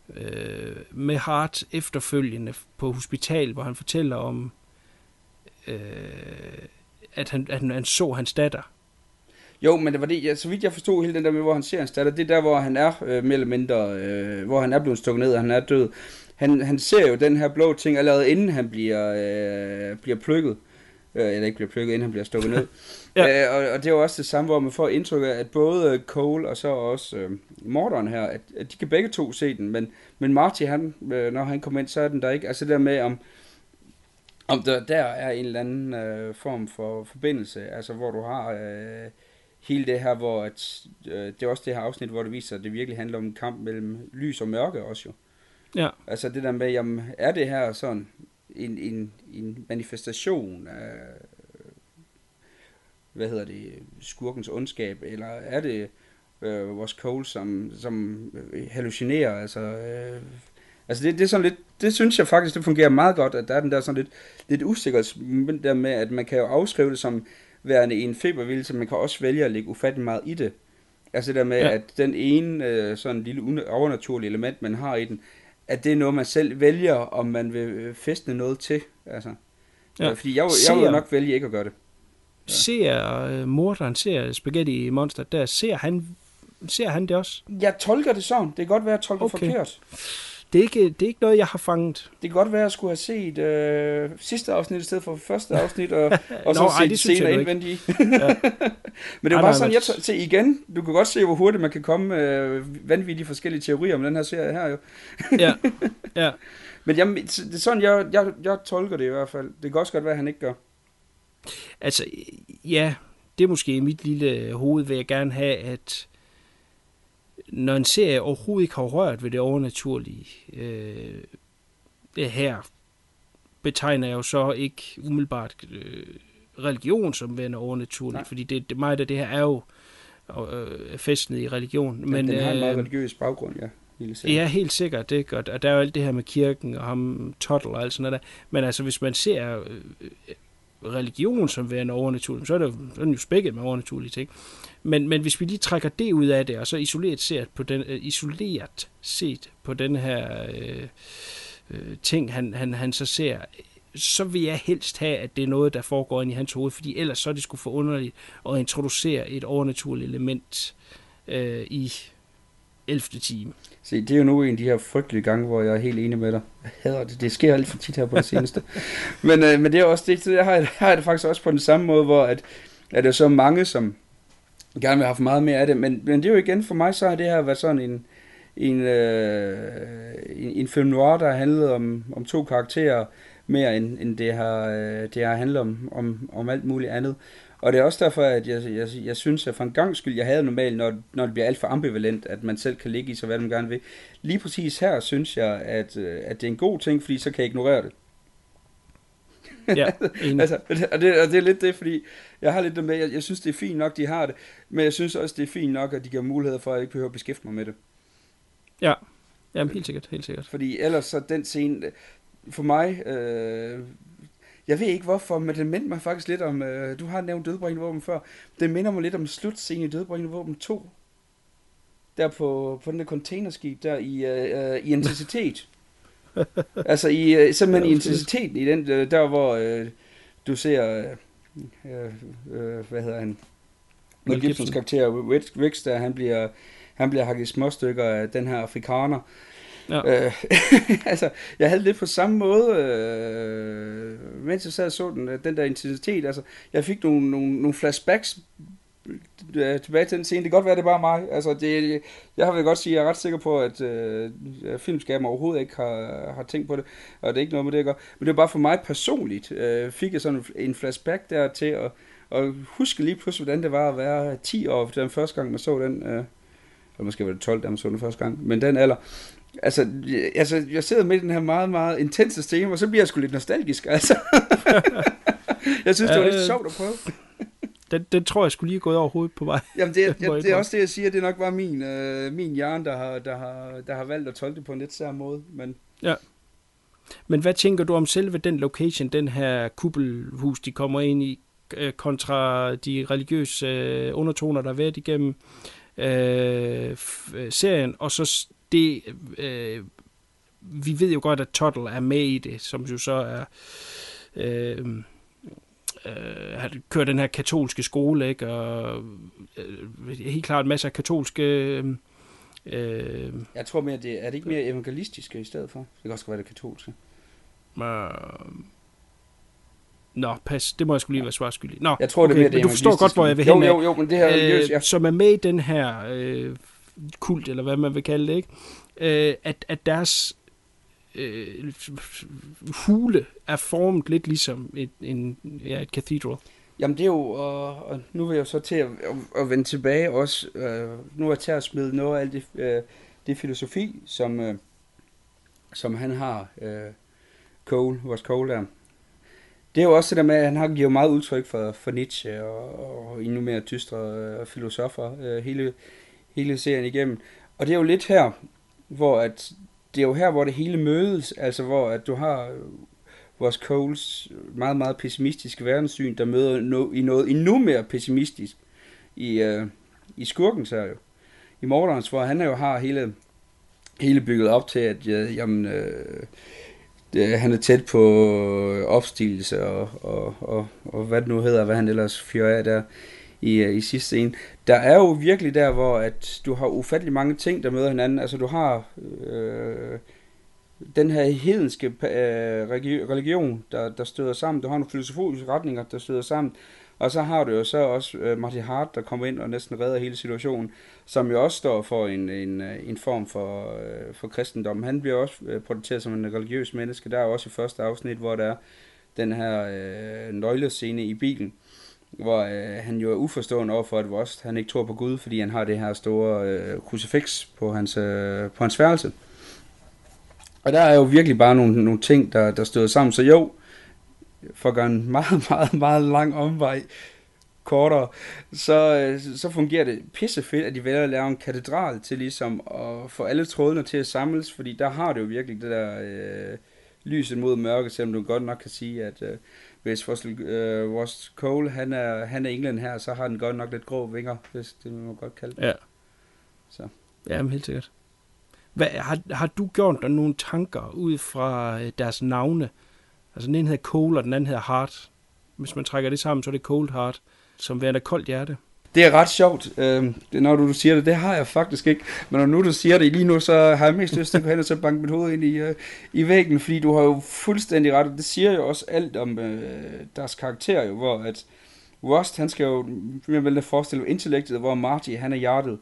uh, med Hart efterfølgende på hospital, hvor han fortæller om, uh, at, han, at han, han så hans datter.
Jo, men det var det, ja, så vidt jeg forstod hele den der med, hvor han ser hans datter, det er der, hvor han er øh, mere eller mindre, øh, hvor han er blevet stukket ned, og han er død. Han, han ser jo den her blå ting allerede inden han bliver, øh, bliver plukket. Øh, eller ikke bliver plukket, inden han bliver stukket ned.
Ja.
øh, og, og det er jo også det samme, hvor man får indtryk af, at både Cole og så også øh, morderen her, at, at de kan begge to se den, men, men Marty, han, øh, når han kommer ind, så er den der ikke. Altså det der med, om, om der, der er en eller anden øh, form for forbindelse, altså hvor du har øh, hele det her, hvor at, øh, det er også det her afsnit, hvor det viser, at det virkelig handler om en kamp mellem lys og mørke også jo.
Ja.
Altså det der med, jamen, er det her sådan en, en, en manifestation af, hvad hedder det, skurkens ondskab, eller er det øh, vores Cole, som, som hallucinerer, altså... Øh, Altså det, det er sådan lidt, det synes jeg faktisk, det fungerer meget godt, at der er den der sådan lidt, lidt usikkerhedsmoment der med, at man kan jo afskrive det som værende en febervildelse, man kan også vælge at lægge ufattelig meget i det. Altså det der med,
Ja.
ja. at den ene øh, sådan lille overnaturlige element, man har i den, at det er noget, man selv vælger, om man vil øh, fæstne noget til. Altså.
Ja.
Ja. Fordi jeg, jeg vil nok vælge ikke at gøre det.
Ser uh, morderen, ser Spaghetti Monster, der ser han, ser han det også?
Jeg tolker det sådan. Det kan godt være, at jeg tolker
okay.
forkert.
Det er, ikke, det er ikke noget, jeg har fanget.
Det kan godt være, at jeg skulle have set øh, sidste afsnit i stedet for første afsnit, og, og så
Nå,
set
ej,
senere indvendigt.
Ja.
Men det er
Ej,
bare
nej,
sådan, jeg t- se igen, du kan godt se, hvor hurtigt man kan komme øh, vanvittige forskellige teorier om den her serie her jo.
Ja, ja.
Men jeg, det er sådan, jeg, jeg, jeg tolker det i hvert fald. Det kan også godt være, at han ikke gør.
Altså, ja, det er måske mit lille hoved, vil jeg gerne have, at når en serie overhovedet ikke har rørt ved det overnaturlige, øh, det her betegner jeg jo så ikke umiddelbart øh, religion som værende overnaturligt,
Nej.
fordi det, det meget af det her er jo øh, festnet i religion.
Men,
Men,
den har en meget
øh,
religiøs baggrund, ja.
Ja, helt sikkert, det er godt. Og der er jo alt det her med kirken og ham, Tuttle og alt sådan noget der. Men altså, hvis man ser øh, religion som værende overnaturlig, så er, det jo, den jo spækket med overnaturlige ting. Men, men hvis vi lige trækker det ud af det, og så isoleret set på den, øh, isoleret set på den her øh, øh, ting, han, han, han så ser, så vil jeg helst have, at det er noget, der foregår ind i hans hoved, fordi ellers så er det skulle for underligt at introducere et overnaturligt element øh, i 11. time.
Se, det er jo nu en af de her frygtelige gange, hvor jeg er helt enig med dig. Jeg hader det. Det sker alt for tit her på det seneste. men, øh, men det er også det, jeg har, jeg har det faktisk også på den samme måde, hvor at, at der er så mange, som gerne vil have haft meget mere af det. Men, men det er jo igen for mig, så har det her været sådan en, en, øh, en, en film noir, der har handlet om, om to karakterer, mere end, end det, har, øh, det har handlet om, om, om alt muligt andet. Og det er også derfor, at jeg, jeg, jeg synes, at for en gang skyld, jeg havde normalt, når, når det bliver alt for ambivalent, at man selv kan ligge i sig, hvad man gerne vil. Lige præcis her synes jeg, at, øh, at det er en god ting, fordi så kan jeg ignorere det.
Ja, enig.
altså, og, det, og det er lidt det, fordi jeg har lidt det med, jeg, jeg synes, det er fint nok, de har det, men jeg synes også, det er fint nok, at de giver mulighed for, at jeg ikke behøver at beskæftige mig med det.
Ja, Jamen, helt sikkert, helt sikkert.
Fordi ellers så den scene, for mig, øh, jeg ved ikke hvorfor, men den minder mig faktisk lidt om, øh, du har nævnt Dødbringende Våben før, den minder mig lidt om slutscenen i Dødbringende Våben 2. Der på, på den der containerskib, der i, øh, i intensitet. altså i, øh, simpelthen i intensiteten i den, øh, der hvor øh, du ser, øh, øh, hvad hedder han, Mel Gibsons karakter, Rix, der han bliver, han bliver hakket i småstykker af den her afrikaner, Ja. Øh, altså, jeg havde lidt på samme måde, øh, mens jeg sad og så den, den der intensitet. Altså, jeg fik nogle, nogle, nogle flashbacks øh, tilbage til den scene. Det kan godt være, det er bare mig. Altså, det, jeg har vel godt sige, at jeg er ret sikker på, at øh, filmskaben overhovedet ikke har, har tænkt på det, og det er ikke noget med det, jeg gør. Men det er bare for mig personligt. Øh, fik jeg sådan en flashback der til at, at huske lige pludselig, hvordan det var at være 10 år, den første gang, man så den. Øh, eller måske var det 12, da man så den første gang. Men den alder, Altså, jeg, altså, jeg sidder med den her meget, meget intense stemme, og så bliver jeg sgu lidt nostalgisk, altså. jeg synes, det var lidt sjovt at prøve.
Den, den tror jeg skulle lige gået over hovedet på mig.
Jamen, det, er, jeg, det er også det, jeg siger. Det er nok bare min, øh, min hjerne, der har, der, har, der har valgt at tolke det på en lidt sær måde. Men...
Ja. Men hvad tænker du om selve den location, den her kuppelhus, de kommer ind i, øh, kontra de religiøse øh, undertoner, der har været igennem øh, serien, og så det, øh, vi ved jo godt, at Tuttle er med i det, som jo så er, øh, øh, kørt den her katolske skole, ikke? og øh, helt klart masser af katolske...
Øh, jeg tror mere, det er det ikke mere evangelistiske i stedet for? Det kan også være det katolske.
Øh, Nå, pas. Det må jeg skulle lige være svarskyldig. Nå,
jeg tror, okay, det er mere
men du forstår godt, hvor jeg vil hen.
Jo, jo, jo, men det her
øh, ja. Som er med i den her øh, kult, eller hvad man vil kalde det, ikke? Øh, at, at deres øh, hule er formet lidt ligesom et, en, ja, et cathedral.
Jamen det er jo, og, og nu vil jeg så til at, at, at vende tilbage også, øh, nu er jeg til at smide noget af alt det, øh, det filosofi, som, øh, som han har, øh, Cole, vores Cole der. Det er jo også det der med, at han har givet meget udtryk for, for Nietzsche og, og endnu mere dystre øh, filosofer øh, hele, hele serien igennem. Og det er jo lidt her, hvor at, det er jo her, hvor det hele mødes, altså hvor at du har øh, vores Coles meget, meget pessimistiske verdenssyn, der møder no, i noget endnu mere pessimistisk i, uh, i skurken, så jo. I Morderens, hvor han jo har hele, hele bygget op til, at uh, jamen, øh, det, han er tæt på opstigelse og, og, og, og hvad det nu hedder, hvad han ellers fyrer af der i, øh, i sidste scene. Der er jo virkelig der, hvor at du har ufattelig mange ting, der møder hinanden. Altså du har øh, den her hedenske øh, religion, der, der støder sammen. Du har nogle filosofiske retninger, der støder sammen. Og så har du jo så også øh, Marty Hart, der kommer ind og næsten redder hele situationen, som jo også står for en, en, øh, en form for, øh, for kristendom. Han bliver også øh, portrætteret som en religiøs menneske. Der er også i første afsnit, hvor der er den her øh, nøglescene i bilen, hvor øh, han jo er uforstående over for, at Vost, han ikke tror på Gud, fordi han har det her store øh, krucifix på hans, øh, på hans værelse. Og der er jo virkelig bare nogle, nogle ting, der, der støder sammen. Så jo, for at gøre en meget, meget, meget lang omvej, kortere, så, øh, så fungerer det pissefedt, at de vælger at lave en katedral til ligesom at få alle trådene til at samles, fordi der har det jo virkelig det der øh, lyset mod mørke, selvom du godt nok kan sige, at øh, hvis Russell, øh, Ross Cole, han er, han er England her, så har den godt nok lidt grå vinger, hvis det må man godt kalde det.
Ja.
Så.
Ja, men helt sikkert. Hvad, har, har du gjort dig nogle tanker ud fra øh, deres navne? Altså den ene hedder Cole, og den anden hedder Heart. Hvis man trækker det sammen, så er det Cold Heart, som værende koldt hjerte.
Det er ret sjovt, øh, når du, du siger det. Det har jeg faktisk ikke. Men når nu du siger det lige nu, så har jeg mest lyst til at gå hen og så banke mit hoved ind i, øh, i væggen, fordi du har jo fuldstændig ret. og Det siger jo også alt om øh, deres karakter, jo, hvor at Rust, han skal jo, jeg vil forestille intellektet, hvor Marty, han er hjertet.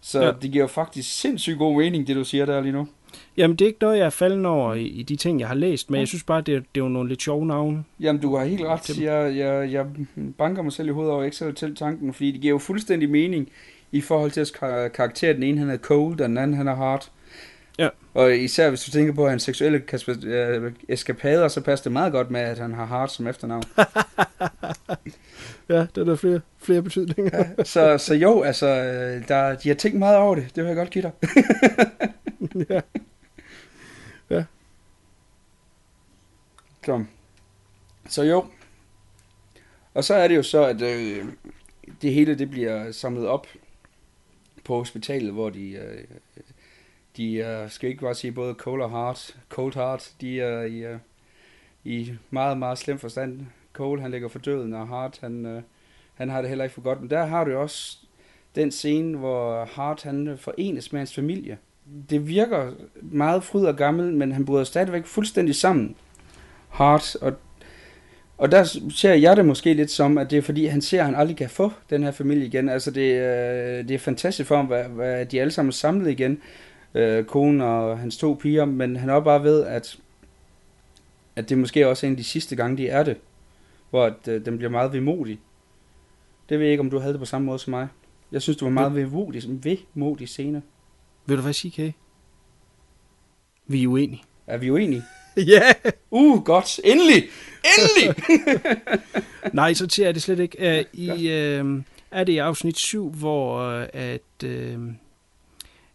Så
ja.
det giver jo faktisk sindssygt god mening, det du siger der lige nu.
Jamen, det er ikke noget, jeg er falden over i, i de ting, jeg har læst, men jeg synes bare, det er, det er jo nogle lidt sjove navne.
Jamen, du har helt ret. Jeg, jeg, jeg banker mig selv i hovedet over ikke selv til tanken, fordi det giver jo fuldstændig mening i forhold til at kar- karakter. Den ene, han er cold, og den anden, han er hard.
Ja.
Og især hvis du tænker på hans seksuelle øh, eskapader, så passer det meget godt med, at han har hard som efternavn.
Ja, der er der flere, flere betydninger.
ja, så, så jo, altså, øh, der, de har tænkt meget over det. Det vil jeg godt give dig.
ja. ja.
Så, så jo. Og så er det jo så, at øh, det hele det bliver samlet op på hospitalet, hvor de, øh, de øh, skal ikke bare sige både cold og hard, cold heart, de er i, øh, i meget, meget slem forstand. Cole, han ligger for døden, og Hart, han, øh, han har det heller ikke for godt. Men der har du også den scene, hvor Hart, han øh, forenes med hans familie. Det virker meget fryd og gammel, men han bryder stadigvæk fuldstændig sammen. Hart, og, og der ser jeg det måske lidt som, at det er fordi, han ser, at han aldrig kan få den her familie igen. Altså det, øh, det er fantastisk for ham, hvad, hvad de alle sammen er samlet igen, øh, konen og hans to piger, men han er bare ved, at, at det måske også er en af de sidste gange, de er det, hvor at, øh, den bliver meget vemodig. Det ved jeg ikke, om du havde det på samme måde som mig. Jeg synes, det var meget vemodig, vemodig scene.
Ved du hvad, CK? Vi er uenige.
Er vi uenige?
Ja!
Uh, godt. Endelig! Endelig!
Nej, så ser jeg det slet ikke. Uh, I, uh, er det i afsnit 7, hvor uh, at, uh,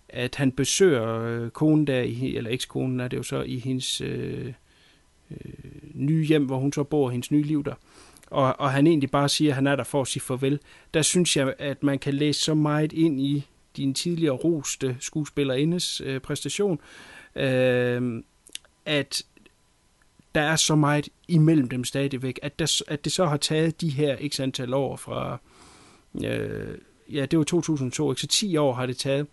at han besøger uh, konen der, i, eller ekskonen er det jo så, i hendes uh, uh, nye hjem, hvor hun så bor, hendes nye liv der. Og, og han egentlig bare siger, at han er der for at sige farvel. Der synes jeg, at man kan læse så meget ind i din tidligere roste skuespillerindes øh, præstation, øh, at der er så meget imellem dem stadigvæk, at, der, at det så har taget de her x antal år fra, øh, ja, det var 2002, ikke? så 10 år har det taget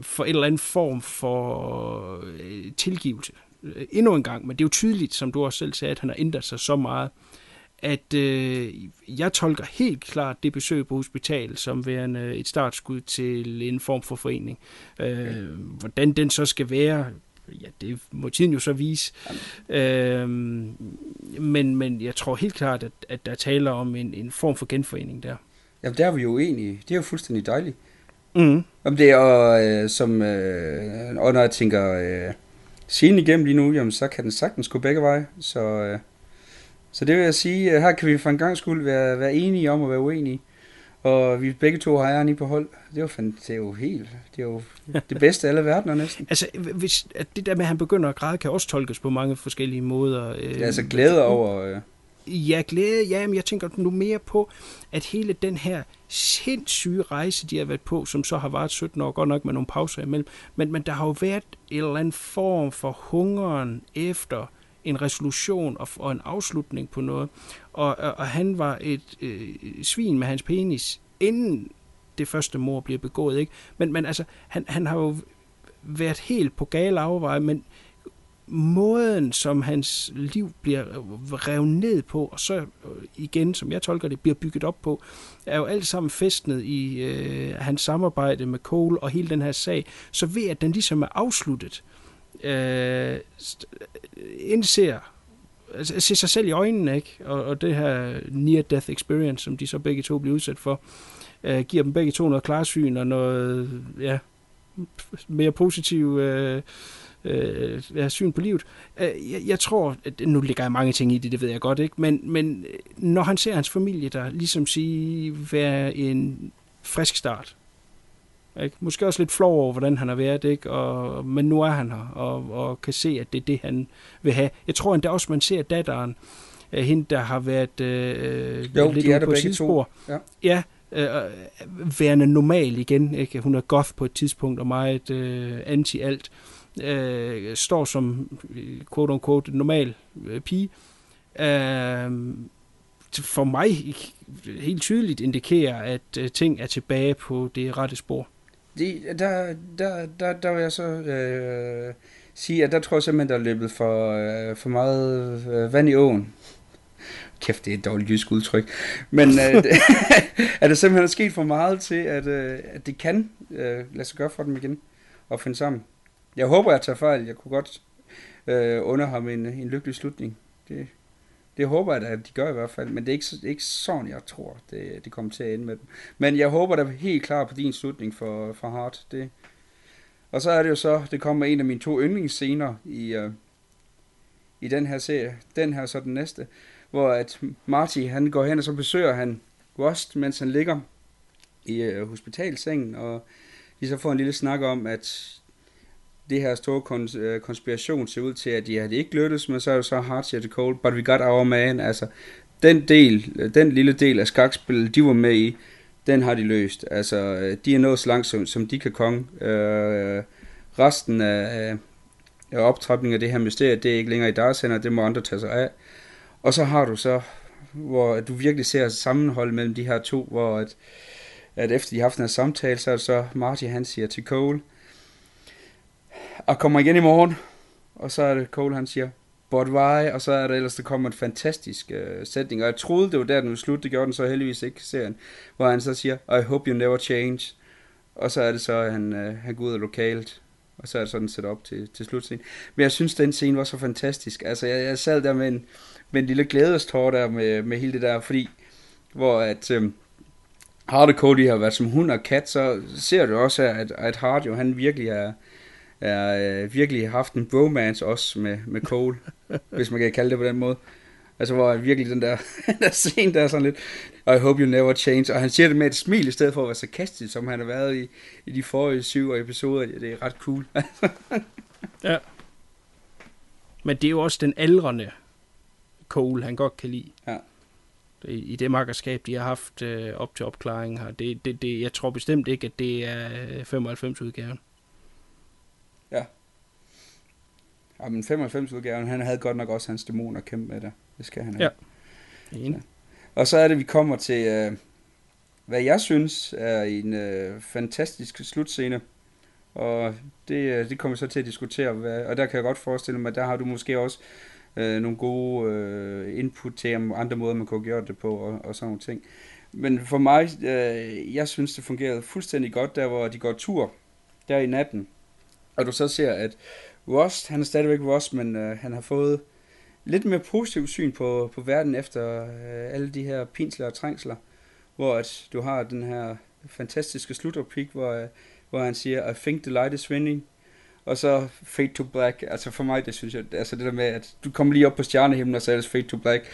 for en eller anden form for øh, tilgivelse. Øh, endnu en gang, men det er jo tydeligt, som du også selv sagde, at han har ændret sig så meget, at øh, jeg tolker helt klart det besøg på hospital som værende et startskud til en form for forening. Øh, hvordan den så skal være, ja, det må tiden jo så vise. Øhm, men, men jeg tror helt klart, at, at der taler om en, en form for genforening der.
Jamen, der er vi jo enige. Det er jo fuldstændig dejligt.
Mm.
Om det er, og, øh, som, øh, og når jeg tænker øh, scenen igennem lige nu, jamen, så kan den sagtens gå begge veje. Så, øh, så det vil jeg sige, øh, her kan vi for en gang skulle være, være enige om at være uenige. Og vi begge to har æren i på hold. Det er jo, det er jo helt, det er jo det bedste af alle verdener næsten.
Altså, hvis, at det der med, at han begynder at græde, kan også tolkes på mange forskellige måder. Øh,
Det er altså glæde over... Øh,
Ja, glæde, ja, men jeg tænker nu mere på, at hele den her sindssyge rejse, de har været på, som så har varet 17 år, godt nok med nogle pauser imellem, men, men der har jo været en eller anden form for hungeren efter en resolution og, og en afslutning på noget, og, og, og han var et øh, svin med hans penis, inden det første mor bliver begået, ikke? Men, men altså, han, han har jo været helt på gale afveje, men måden, som hans liv bliver revet ned på, og så øh, igen, som jeg tolker det, bliver bygget op på, er jo alt sammen festnet i øh, hans samarbejde med Cole og hele den her sag. Så ved at den ligesom er afsluttet, øh, Øh, øh, indser altså, se sig selv i øjnene, ikke? Og, og det her near-death experience, som de så begge to bliver udsat for, øh, giver dem begge to noget klarsyn og noget, ja, mere positiv øh, øh, ja, syn på livet. Øh, jeg, jeg tror, at nu ligger jeg mange ting i det, det ved jeg godt, ikke? Men, men øh, når han ser hans familie der, ligesom sige, være en frisk start, ikke? Måske også lidt flov over, hvordan han har været, ikke? Og, men nu er han her, og, og kan se, at det er det, han vil have. Jeg tror endda også, man ser datteren, hende, der har været øh,
Jo,
lidt
de er
på sidespor.
Ja.
Ja, øh, værende normal igen. Ikke? Hun er goth på et tidspunkt og meget øh, anti-alt. Øh, står som quote-unquote normal øh, pige. Øh, for mig helt tydeligt indikerer, at øh, ting er tilbage på det rette spor.
Det, der, der, der, der vil jeg så øh, sige, at der tror jeg simpelthen, der er løbet for, øh, for meget øh, vand i åen. Kæft, det er et dårligt jysk udtryk. Men øh, er der simpelthen sket for meget til, at, øh, at det kan øh, lade sig gøre for dem igen og finde sammen. Jeg håber, jeg tager fejl. Jeg kunne godt øh, under ham en, en lykkelig slutning. Det, det håber jeg da, at de gør i hvert fald. Men det er ikke, det er ikke sådan, jeg tror, det, det kommer til at ende med dem. Men jeg håber da helt klart på din slutning for, for Hart. Det. Og så er det jo så, det kommer en af mine to yndlingsscener i, uh, i den her serie. Den her så den næste. Hvor at Marty, han går hen, og så besøger han Rust, mens han ligger i uh, hospitalsengen. Og de så får en lille snak om, at det her store kons- øh, konspiration ser ud til, at de har det ikke lykkes, men så er det så hard to cold, but we got our man. Altså, den del, øh, den lille del af skakspillet, de var med i, den har de løst. Altså, øh, de er nået så langt, som, som de kan komme. Øh, resten af, af optrapningen af det her mysterie, det er ikke længere i deres hænder, det må andre tage sig af. Og så har du så, hvor du virkelig ser sammenhold mellem de her to, hvor at, at efter de har haft den her samtale, så er det så Marty, han siger til Cole, og kommer igen i morgen, og så er det Cole, han siger, but why? Og så er der ellers, der kommer en fantastisk uh, sætning, og jeg troede, det var der, den ville slutte, det gjorde den så heldigvis ikke, serien, hvor han så siger, I hope you never change, og så er det så, at han, uh, han går ud af lokalet, og så er det sådan set op til, til slutscenen. Men jeg synes, den scene var så fantastisk. Altså, jeg, jeg sad der med en, med en lille glædestår der med, med hele det der, fordi, hvor at øhm, Hart og Cody har været som hund og kat, så ser du også, at, at Hart jo, han virkelig er, er øh, virkelig haft en bromance også med, med Cole, hvis man kan kalde det på den måde. Altså, hvor han virkelig den der, der scene, der er sådan lidt, I hope you never change, og han siger det med et smil, i stedet for at være sarkastisk, som han har været i, i de forrige syv episoder, det er ret cool.
Ja. Men det er jo også den aldrende Cole, han godt kan lide.
Ja.
I, i det makkerskab, de har haft øh, op til opklaringen her. Det, det, det, jeg tror bestemt ikke, at det er 95-udgaven.
Ja, men 95-udgaven, han havde godt nok også hans dæmoner at kæmpe med der. Det skal han have.
Ja. Enig.
Og så er det, vi kommer til, øh, hvad jeg synes er en øh, fantastisk slutscene. Og det, øh, det kommer vi så til at diskutere. Hvad, og der kan jeg godt forestille mig, at der har du måske også øh, nogle gode øh, input til, om andre måder, man kunne gøre det på, og, og sådan nogle ting. Men for mig, øh, jeg synes, det fungerede fuldstændig godt, der hvor de går tur, der i natten. Og du så ser, at Rust, han er stadigvæk Rust, men øh, han har fået lidt mere positiv syn på, på verden efter øh, alle de her pinsler og trængsler, hvor at du har den her fantastiske slutreplik, hvor, øh, hvor han siger, I think the light is winning, og så Fade to Black, altså for mig, det synes jeg, altså det der med, at du kommer lige op på stjernehimlen, og så ellers Fade to Black,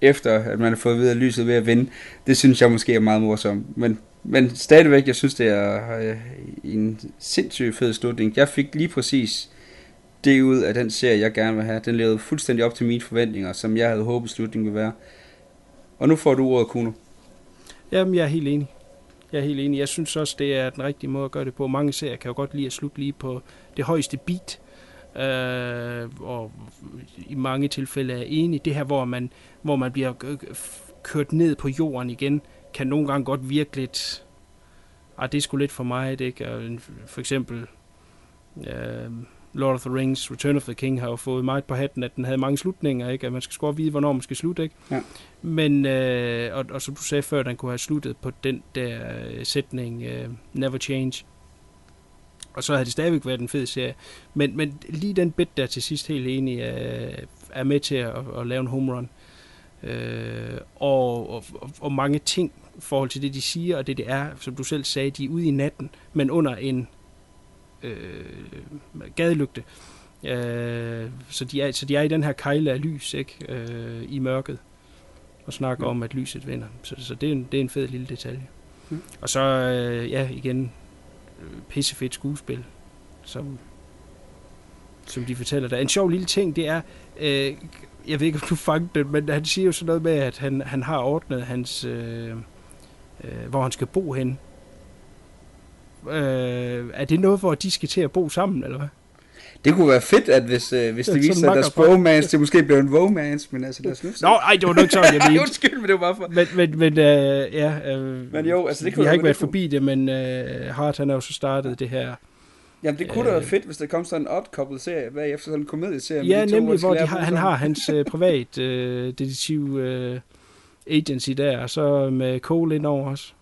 efter at man har fået videre lyset ved at vinde, det synes jeg måske er meget morsomt, men, men stadigvæk, jeg synes, det er øh, en sindssygt fed slutning. Jeg fik lige præcis det ud af den serie, jeg gerne vil have. Den levede fuldstændig op til mine forventninger, som jeg havde håbet slutningen ville være. Og nu får du ordet, Kuno.
Jamen, jeg er helt enig. Jeg er helt enig. Jeg synes også, det er den rigtige måde at gøre det på. Mange serier kan jo godt lide at slutte lige på det højeste beat. Øh, og i mange tilfælde er enig. Det her, hvor man, hvor man bliver øh, kørt ned på jorden igen, kan nogle gange godt virke lidt... Ah, det er sgu lidt for mig, ikke? For eksempel... Øh, Lord of the Rings, Return of the King har jo fået meget på hatten, at den havde mange slutninger, ikke? At man skal sgu vide, hvornår man skal slutte, ikke?
Ja.
Men, øh, og, og som du sagde før, den kunne have sluttet på den der øh, sætning, øh, Never Change. Og så havde det stadigvæk været en fed serie. Men, men lige den bit der til sidst, helt enig, øh, er med til at, at lave en home run. Øh, og, og, og mange ting i forhold til det, de siger, og det det er, som du selv sagde, de er ude i natten, men under en øh, gadelygte. Øh, så, de er, så de er i den her kejle af lys, ikke? Øh, I mørket. Og snakker om, at lyset vinder. Så, så det, er en, det er en fed lille detalje.
Mm.
Og så, øh, ja, igen, øh, pissefedt skuespil, som, som de fortæller der. En sjov lille ting, det er, øh, jeg ved ikke, om du fangede det, men han siger jo sådan noget med, at han, han har ordnet hans, øh, øh, hvor han skal bo hen. Øh, er det noget, hvor de skal til at bo sammen, eller hvad?
Det kunne være fedt, at hvis, øh, hvis det
sådan
viser sig, at deres bromance, det måske blev en vomance, men altså, lad os nu.
Nå, ej, det var nok sådan, jeg mente.
Undskyld, men det var bare for...
Men, men, men øh, ja, øh,
Men jo, altså, det kunne
har
jo-
ikke
det
været
kunne-
forbi det, men øh, Hart han har jo så startet det her.
Jamen, det kunne da
Øh.
være fedt, hvis der kom sådan en odd serie bagefter, sådan en komedieserie. med
Ja,
de
nemlig, hvor de har, han har hans øh, privat øh, detektiv øh, agency der, og så med Cole ind over os.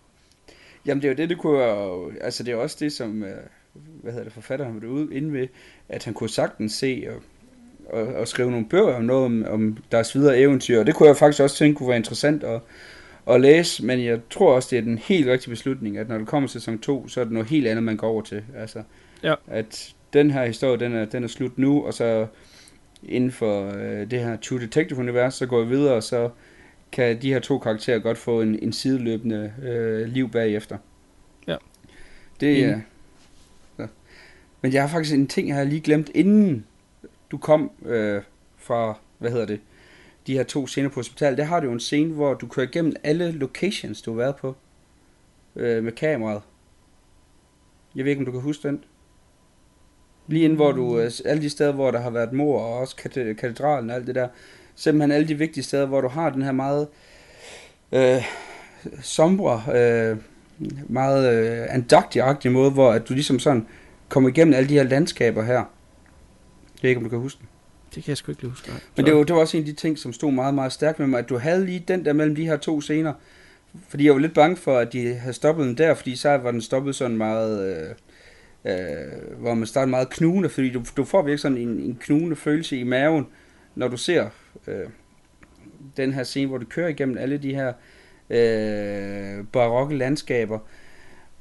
Jamen, det er jo det, det kunne være... Altså, det er jo også det, som... Øh, hvad hedder det, forfatteren var ude inde ved, at han kunne sagtens se og, og, og skrive nogle bøger om noget om, om deres videre eventyr, og det kunne jeg faktisk også tænke kunne være interessant at, at læse, men jeg tror også, det er den helt rigtige beslutning, at når det kommer til sæson 2, så er det noget helt andet, man går over til. Altså,
Ja.
at den her historie, den er, den er slut nu, og så inden for øh, det her True Detective-univers, så går vi videre, og så kan de her to karakterer godt få en, en sideløbende øh, liv bagefter.
Ja.
Det er...
Enig.
så. Men jeg har faktisk en ting, jeg har lige glemt, inden du kom øh, fra, hvad hedder det, de her to scener på hospitalet, der har du jo en scene, hvor du kører igennem alle locations, du har været på, øh, med kameraet. Jeg ved ikke, om du kan huske den. Lige inden, hvor du, øh, alle de steder, hvor der har været mor, og også kate- katedralen og alt det der. Simpelthen alle de vigtige steder, hvor du har den her meget øh, sombre, øh, meget øh, andagtig måde, hvor at du ligesom sådan kommer igennem alle de her landskaber her. Jeg ved ikke, om du kan huske det.
Det kan jeg sgu ikke huske. Nej.
Men det var, det var også en af de ting, som stod meget, meget stærkt med mig, at du havde lige den der mellem de her to scener. Fordi jeg var lidt bange for, at de havde stoppet den der, fordi så var den stoppet sådan meget... Øh, øh, hvor man starter meget knugende, fordi du, du får virkelig sådan en, en knugende følelse i maven, når du ser øh, den her scene, hvor du kører igennem alle de her øh, barokke landskaber,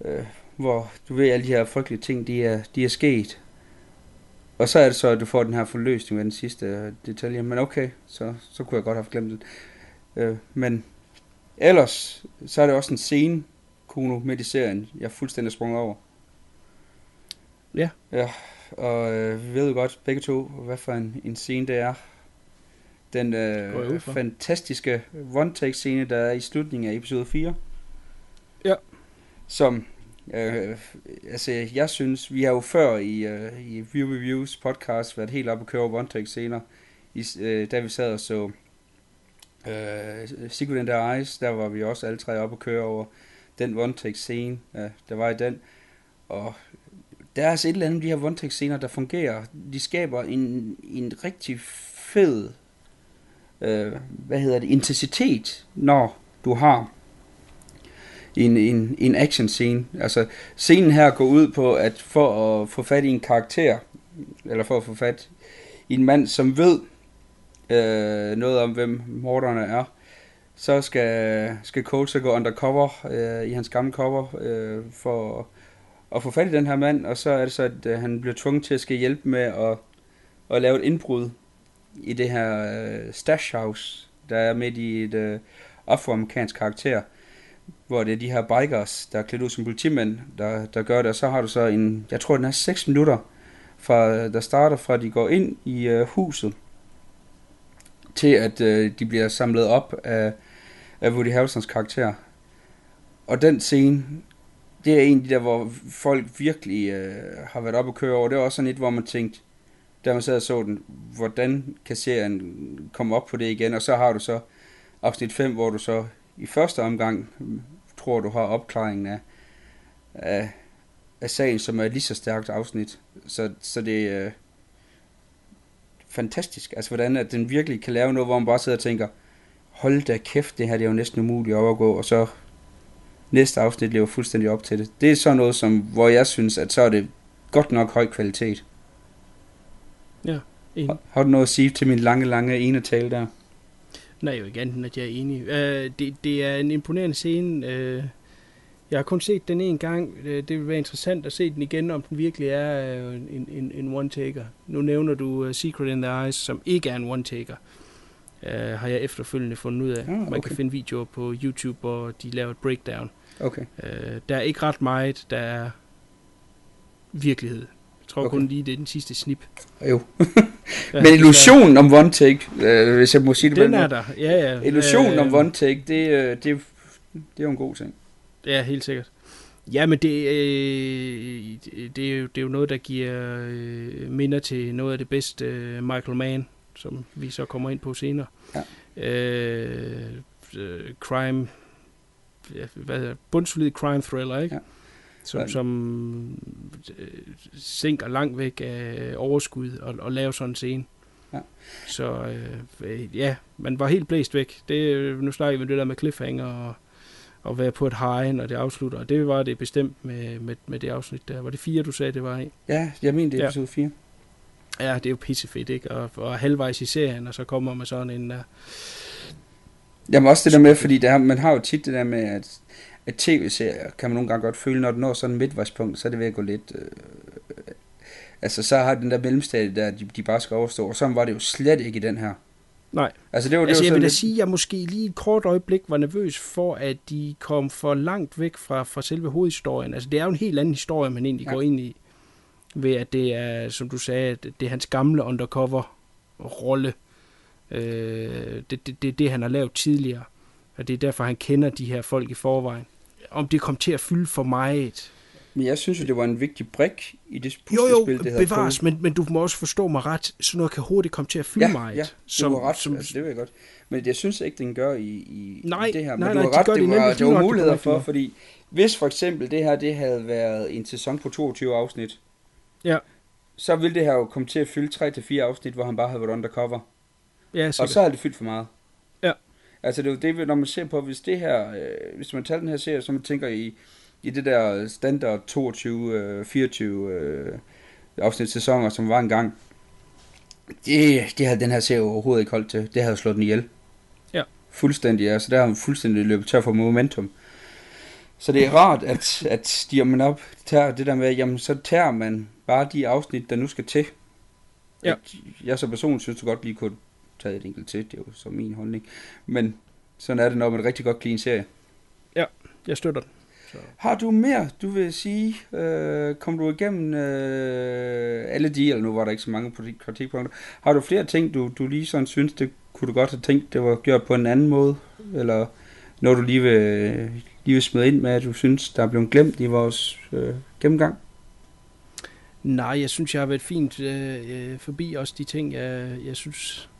øh, hvor du ved, alle de her frygtelige ting, de er, de er sket. Og så er det så, at du får den her forløsning med den sidste detalje. Men okay, så, så kunne jeg godt have glemt det. Øh, men ellers, så er det også en scene, Kuno, midt i serien, jeg er fuldstændig sprunget over.
Ja.
Ja, og øh, vi ved jo godt begge to, hvad for en, en scene det er. Den øh, fantastiske one-take-scene, der er i slutningen af episode 4.
Ja.
Som, øh, altså jeg synes, vi har jo før i, øh, i View Reviews podcast været helt oppe at køre one-take-scener, i, øh, da vi sad og så øh, Secret in Their Eyes, der var vi også alle tre oppe at køre over den one-take-scene, øh, der var i den. Og der er altså et eller andet de her one-take-scener, der fungerer. De skaber en, en rigtig fed øh, hvad hedder det, intensitet, når du har en, en, en action scene. Altså, scenen her går ud på, at for at få fat i en karakter, eller for at få fat i en mand, som ved øh, noget om, hvem morderne er, så skal, skal Cole så gå undercover øh, i hans gamle cover øh, for at få fat i den her mand, og så er det så, at øh, han bliver tvunget til at skal hjælpe med at, at lave et indbrud i det her øh, stash house, der er midt i et øh, afroamerikansk karakter, hvor det er de her bikers, der er klædt ud som politimænd, der, der gør det, og så har du så en, jeg tror den er 6 minutter, fra, der starter fra de går ind i øh, huset, til at øh, de bliver samlet op af, af Woody Harrelsons karakter. Og den scene, det er en af de der, hvor folk virkelig øh, har været op og køre over. Det er også sådan et, hvor man tænkte, da man sad og så den, hvordan kan serien komme op på det igen? Og så har du så afsnit 5, hvor du så i første omgang tror, du har opklaringen af, af, af sagen, som er et lige så stærkt afsnit. Så, så det er øh, fantastisk. Altså, hvordan at den virkelig kan lave noget, hvor man bare sidder og tænker, hold da kæft, det her det er jo næsten umuligt at overgå, og så næste afsnit lever fuldstændig op til det. Det er sådan noget, som, hvor jeg synes, at så er det godt nok høj kvalitet.
Ja, enig.
Har, har du noget at sige til min lange, lange ene tale der?
Nej, jo ikke andet, at jeg er enig. Uh, det, det er en imponerende scene. Uh, Jeg har kun set den en gang. Øh, Det vil være interessant at se den igen, om den virkelig er øh, en, en, en one-taker. Nu nævner du uh, Secret in the Eyes, som ikke er en one-taker. Uh, har jeg efterfølgende fundet ud af.
Ah,
Man
okay.
kan finde videoer på YouTube, hvor de laver et breakdown.
Okay.
Uh, der er ikke ret meget, der er virkelighed. Tror
Okay.
kun lige, det er den sidste snip.
Jo. Men illusionen om one take, øh, hvis jeg må sige det
Den er der, ja ja.
Illusionen om
Øh,
one take, det, øh, det, det er jo en god ting.
Ja, helt sikkert. Ja, men det, øh, det, er jo, det er jo noget, der giver øh, minder til noget af det bedste øh, Michael Mann, som vi så kommer ind på senere.
Ja.
Øh, øh, crime, hvad hedder det? Bundsolid crime thriller, ikke?
Ja.
Som,
Ja.
som øh, sinker langt væk af overskud og, og laver sådan en scene.
Ja.
Så øh, øh, ja, man var helt blæst væk. Det, øh, nu snakker vi om det der med cliffhanger og, og være på et high, når det afslutter. Og det var det bestemt med, med, med det afsnit der. Var det fire, du sagde, det var i?
Ja, jeg mener det er
Ja.
episode 4.
Ja, det er jo pissefedt, ikke? Og, og halvvejs i serien, og så kommer man sådan en der.
Jamen også det der med, fordi der, man har jo tit det der med, at, at tv-serier kan man nogle gange godt føle, når det når sådan en midtvejspunkt, så er det ved at gå lidt... Øh, altså så har den der mellemstadie der, de, de bare skal overstå, og sådan var det jo slet ikke i den her.
Nej,
Altså det var, det
altså
var
jeg vil da
lidt,
sige, at jeg måske lige et kort øjeblik var nervøs for, at de kom for langt væk fra, fra selve hovedhistorien. Altså det er jo en helt anden historie, man egentlig
Ja.
går ind i. Ved at det er, som du sagde, det er hans gamle undercover-rolle. Øh, det, det, det er det, han har lavet tidligere. Og det er derfor, han kender de her folk i forvejen. Om det kom til at fylde for meget.
Men jeg synes jo, det var en vigtig brik i det
Jo, jo,
puslespil, det havde
bevares, men, men du må også forstå mig ret. Sådan noget kan hurtigt komme til at fylde
Ja,
meget.
ja, du
som,
har ret,
som,
altså, det ved jeg godt. Men jeg synes ikke, den gør i, i,
Nej,
i det her. Men
nej,
du
nej,
har
de
ret, det,
det
var, det var
det
muligheder
var
for,
rigtigt.
fordi hvis for eksempel det her, det havde været en sæson på 22 afsnit,
Ja.
så ville det her jo komme til at fylde 3-4 afsnit, hvor han bare havde været undercover.
ja,
Og
sikkert.
så havde det fyldt for meget.
Ja.
Altså det er jo det, når man ser på, hvis det her, øh, hvis man tager den her serie, så man tænker i, i det der standard 22, øh, 24 øh, afsnit sæsoner, som var engang, det, det havde den her serie overhovedet ikke holdt til. Det havde slået den ihjel.
Ja.
Fuldstændig, altså der har fuldstændig løbet tør for momentum. Så det er rart, at, at de, man op, tager det der med, jamen så tager man bare de afsnit, der nu skal til.
Ja.
At Jeg som person synes, du godt lige kunne tage et enkelt til, det er jo så min holdning. Men sådan er det, når man rigtig godt en serie.
Jeg støtter den.
Har du mere, du vil sige? Øh, kom du igennem øh, alle de, eller nu var der ikke så mange kritikpunkter. Har du flere ting, du, du lige sådan synes, det kunne du godt have tænkt, det var gjort på en anden måde? Eller når du lige vil, lige vil smide ind med, at du synes, der er blevet glemt i vores øh, gennemgang?
Nej, jeg synes, jeg har været fint øh, øh, forbi også de ting, jeg, jeg synes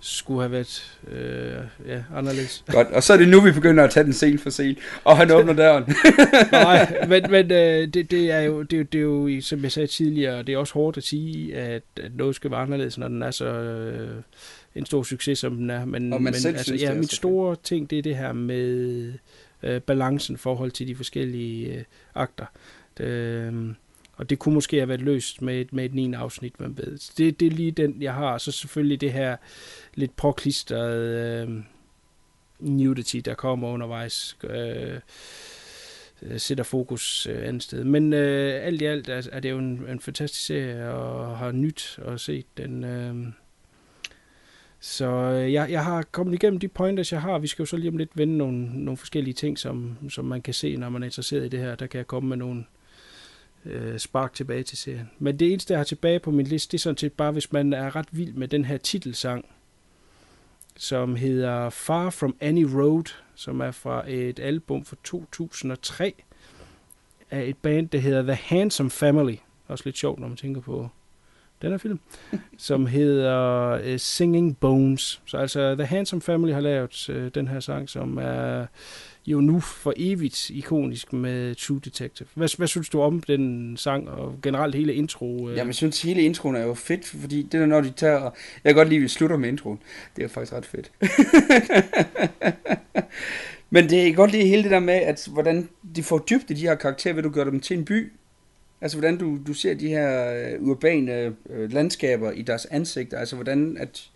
skulle have været øh, ja, anderledes.
Godt, og så er det nu, vi begynder at tage den scene for scene, og han åbner døren.
Nej, men, men øh, det, det, er jo, det, er jo- det er jo, som jeg sagde tidligere, det er også hårdt at sige, at, at noget skal være anderledes, når den er så øh, en stor succes, som den er. Men,
Og man
men
selv
altså,
synes, det
ja, mit store ting, det er det her med øh, balancen i forhold til de forskellige øh, akter. Det, øh, og det kunne måske have været løst med et, med et 9. afsnit, man ved. Så Det, det er lige den, jeg har. Så selvfølgelig det her lidt påklistrede øh, nudity, der kommer undervejs. Øh, øh, sætter fokus øh, andet sted. Men øh, alt i alt er, er det jo en, en fantastisk serie, og har nyt at se den. Øh. Så øh, jeg, jeg har kommet igennem de pointers, jeg har. Vi skal jo så lige om lidt vende nogle, nogle forskellige ting, som, som man kan se, når man er interesseret i det her. Der kan jeg komme med nogle øh, spark tilbage til serien. Men det eneste, jeg har tilbage på min liste, det er sådan set bare, hvis man er ret vild med den her titelsang, som hedder Far From Any Road, som er fra et album fra 2003 af et band, der hedder The Handsome Family. Også lidt sjovt, når man tænker på den her film. som hedder uh, Singing Bones. Så altså The Handsome Family har lavet uh, den her sang, som er jo nu for evigt ikonisk med True Detective. Hvad, hvad synes du om den sang, og generelt hele intro? Øh?
Jamen, jeg synes, hele introen er jo fedt, fordi det der, når de tager... Jeg kan godt lide, at vi slutter med introen. Det er faktisk ret fedt. Men det er godt lide hele det der med, at hvordan de får dybde i de her karakterer, ved du gør dem til en by. Altså, hvordan du, du ser de her øh, urbane øh, landskaber i deres ansigter. Altså, hvordan at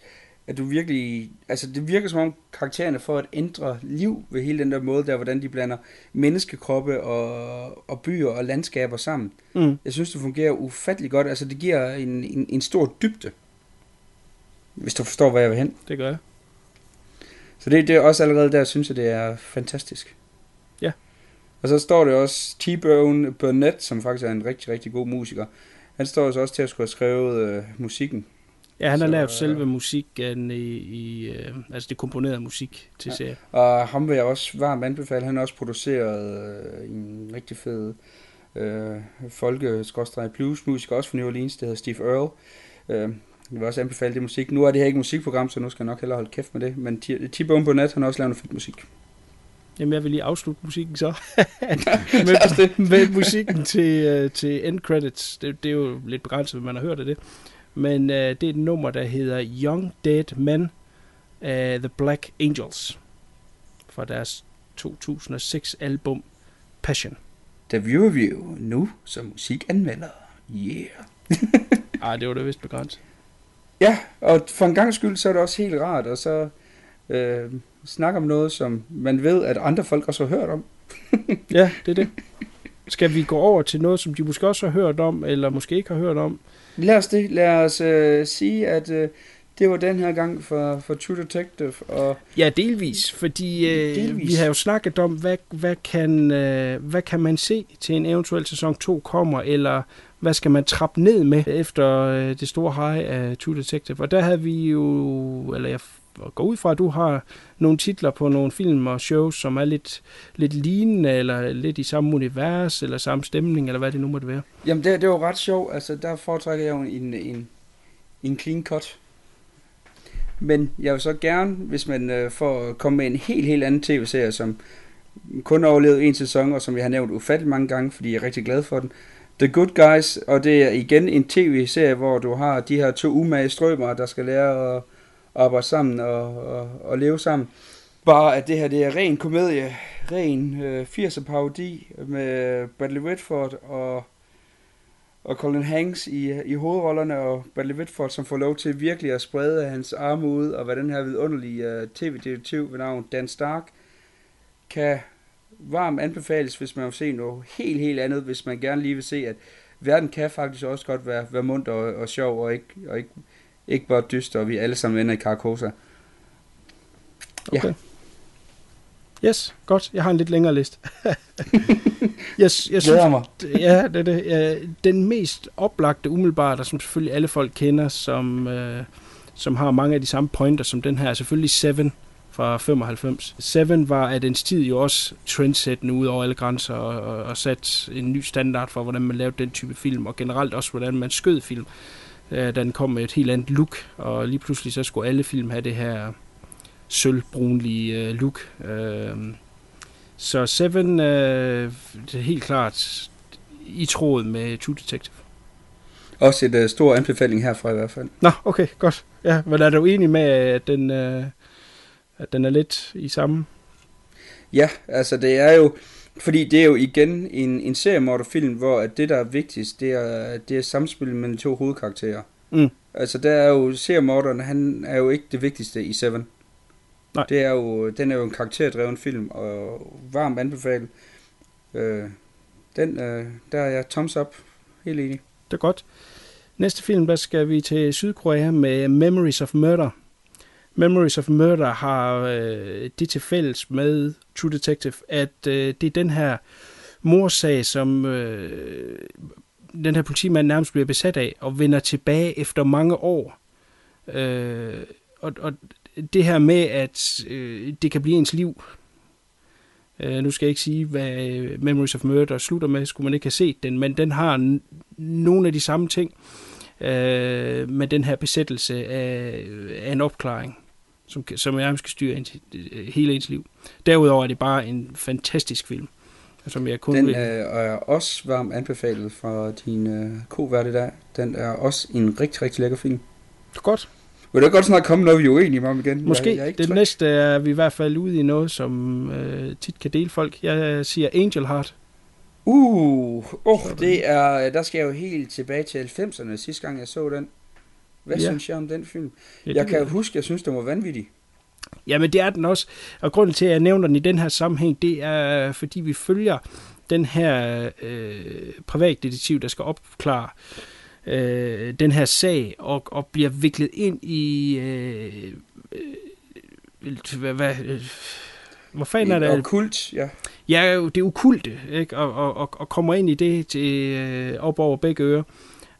at du virkelig, altså det virker som om karaktererne får at ændre liv ved hele den der måde der, hvordan de blander menneskekroppe og, og byer og landskaber sammen.
Mm.
Jeg synes, det fungerer ufattelig godt. Altså det giver en, en, en stor dybde, hvis du forstår, hvad jeg vil hen.
Det gør jeg.
Så det, det er også allerede der, synes jeg, det er fantastisk.
Ja.
Og så står det også T-Bone Burnett, som faktisk er en rigtig, rigtig god musiker. Han står så også til at skulle have skrevet øh, musikken.
Ja, han har
Så,
lavet
øh,
selve musikken i, i øh, altså det komponerede musik til
Ja.
serien.
Og ham vil jeg også varmt anbefale. Han har også produceret øh, en rigtig fed øh, folke blues musiker, også fra New Orleans, det hedder Steve Earle. Øh, jeg vil også anbefale det musik. Nu er det her ikke musikprogram, så nu skal jeg nok hellere holde kæft med det. Men T-Bone Burnett, han har også lavet noget fedt musik.
Jamen, jeg vil lige afslutte musikken så. Med, med musikken til, øh, til end credits. Det, det er jo lidt begrænset, hvad man har hørt af det. Men øh, det er et nummer, der hedder Young Dead Men af The Black Angels. Fra deres 2006 album Passion.
The View Review, nu som musikanmelder. Yeah.
Ej, det var da vist begrænset.
Ja, og for en gang skyld, så er det også helt rart at så øh, snakke om noget, som man ved, at andre folk også har hørt om.
Ja, det er det. Skal vi gå over til noget, som de måske også har hørt om, eller måske ikke har hørt om?
Lad os det. Lad os øh, sige, at øh, det var den her gang for, for True Detective. Og
Ja, delvis, fordi øh,
Delvis.
vi har jo snakket om, hvad, hvad, kan, øh, hvad kan man se til en eventuel sæson 2 kommer, eller hvad skal man trappe ned med efter øh, det store high af True Detective. Og der havde vi jo, eller jeg går ud fra, at du har nogle titler på nogle film og shows, som er lidt, lidt lignende, eller lidt i samme univers, eller samme stemning, eller hvad det nu måtte være.
jamen, det, det var ret sjovt. Altså, der foretrækker jeg jo en, en, en clean cut. Men jeg vil så gerne, hvis man øh, får komme med en helt, helt anden tv-serie, som kun har overlevet en sæson, og som jeg har nævnt ufattelig mange gange, fordi jeg er rigtig glad for den. The Good Guys, og det er igen en tv-serie, hvor du har de her to umage strømmer, der skal lære at arbejde sammen og, og, og leve sammen. Bare at det her det er ren komedie, ren øh, 80'er parodi med Bradley Whitford og, og Colin Hanks i, i hovedrollerne, og Bradley Whitford, som får lov til virkelig at sprede hans arme ud, og hvad den her vidunderlige øh, tv-detektiv ved navn Dan Stark kan varmt anbefales, hvis man vil se noget helt, helt andet, hvis man gerne lige vil se, at verden kan faktisk også godt være, være mundt og, og sjov, og ikke, og ikke, ikke bare dyster, og vi alle sammen ender i Carcosa. Ja.
Okay. Yes, godt. Jeg har en lidt længere liste. yes, jeg synes,
mig.
Ja, det er det. Ja, Den mest oplagte umiddelbart, og som selvfølgelig alle folk kender, som, øh, som har mange af de samme pointer som den her, er selvfølgelig Seven fra 95. Seven var af dens tid jo også trendsættende ud over alle grænser, og, og, og sat en ny standard for, hvordan man lavede den type film, og generelt også, hvordan man skød film. Øh, den kom med et helt andet look, og lige pludselig så skulle alle film have det her sølvbrunlige øh, look. Øh, så Seven øh, det er helt klart i tråd med True Detective.
Også et uh, stor anbefaling herfra i hvert fald.
Nå, okay, godt. Ja, men er du enig med, at den, øh, at den er lidt i samme?
Ja, altså det er jo, fordi det er jo igen en, en seriemorderfilm, hvor at det der er vigtigst, det er, det er samspillet mellem to hovedkarakterer.
Mm.
Altså der er jo, seriemorderen, han er jo ikke det vigtigste i Seven.
Nej.
Det er jo, den er jo en karakterdreven film, og varmt anbefalet. Øh, den, øh, der er jeg thumbs up, helt enig.
Det er godt. Næste film, der skal vi til Sydkorea med Memories of Murder. Memories of Murder har øh, det til fælles med True Detective, at øh, det er den her morsag, som øh, den her politimand nærmest bliver besat af, og vender tilbage efter mange år. Øh, og, og det her med, at øh, det kan blive ens liv. Øh, nu skal jeg ikke sige, hvad øh, Memories of Murder slutter med, skulle man ikke have set den, men den har n- nogle af de samme ting øh, med den her besættelse af, af en opklaring, som, som nærmest skal styre ens, øh, hele ens liv. Derudover er det bare en fantastisk film, som jeg kun
Den
vil...
øh, er også varmt anbefalet fra din øh, kovært i dag. Den er også en rigtig, rigtig lækker film.
Godt.
Vil du godt snart komme noget, vi er uenige om igen?
Måske.
Jeg, jeg er ikke
det
tryg.
næste er vi i hvert fald ude i noget, som øh, tit kan dele folk. Jeg siger Angel Heart.
Uh, oh,
det
er, der skal jeg jo helt tilbage til 90'erne, sidste gang jeg så den. Hvad
Ja.
synes jeg om den film?
Ja,
jeg kan jo huske, jeg synes, den var vanvittig.
Jamen det er den også, og grunden til, at jeg nævner den i den her sammenhæng, det er, fordi vi følger den her øh, privatdetektiv, der skal opklare øh, den her sag, og, og bliver viklet ind i... Øh, øh, hvad, hvad, øh, hvor fanden er det?
Og kult, ja.
Ja, det er ukulte, ikke? Og, og, og, og kommer ind i det til, øh, op over begge ører. Øh,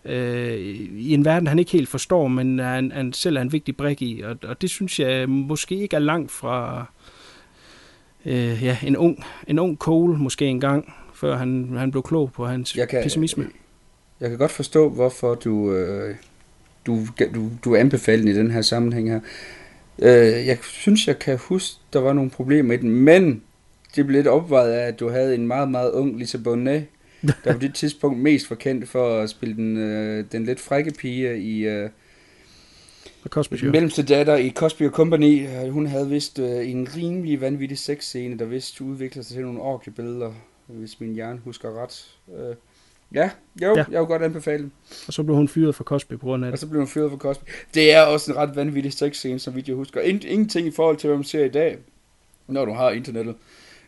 I en verden, han ikke helt forstår, men han, han selv er en vigtig brik i. Og, og det synes jeg måske ikke er langt fra øh, ja, en, ung, en ung Cole måske engang, før han, han blev klog på hans
Jeg kan,
pessimisme.
Jeg kan godt forstå, hvorfor du, øh, du, du, du anbefaler i den her sammenhæng her. Øh, jeg synes, jeg kan huske, der var nogle problemer i den, men det blev lidt opvejet af, at du havde en meget, meget ung Lisa Bonet, der på det tidspunkt mest var kendt for at spille den, øh, den lidt frække pige i øh,
Og Cosby Show.
mellemste datter i Cosby Company. Hun havde vist øh, en rimelig vanvittig sexscene, der vist udviklede sig til nogle orkiebilleder, hvis min hjerne husker ret. Øh, ja, jo,
Ja.
jeg vil godt anbefale den.
Og så blev hun fyret fra Cosby på grund af
Og
det.
så blev hun fyret for Cosby. Det er også en ret vanvittig sexscene, som vidt jeg husker. Ingen, ingenting i forhold til, hvad man ser i dag, når du har internettet.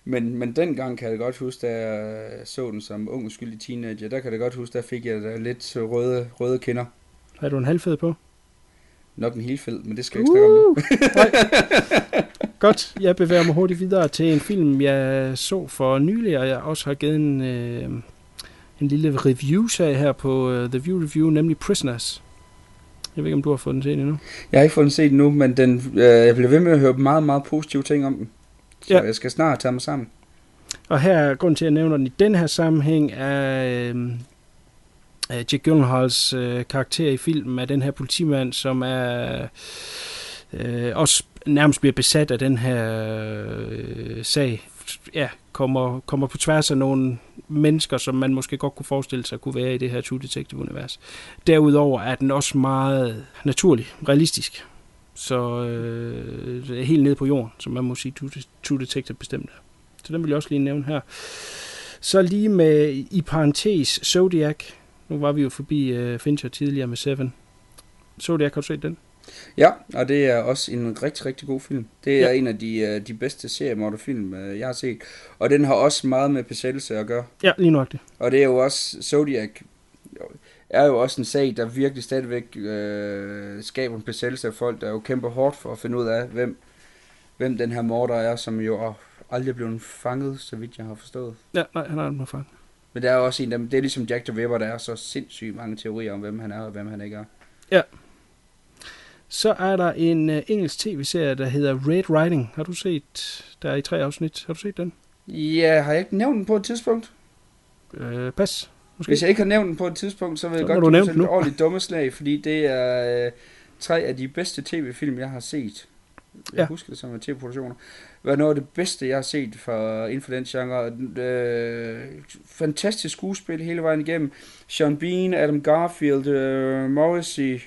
Men, men dengang kan jeg godt huske, da jeg så den som ung uskyldig teenager, der kan jeg godt huske, der fik jeg da lidt røde, røde kinder.
Har du en halvfed på?
Nok en hel fed, men det skal jeg ikke snakke om nu.
Godt, jeg bevæger mig hurtigt videre til en film, jeg så for nylig, og jeg også har givet en, øh, en lille review af her på uh, The View Review, nemlig Prisoners. Jeg ved ikke, om du har fået den set endnu.
Jeg har ikke fået den set nu, men den, øh, jeg bliver ved med at høre meget, meget positive ting om den. Så
Ja.
jeg skal snart tage mig sammen.
Og her er grund til, at jeg nævner den i den her sammenhæng, er øh, Jack Gyllenhaals øh, karakter i filmen, er den her politimand, som er øh, også nærmest bliver besat af den her øh, sag. Ja, kommer, kommer på tværs af nogle mennesker, som man måske godt kunne forestille sig kunne være i det her True Detective-univers. Derudover er den også meget naturlig, realistisk. Så øh, helt nede på jorden, som man må sige, True, Detective bestemt er. Så den vil jeg også lige nævne her. Så lige med, i parentes, Zodiac. Nu var vi jo forbi uh, Fincher tidligere med Seven. Zodiac, har du set den?
Ja, og det er også en rigtig, rigtig god film. Det er
Ja.
ja. en af de, øh, de bedste seriemorderfilm, øh, jeg har set. Og den har også meget med besættelse at gøre.
Ja, lige nok det.
Og det er jo også, Zodiac er jo også en sag, der virkelig stadigvæk øh, skaber en besættelse af folk, der jo kæmper hårdt for at finde ud af, hvem, hvem den her morder er, som jo aldrig er blevet fanget, så vidt jeg har forstået.
Ja, nej, han har den med fang.
Men der er også en, der, det er ligesom Jack the Ripper, der er så sindssygt mange teorier om, hvem han er og hvem han ikke er.
Så er der en uh, engelsk tv-serie, der hedder Red Riding. Har du set? Der er i tre afsnit. Har du set den?
Ja, har jeg ikke nævnt den på et tidspunkt?
Uh, pas. Måske.
Hvis jeg ikke har nævnt den på et tidspunkt, så vil jeg
Så
godt
du nævne den
et ordentligt dummeslag, fordi det er øh, tre af de bedste tv-film, jeg har set. Jeg
Ja.
husker det som tv-produktioner. Det var noget af det bedste, jeg har set for, inden for den genre. Øh, fantastisk skuespil hele vejen igennem. Sean Bean, Adam Garfield, øh, Morrissey,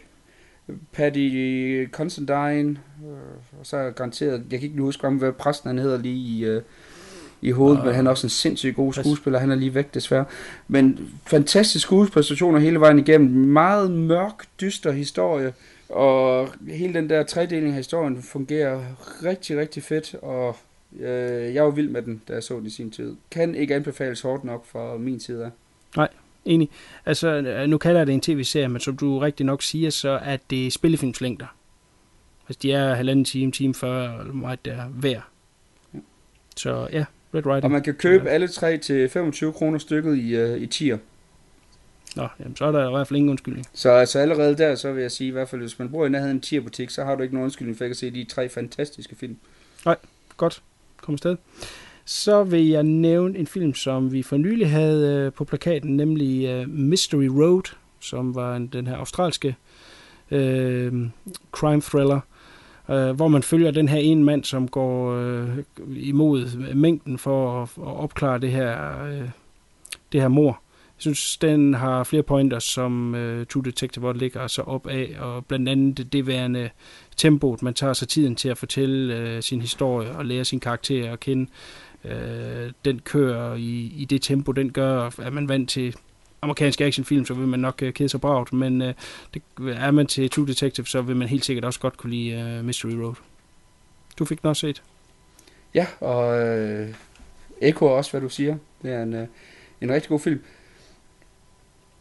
Paddy Considine, øh, og så er garanteret, jeg kan ikke huske, hvad præsten han hedder lige i, øh, i hovedet, men han er også en sindssygt god skuespiller, han er lige væk desværre. Men fantastisk skuespræstationer hele vejen igennem, meget mørk, dyster historie, og hele den der tredeling af historien fungerer rigtig, rigtig fedt, og øh, jeg var vild med den, da jeg så den i sin tid. Kan ikke anbefales hårdt nok fra min side af.
Enig. Altså, øh, nu kalder jeg det en tv-serie, men som du rigtig nok siger, så er det spillefilmslængder. Altså, de er halvanden time, time 40, eller meget der er hver. Så ja, Red Riding.
Og man kan købe alle tre til 25 kroner stykket i, øh, i tier.
Nå, jamen, så er der i hvert fald ingen undskyldning.
Så altså allerede der, så vil jeg sige, i hvert fald hvis man bor i nærheden af en tierbutik, så har du ikke nogen undskyldning for ikke at se de tre fantastiske film.
Godt, kom afsted. Så vil jeg nævne en film, som vi for nylig havde øh, på plakaten, nemlig øh, Mystery Road, som var en, den her australske øh, crime thriller, øh, hvor man følger den her ene mand, som går øh, imod mængden for at, at opklare det her, øh, det her mor. Jeg synes, den har flere pointer, som øh, True Detective også ligger sig op af, og blandt andet det, det værende tempoet, man tager sig tiden til at fortælle øh, sin historie og lære sin karakter at kende. Øh, den kører i, i det tempo, den gør, at man vant til amerikansk actionfilm, så vil man nok uh, kede sig bragt, men uh, det, er man til True Detective, så vil man helt sikkert også godt kunne lide uh, Mystery Road. Du fik den også set?
Ja, og øh, Echo også, hvad du siger. Det er en, øh, en rigtig god film.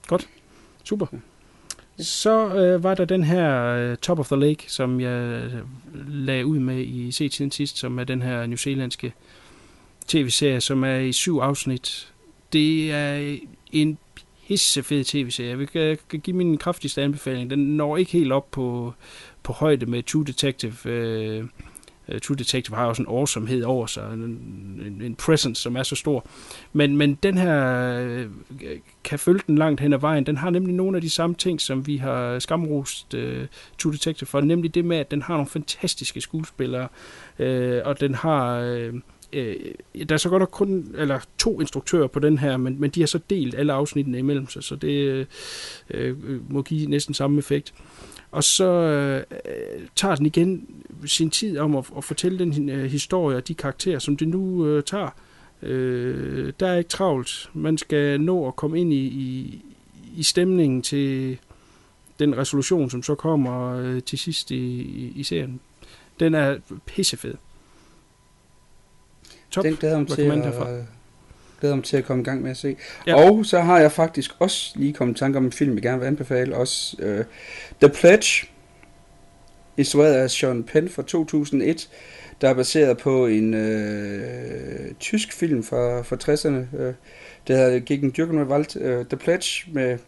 Godt. Super. Så øh, var der den her øh, Top of the Lake, som jeg øh, lagde ud med i Se tiden sidst, som er den her newzealandske tv-serie, som er i syv afsnit. Det er en pissefed tv-serie. Jeg vil kan give min kraftigste anbefaling. Den når ikke helt op på, på højde med True Detective. Øh, øh True Detective har også en årsomhed over sig, en, en, en presence, som er så stor. Men, men den her øh, kan følge den langt hen ad vejen. Den har nemlig nogle af de samme ting, som vi har skamrost uh, True Detective for, nemlig det med, at den har nogle fantastiske skuespillere, uh, og den har... Uh, øh, der er så godt nok kun eller to instruktører på den her, men, men de har så delt alle afsnittene imellem sig, så det øh, øh, må give næsten samme effekt. Og så øh, tager den igen sin tid om at, at fortælle den øh, historie og de karakterer, som det nu øh, tager. Øh, der er ikke travlt. Man skal nå at komme ind i, i, i stemningen til den resolution, som så kommer øh, til sidst i, i, i serien. Den er pissefed.
Top. Den glæder mig til at, glæder mig til at komme i gang med at se.
Ja.
Og så har jeg faktisk også lige kommet i tanke om en film, jeg gerne vil anbefale. Også uh, The Pledge, instrueret af Sean Penn fra 2001, der er baseret på en uh, tysk film fra, fra 60'erne. Uh, det hedder Gegen Dürgenwald. Uh, The Pledge med,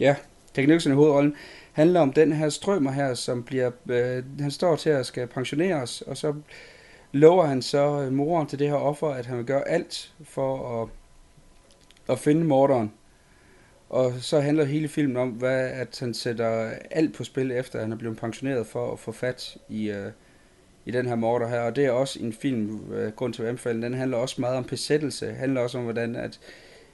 ja, Jack Nicholson i hovedrollen, handler om den her strømmer her, som bliver, uh, han står til at skal pensioneres, og så lover han så øh, moren til det her offer, at han vil gøre alt for at, at finde morderen. Og så handler hele filmen om, hvad, at han sætter alt på spil, efter han er blevet pensioneret for at få fat i, uh, i den her morder her. Og det er også en film, uh, grund til at anbefale, den handler også meget om besættelse. Det handler også om, hvordan at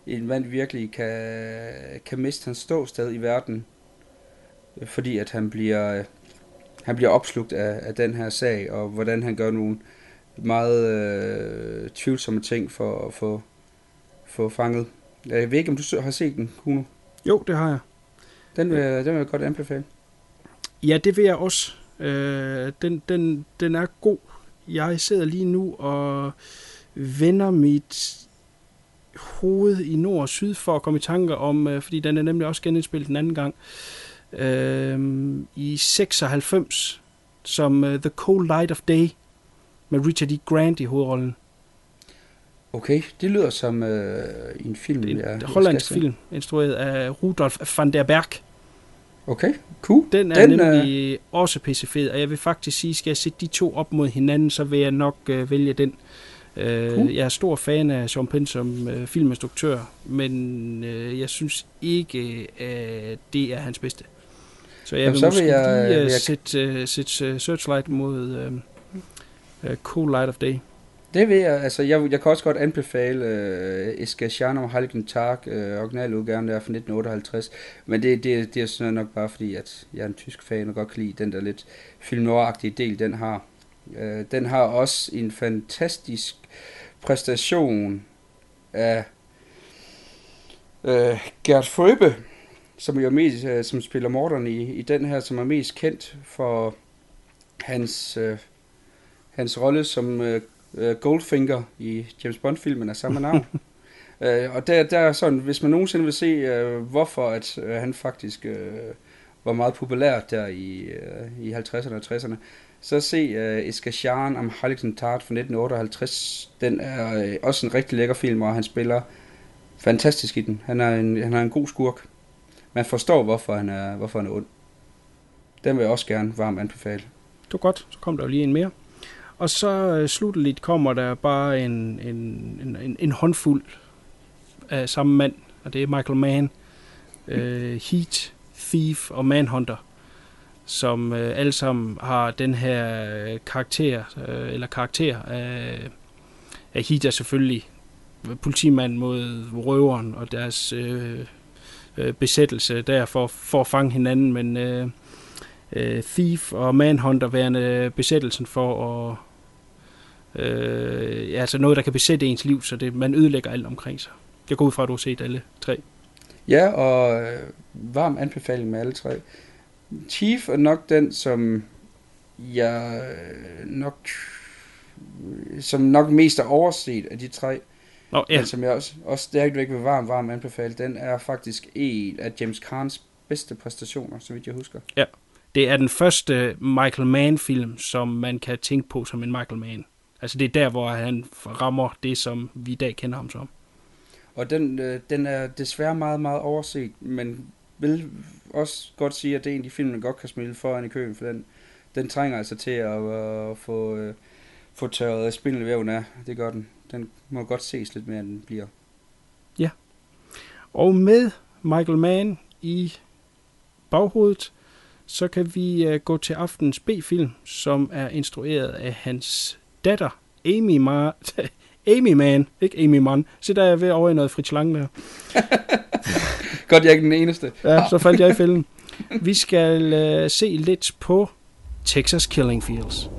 en mand virkelig kan, kan miste hans ståsted i verden, fordi at han bliver, han bliver opslugt af, af den her sag, og hvordan han gør nogle meget øh, tvivlsomme ting for at få, få fanget. Jeg ved ikke, om du har set den, Kuno?
Jo, det har jeg.
Den vil, den vil jeg godt anbefale.
Ja, det vil jeg også. Øh, den, den, den er god. Jeg sidder lige nu og vender mit hoved i nord og syd for at komme i tanker om, øh, fordi den er nemlig også genindspillet den anden gang, øh, i 96, som uh, The Cold Light of Day, med Richard E. Grant i hovedrollen.
Okay, det lyder som øh, en film.
En
jeg,
hollandsk film, instrueret af Rudolf van der Berg.
Okay, cool.
Den er
Den,
den,
øh,
nemlig også pissefed, og jeg vil faktisk sige, skal jeg sætte de to op mod hinanden, så vil jeg nok øh, vælge den. Øh,
Cool.
Jeg er stor fan af Sean Penn som øh, filminstruktør, men øh, jeg synes ikke, at det er hans bedste. Så jeg
Jamen,
vil
så vil
måske
jeg-
lige
vil
øh,
jeg-
sætte, øh, sætte øh, Searchlight mod øh, uh, Cool Light of Day.
Det vil jeg, altså jeg, jeg kan også godt anbefale øh, Eskasjan om Heiligen Tag, øh, originaludgaven der fra 1958, men det, det, det er sådan nok bare fordi, at jeg er en tysk fan og godt kan lide den der lidt film noir del, den har. Øh, den har også en fantastisk præstation af øh, Gert Frøbe, som jo mest, øh, som spiller morderen i, i den her, som er mest kendt for hans, øh, hans rolle som øh, øh, Goldfinger i James Bond-filmen af samme navn. øh, og der, der er sådan, hvis man nogensinde vil se, øh, hvorfor at øh, han faktisk øh, var meget populær der i, øh, i 50'erne og 60'erne, så se øh, Eskasjan om Heiligen Tart fra 1958. Den er øh, også en rigtig lækker film, og han spiller fantastisk i den. Han er en, han er en god skurk. Man forstår, hvorfor han er, hvorfor han er ond. Den vil jeg også gerne varmt anbefale.
Det var godt, så kom der jo lige en mere. Og så øh, slutteligt kommer der bare en, en, en, en, en håndfuld af samme mand, og det er Michael Mann, øh, Heat, Thief og Manhunter, som øh, alle sammen har den her øh, karakter, øh, eller karakter af, af Heat er selvfølgelig politimand mod røveren og deres øh, øh, besættelse der for, for at fange hinanden, men øh, øh, Thief og Manhunter værende besættelsen for at øh, ja, altså noget, der kan besætte ens liv, så det, man ødelægger alt omkring sig. Jeg går ud fra, at du har set alle tre.
Ja, og øh, varm anbefaling med alle tre. Chief er nok den, som jeg øh, nok som nok mest er overset af de tre.
Nå,
Ja.
ja.
Men som jeg også, også stærkt væk vil varm, varm anbefale, den er faktisk en af James Caans bedste præstationer, så vidt jeg husker.
Det er den første Michael Mann-film, som man kan tænke på som en Michael Mann. Altså det er der, hvor han rammer det, som vi i dag kender ham som.
Og den, øh, den er desværre meget, meget overset, men vil også godt sige, at det er en af de film, man godt kan smile foran i køen, for den, den trænger altså til at, øh, få, øh, få tørret spindelvæven af. Det gør den. Den må godt ses lidt mere, end den bliver.
Og med Michael Mann i baghovedet, så kan vi uh, gå til aftens B-film, som er instrueret af hans datter, Amy Mar Amy Mann, ikke Amy Mann. Så der er jeg ved over i noget Fritz Lang der.
Godt, jeg er ikke den eneste.
Ja, så faldt jeg i fælden. Vi skal uh, se lidt på Texas Killing Fields.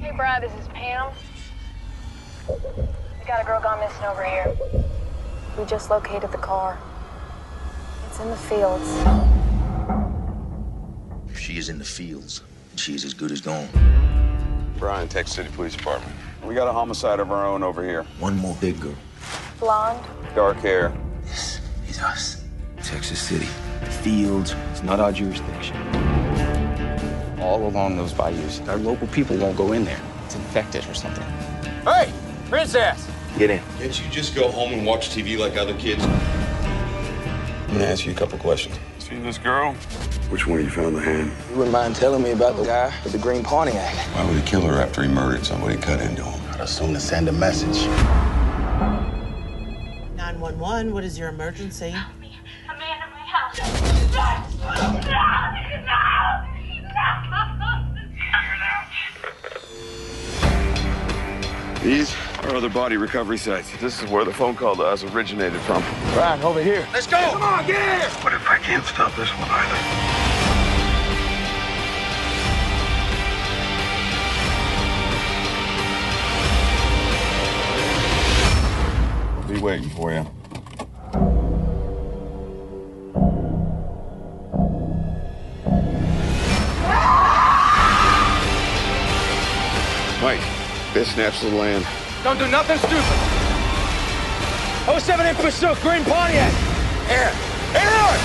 Hey, Brad, this is Pam. We got a girl gone missing over here. We just located the car. It's in the fields.
If she is in the fields, she is as good as gone.
Brian, Texas City Police Department. We got a homicide of our own over here.
One more big girl.
Blonde.
Dark hair.
This is us. Texas City. The fields It's not our jurisdiction.
all along those bayous. Our local people won't go in there. It's infected or something.
Hey, princess!
Get in.
Can't you just go home and watch TV like other kids?
I'm gonna ask you a couple questions. Seen this girl? Which one of you found the hand?
You wouldn't mind telling me about the guy with the green Pontiac?
Why would he kill her after he murdered somebody cut into him?
I'd assume to send a message.
911, what is your emergency?
A man in my house.
These are other body recovery sites. This is where the phone call to us originated from.
Brian, over here.
Let's go! Come on, get here!
What if I can't stop this one either?
Be waiting for you. Mike, this snaps to the land.
Don't do nothing stupid! 07 in pursuit, green Pontiac! Air! Air!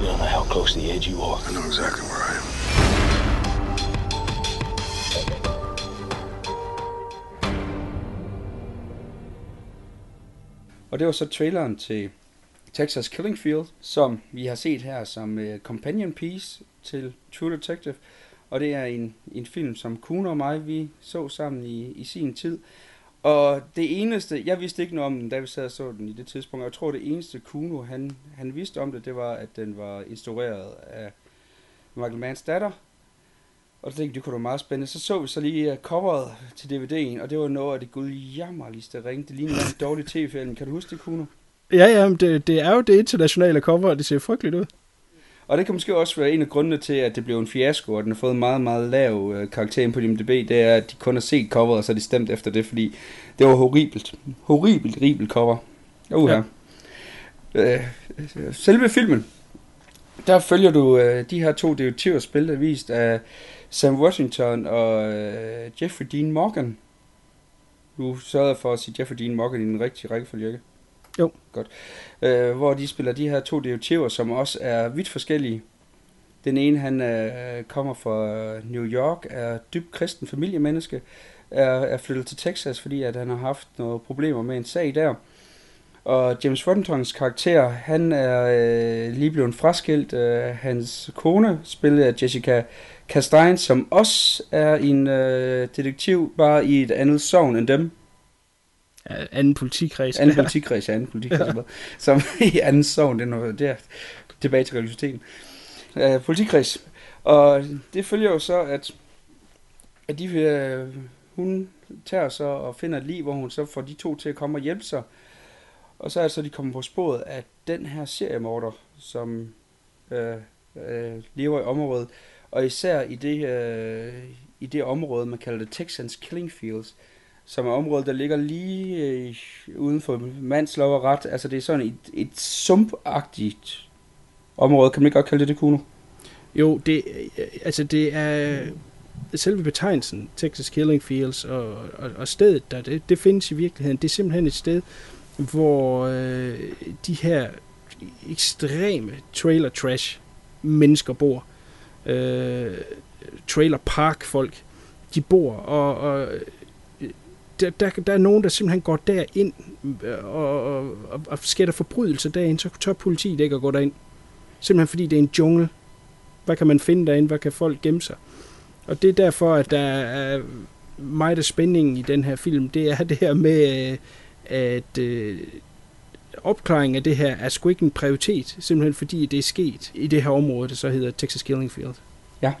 You don't know how close to the edge you are.
I know exactly where I am.
Og det var så traileren til Texas Killing Field, som vi har set her som uh, companion piece til True Detective. Og det er en, en film, som Kuno og mig, vi så sammen i, i sin tid. Og det eneste, jeg vidste ikke noget om den, da vi sad og så den i det tidspunkt. og Jeg tror, det eneste Kuno, han, han vidste om det, det var, at den var instrueret af Michael Manns datter. Og så tænkte det kunne være meget spændende. Så så vi så lige øh, coveret til DVD'en, og det var noget af det gudjammerligste ring. Det lignede en dårlig tv-film. Kan du huske det, Kuno?
Ja, ja, men det, det er jo det internationale cover, og det ser frygteligt ud.
Og det kan måske også være en af grundene til, at det blev en fiasko, og den har fået en meget, meget lav øh, karakter på IMDb. Det er, at de kun har set coveret, og så er de stemt efter det, fordi det var horribelt. Horribelt, horribelt cover. Uha. Ja. Øh, selve filmen, der følger du øh, de her to detektiver spillet vist af Sam Washington og øh, Jeffrey Dean Morgan. Du sørger for at sige Jeffrey Dean Morgan i den rigtige rækkefølge, ikke?
Jo.
Godt. Øh, hvor de spiller de her to detektiver, som også er vidt forskellige. Den ene, han øh, kommer fra New York, er dybt kristen familiemenneske, er, er flyttet til Texas, fordi at han har haft nogle problemer med en sag der. Og James Washingtons karakter, han er øh, lige blevet fraskilt. Øh, hans kone, spillet af Jessica Chastain, som også er en øh, detektiv, bare i et andet sovn end dem.
Ja, anden politikreds.
Anden politikreds, ja, anden politikreds. ja. Som i anden sovn, det er, noget, det er tilbage til religiøsiteten. Uh, politikreds. Og det følger jo så, at, at de, uh, hun tager så og finder et liv, hvor hun så får de to til at komme og hjælpe sig. Og så er det så, de kommer på sporet af den her seriemorder, som uh, øh, lever i området, og især i det, øh, i det område, man kalder det Texans Killing Fields, som er området, der ligger lige øh, uden for mandslov og ret. Altså det er sådan et, et sumpagtigt område. Kan man ikke godt kalde det det, Kuno?
Jo, det, øh, altså det er selve betegnelsen, Texas Killing Fields, og, og, og stedet der, det, det findes i virkeligheden. Det er simpelthen et sted, hvor øh, de her ekstreme trailer trash mennesker bor. Øh, trailer park folk, de bor, og, og der, der, der er nogen, der simpelthen går derind øh, og, og, og, og skætter forbrydelser derind, så tør politiet ikke at gå derind. Simpelthen fordi det er en jungle. Hvad kan man finde derinde? Hvad kan folk gemme sig? Og det er derfor, at der er meget af spændingen i den her film. Det er det her med, øh, at øh, opklaringen af det her er sgu ikke en prioritet, simpelthen fordi det er sket i det her område, der så hedder Texas Killing Field.
Ja.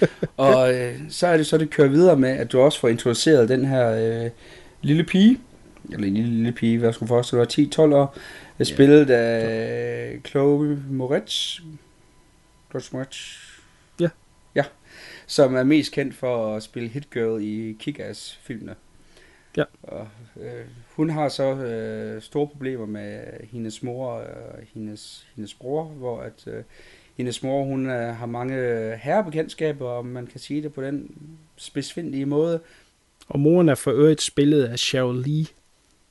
og øh, så er det så, det kører videre med, at du også får introduceret den her øh, lille pige, eller lille, lille pige, hvad skulle forestille dig, 10-12 år, spillet af Chloe Moretz. Chloe Moretz.
Ja.
Ja. Som er mest kendt for at spille Hit Girl i Kick-Ass-filmene.
Ja.
Og, øh, hun har så øh, store problemer med hendes mor og hendes, hendes bror, hvor at øh, hendes mor hun øh, har mange herrebekendtskaber, om man kan sige det på den spidsfindige måde.
Og moren er for øvrigt spillet af Cheryl Lee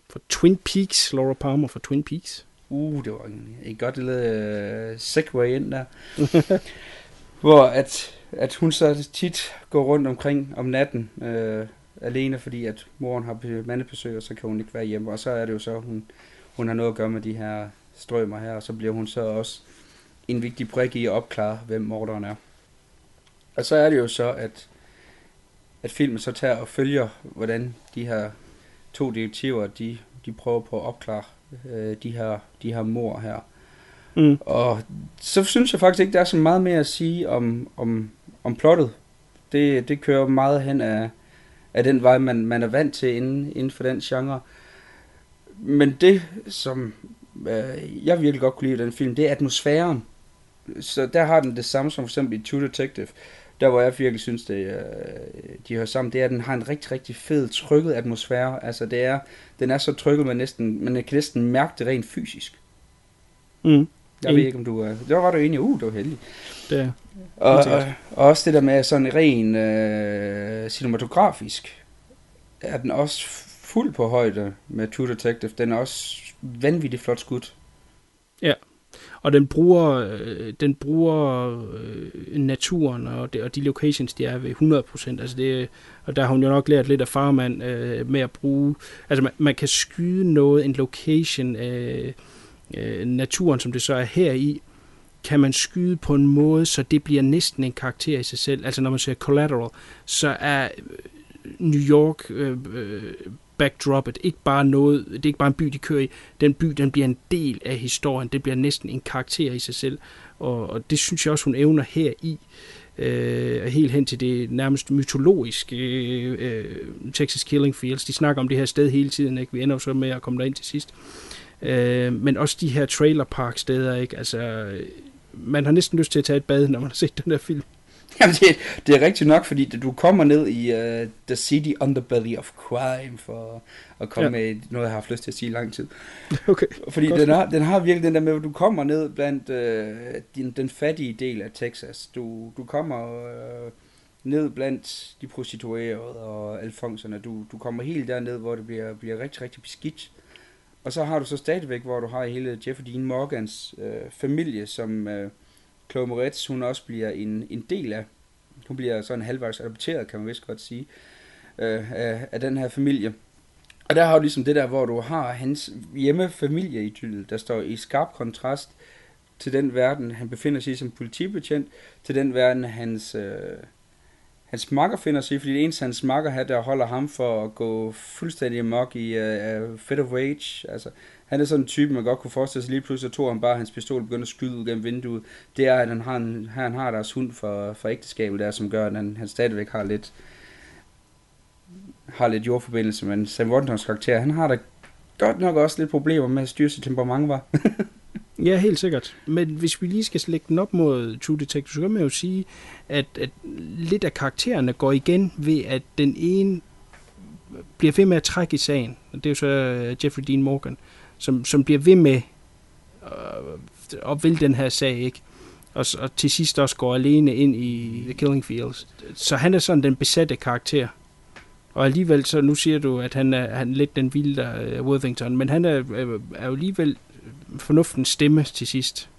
for Twin Peaks, Laura Palmer for Twin Peaks.
Uh, det var en, en godt lille uh, segway ind der. hvor at, at hun så tit går rundt omkring om natten, øh, alene fordi at moren har mandebesøg, og så kan hun ikke være hjemme. Og så er det jo så, hun, hun har noget at gøre med de her strømmer her, og så bliver hun så også en vigtig brik i at opklare, hvem morderen er. Og så er det jo så, at, at filmen så tager og følger, hvordan de her to detektiver, de, de prøver på at opklare øh, de, her, de her mor her.
Mm.
Og så synes jeg faktisk ikke, der er så meget mere at sige om, om, om plottet. Det, det kører meget hen af, af den vej, man, man er vant til inden, inden for den genre. Men det, som øh, jeg virkelig godt kunne lide i den film, det er atmosfæren. Så der har den det samme som for eksempel i True Detective. Der hvor jeg virkelig synes, det, øh, de hører sammen, det er, at den har en rigtig, rigtig fed, trykket atmosfære. Altså det er, den er så trykket, man, næsten, man kan næsten mærke det rent fysisk.
Mm.
Jeg ved ikke, om du er... Der var du enig. Uh, det var heldig.
Det er.
Og, og, og også det der med sådan ren øh, cinematografisk, er den også fuld på højde med True Detective. Den er også vanvittigt flot skudt.
Ja, og den bruger, øh, den bruger øh, naturen og, det, og de locations, de er ved 100%. Altså det, og der har hun jo nok lært lidt af farmand øh, med at bruge... Altså man, man kan skyde noget, en location, øh, øh, naturen, som det så er her i, kan man skyde på en måde, så det bliver næsten en karakter i sig selv. Altså når man ser Collateral, så er øh, New York øh, øh, backdroppet ikke bare noget, det er ikke bare en by, de kører i. Den by, den bliver en del af historien. Det bliver næsten en karakter i sig selv. Og, og det synes jeg også, hun evner her i. Øh, helt hen til det nærmest mytologiske øh, Texas Killing Fields. De snakker om det her sted hele tiden, ikke? Vi ender jo så med at komme derind til sidst. Øh, men også de her trailer park steder, ikke? Altså, man har næsten lyst til at tage et bad, når man har set den der film.
Jamen, det, det er rigtigt nok, fordi du kommer ned i uh, The City Underbelly of Crime, for at komme ja. med noget, jeg har haft lyst til at sige i lang tid.
Okay.
Fordi den har, den har virkelig den der med, at du kommer ned blandt uh, din, den fattige del af Texas. Du, du kommer uh, ned blandt de prostituerede og alfonserne. Du, du kommer helt derned, hvor det bliver, bliver rigtig, rigtig beskidt. Og så har du så stadigvæk, hvor du har hele Jeffrey Dean Morgans uh, familie, som... Uh, Chloe Moretz, hun også bliver en, en del af. Hun bliver sådan halvvejs adopteret, kan man vist godt sige, øh, af, af den her familie. Og der har du ligesom det der, hvor du har hans hjemmefamilie i der står i skarp kontrast til den verden, han befinder sig i som politibetjent, til den verden, hans, øh, hans makker finder sig i, fordi det eneste hans makker her, der holder ham for at gå fuldstændig mok i øh, uh, Fit of Rage. Altså, han er sådan en type, man godt kunne forestille sig lige pludselig, tog han bare hans pistol og begyndte at skyde ud gennem vinduet. Det er, at han har, en, han har deres hund for, for ægteskabet der, som gør, at han, han stadigvæk har lidt har lidt jordforbindelse, men Sam Worthingtons karakter, han har da godt nok også lidt problemer med at styre sit temperament, var.
Ja, helt sikkert. Men hvis vi lige skal lægge den op mod True Detective, så kan man jo sige, at, at lidt af karaktererne går igen ved, at den ene bliver ved med at trække i sagen. Det er jo så øh, Jeffrey Dean Morgan, som, som bliver ved med øh, at vil den her sag, ikke? Og, og til sidst også går alene ind i The Killing Fields. Så han er sådan den besatte karakter. Og alligevel, så nu siger du, at han er, han er lidt den vilde uh, Worthington, men han er, øh, er jo alligevel fornuftens stemme til sidst.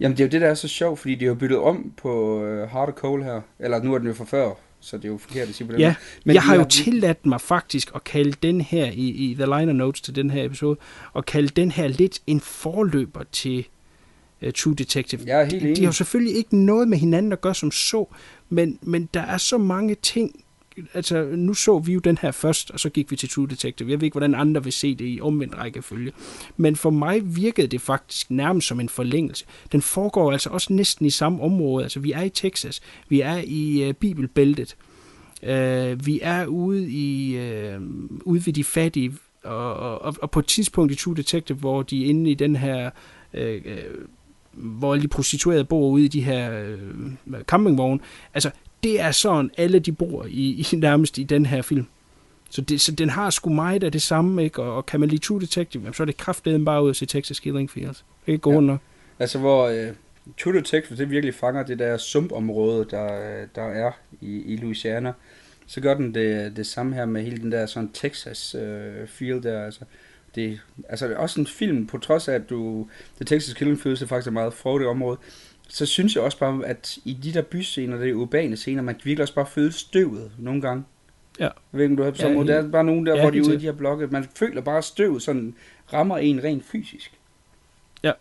Jamen det er jo det, der er så sjovt, fordi de har byttet om på uh, Hard Cold her. Eller nu er den jo fra før, så det er jo forkert at sige på den
Ja, men jeg har jo tilladt mig faktisk at kalde den her i, i The Liner Notes til den her episode, og kalde den her lidt en forløber til uh, True Detective.
Jeg er helt enig.
De har jo selvfølgelig ikke noget med hinanden at gøre som så, men, men der er så mange ting, altså nu så vi jo den her først, og så gik vi til True Detective. Jeg ved ikke, hvordan andre vil se det i omvendt rækkefølge. Men for mig virkede det faktisk nærmest som en forlængelse. Den foregår altså også næsten i samme område. Altså vi er i Texas, vi er i uh, Bibelbæltet, uh, vi er ude i uh, ude ved de fattige, og, og, og på et tidspunkt i True Detective, hvor de er inde i den her... Uh, hvor de prostituerede bor ude i de her øh, campingvogne. Altså, det er sådan, alle de bor i, i nærmest i den her film. Så, det, så den har sgu meget af det samme, ikke? Og, og kan man lide True Detective, så er det kraftedeme bare ud at se Texas Killing Fields. Det er ikke ja. nok.
Altså, hvor uh, True Detective, det virkelig fanger det der sumpområde, der, der er i, i Louisiana. Så gør den det, det samme her med hele den der sådan Texas uh, feel der, altså. Det, altså, det er også en film, på trods af, at du, The Texas Killing Fields er faktisk et meget frodigt område, så synes jeg også bare, at i de der byscener, de urbane scener, man kan virkelig også bare føle støvet nogle gange.
Ja.
Jeg ved ikke, om du har på samme ja, måde. Der er bare nogen der, ja, hvor de er ude i de her blokke. Man føler bare støvet sådan rammer en rent fysisk.
Ja.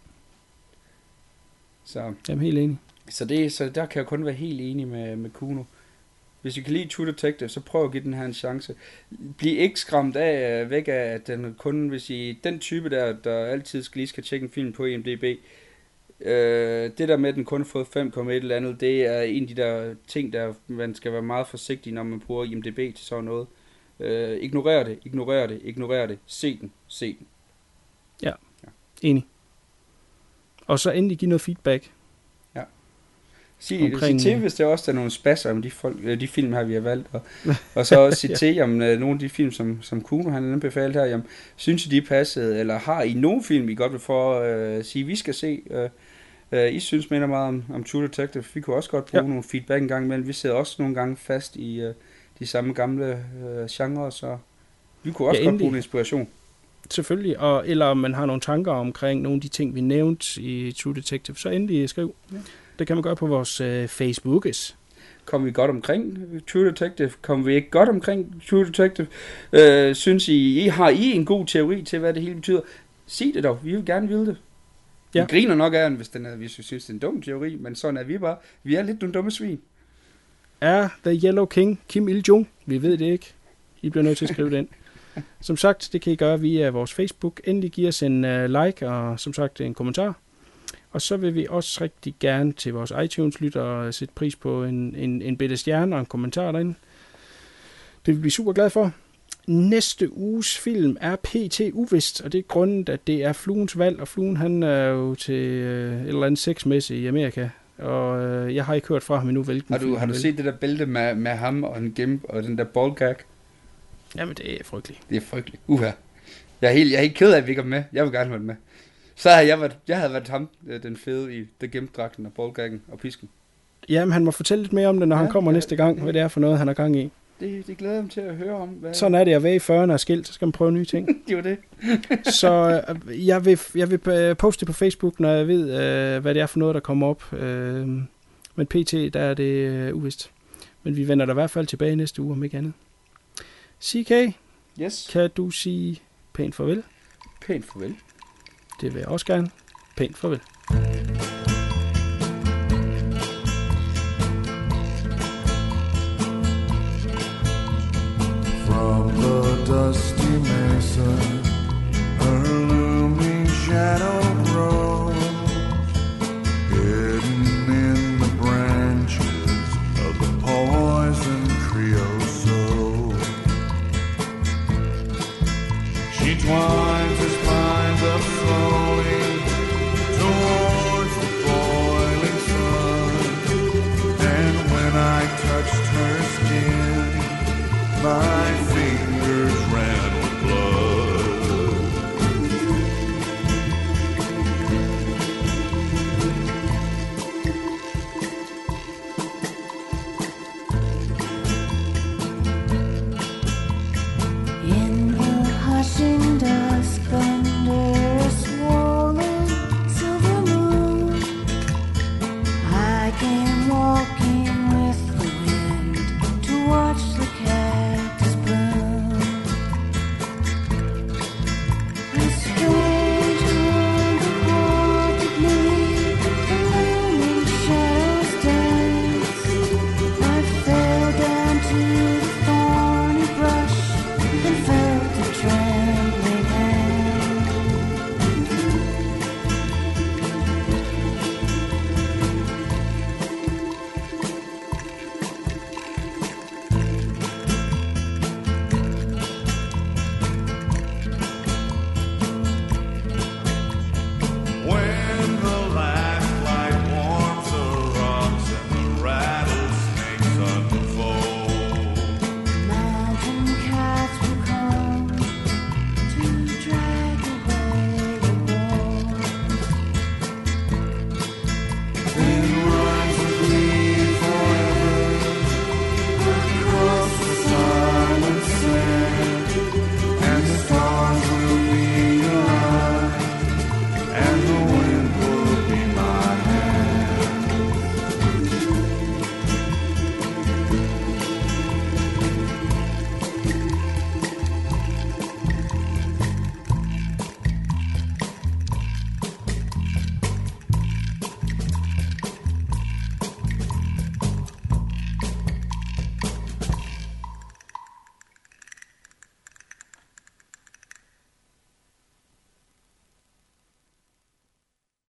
Så.
Jamen helt enig.
Så, det, så der kan jeg kun være helt enig med, med Kuno. Hvis I kan lide True Detective, så prøv at give den her en chance. Bliv ikke skræmt af, væk af, at den kun, hvis I den type der, der altid skal lige skal tjekke en film på IMDb, Øh, det der med, at den kun har fået 5,1 eller andet, det er en af de der ting, der man skal være meget forsigtig, når man bruger IMDB til sådan noget. Øh, ignorer det, ignorer det, ignorer det. Se den, se den.
Ja, ja. enig. Og så endelig give noget feedback.
Ja. Sig, Omkring, sig til, hvis det også er nogle spasser om de, folk, øh, de film her, vi har valgt. Og, og så også sige ja. til om uh, nogle af de film, som, som Kuno han anbefalet her. Jamen, synes I, de er passet? Eller har I nogen film, I godt vil få uh, sige, vi skal se? Uh, Uh, I synes minder meget om, om True Detective. Vi kunne også godt bruge ja. nogle feedback en gang imellem. Vi sidder også nogle gange fast i uh, de samme gamle uh, genrer, så vi kunne også ja, godt bruge en inspiration.
Selvfølgelig, og, eller om man har nogle tanker omkring nogle af de ting, vi nævnte i True Detective, så endelig skriv. Ja. Det kan man gøre på vores uh, Facebookes.
Kom vi godt omkring True Detective? Kom vi ikke godt omkring True Detective? Uh, synes I, I, har I en god teori til, hvad det hele betyder? Sig det dog, vi vil gerne vide det. Ja. Vi griner nok af den, hvis, den er, hvis vi synes, det er en dum teori, men sådan er vi bare. Vi er lidt nogle dumme svin.
Er The Yellow King Kim Il-jung? Vi ved det ikke. I bliver nødt til at skrive det ind. Som sagt, det kan I gøre via vores Facebook. Endelig giv os en uh, like og som sagt en kommentar. Og så vil vi også rigtig gerne til vores iTunes-lytter sætte pris på en, en, en bitte stjerne og en kommentar derinde. Det vil vi super glade for. Næste uges film er PT uvist, og det er grunden, at det er fluens valg, og fluen han er jo til øh, et eller andet sexmesse i Amerika, og øh, jeg har ikke hørt fra ham endnu, hvilken
Har du, har du set det der bælte med, med ham og en gimp og den der ballgag?
Jamen, det er frygteligt.
Det er frygteligt. Uha. Jeg er helt, jeg er helt ked af, at vi ikke er med. Jeg vil gerne være med. Så havde jeg, været, jeg havde været ham, øh, den fede i The Gimp-dragten og ballgaggen og pisken.
Jamen, han må fortælle lidt mere om det, når ja, han kommer ja, næste gang, hvad det er for noget, han har gang i
det, det glæder jeg mig til at høre om.
Hvad... Sådan er det at være i 40'erne og skilt, så skal man prøve nye ting.
det var det.
så øh, jeg, vil, jeg vil øh, poste på Facebook, når jeg ved, øh, hvad det er for noget, der kommer op. Øh, men pt, der er det øh, uvist. Men vi vender der i hvert fald tilbage næste uge, om ikke andet. CK,
yes.
kan du sige pænt farvel?
Pænt farvel.
Det vil jeg også gerne. Pænt farvel. From dusty mesa, her looming shadow grows, hidden in the branches of the poison creoso. She twines her spines up slowly towards the boiling sun, and when I touched her skin,
my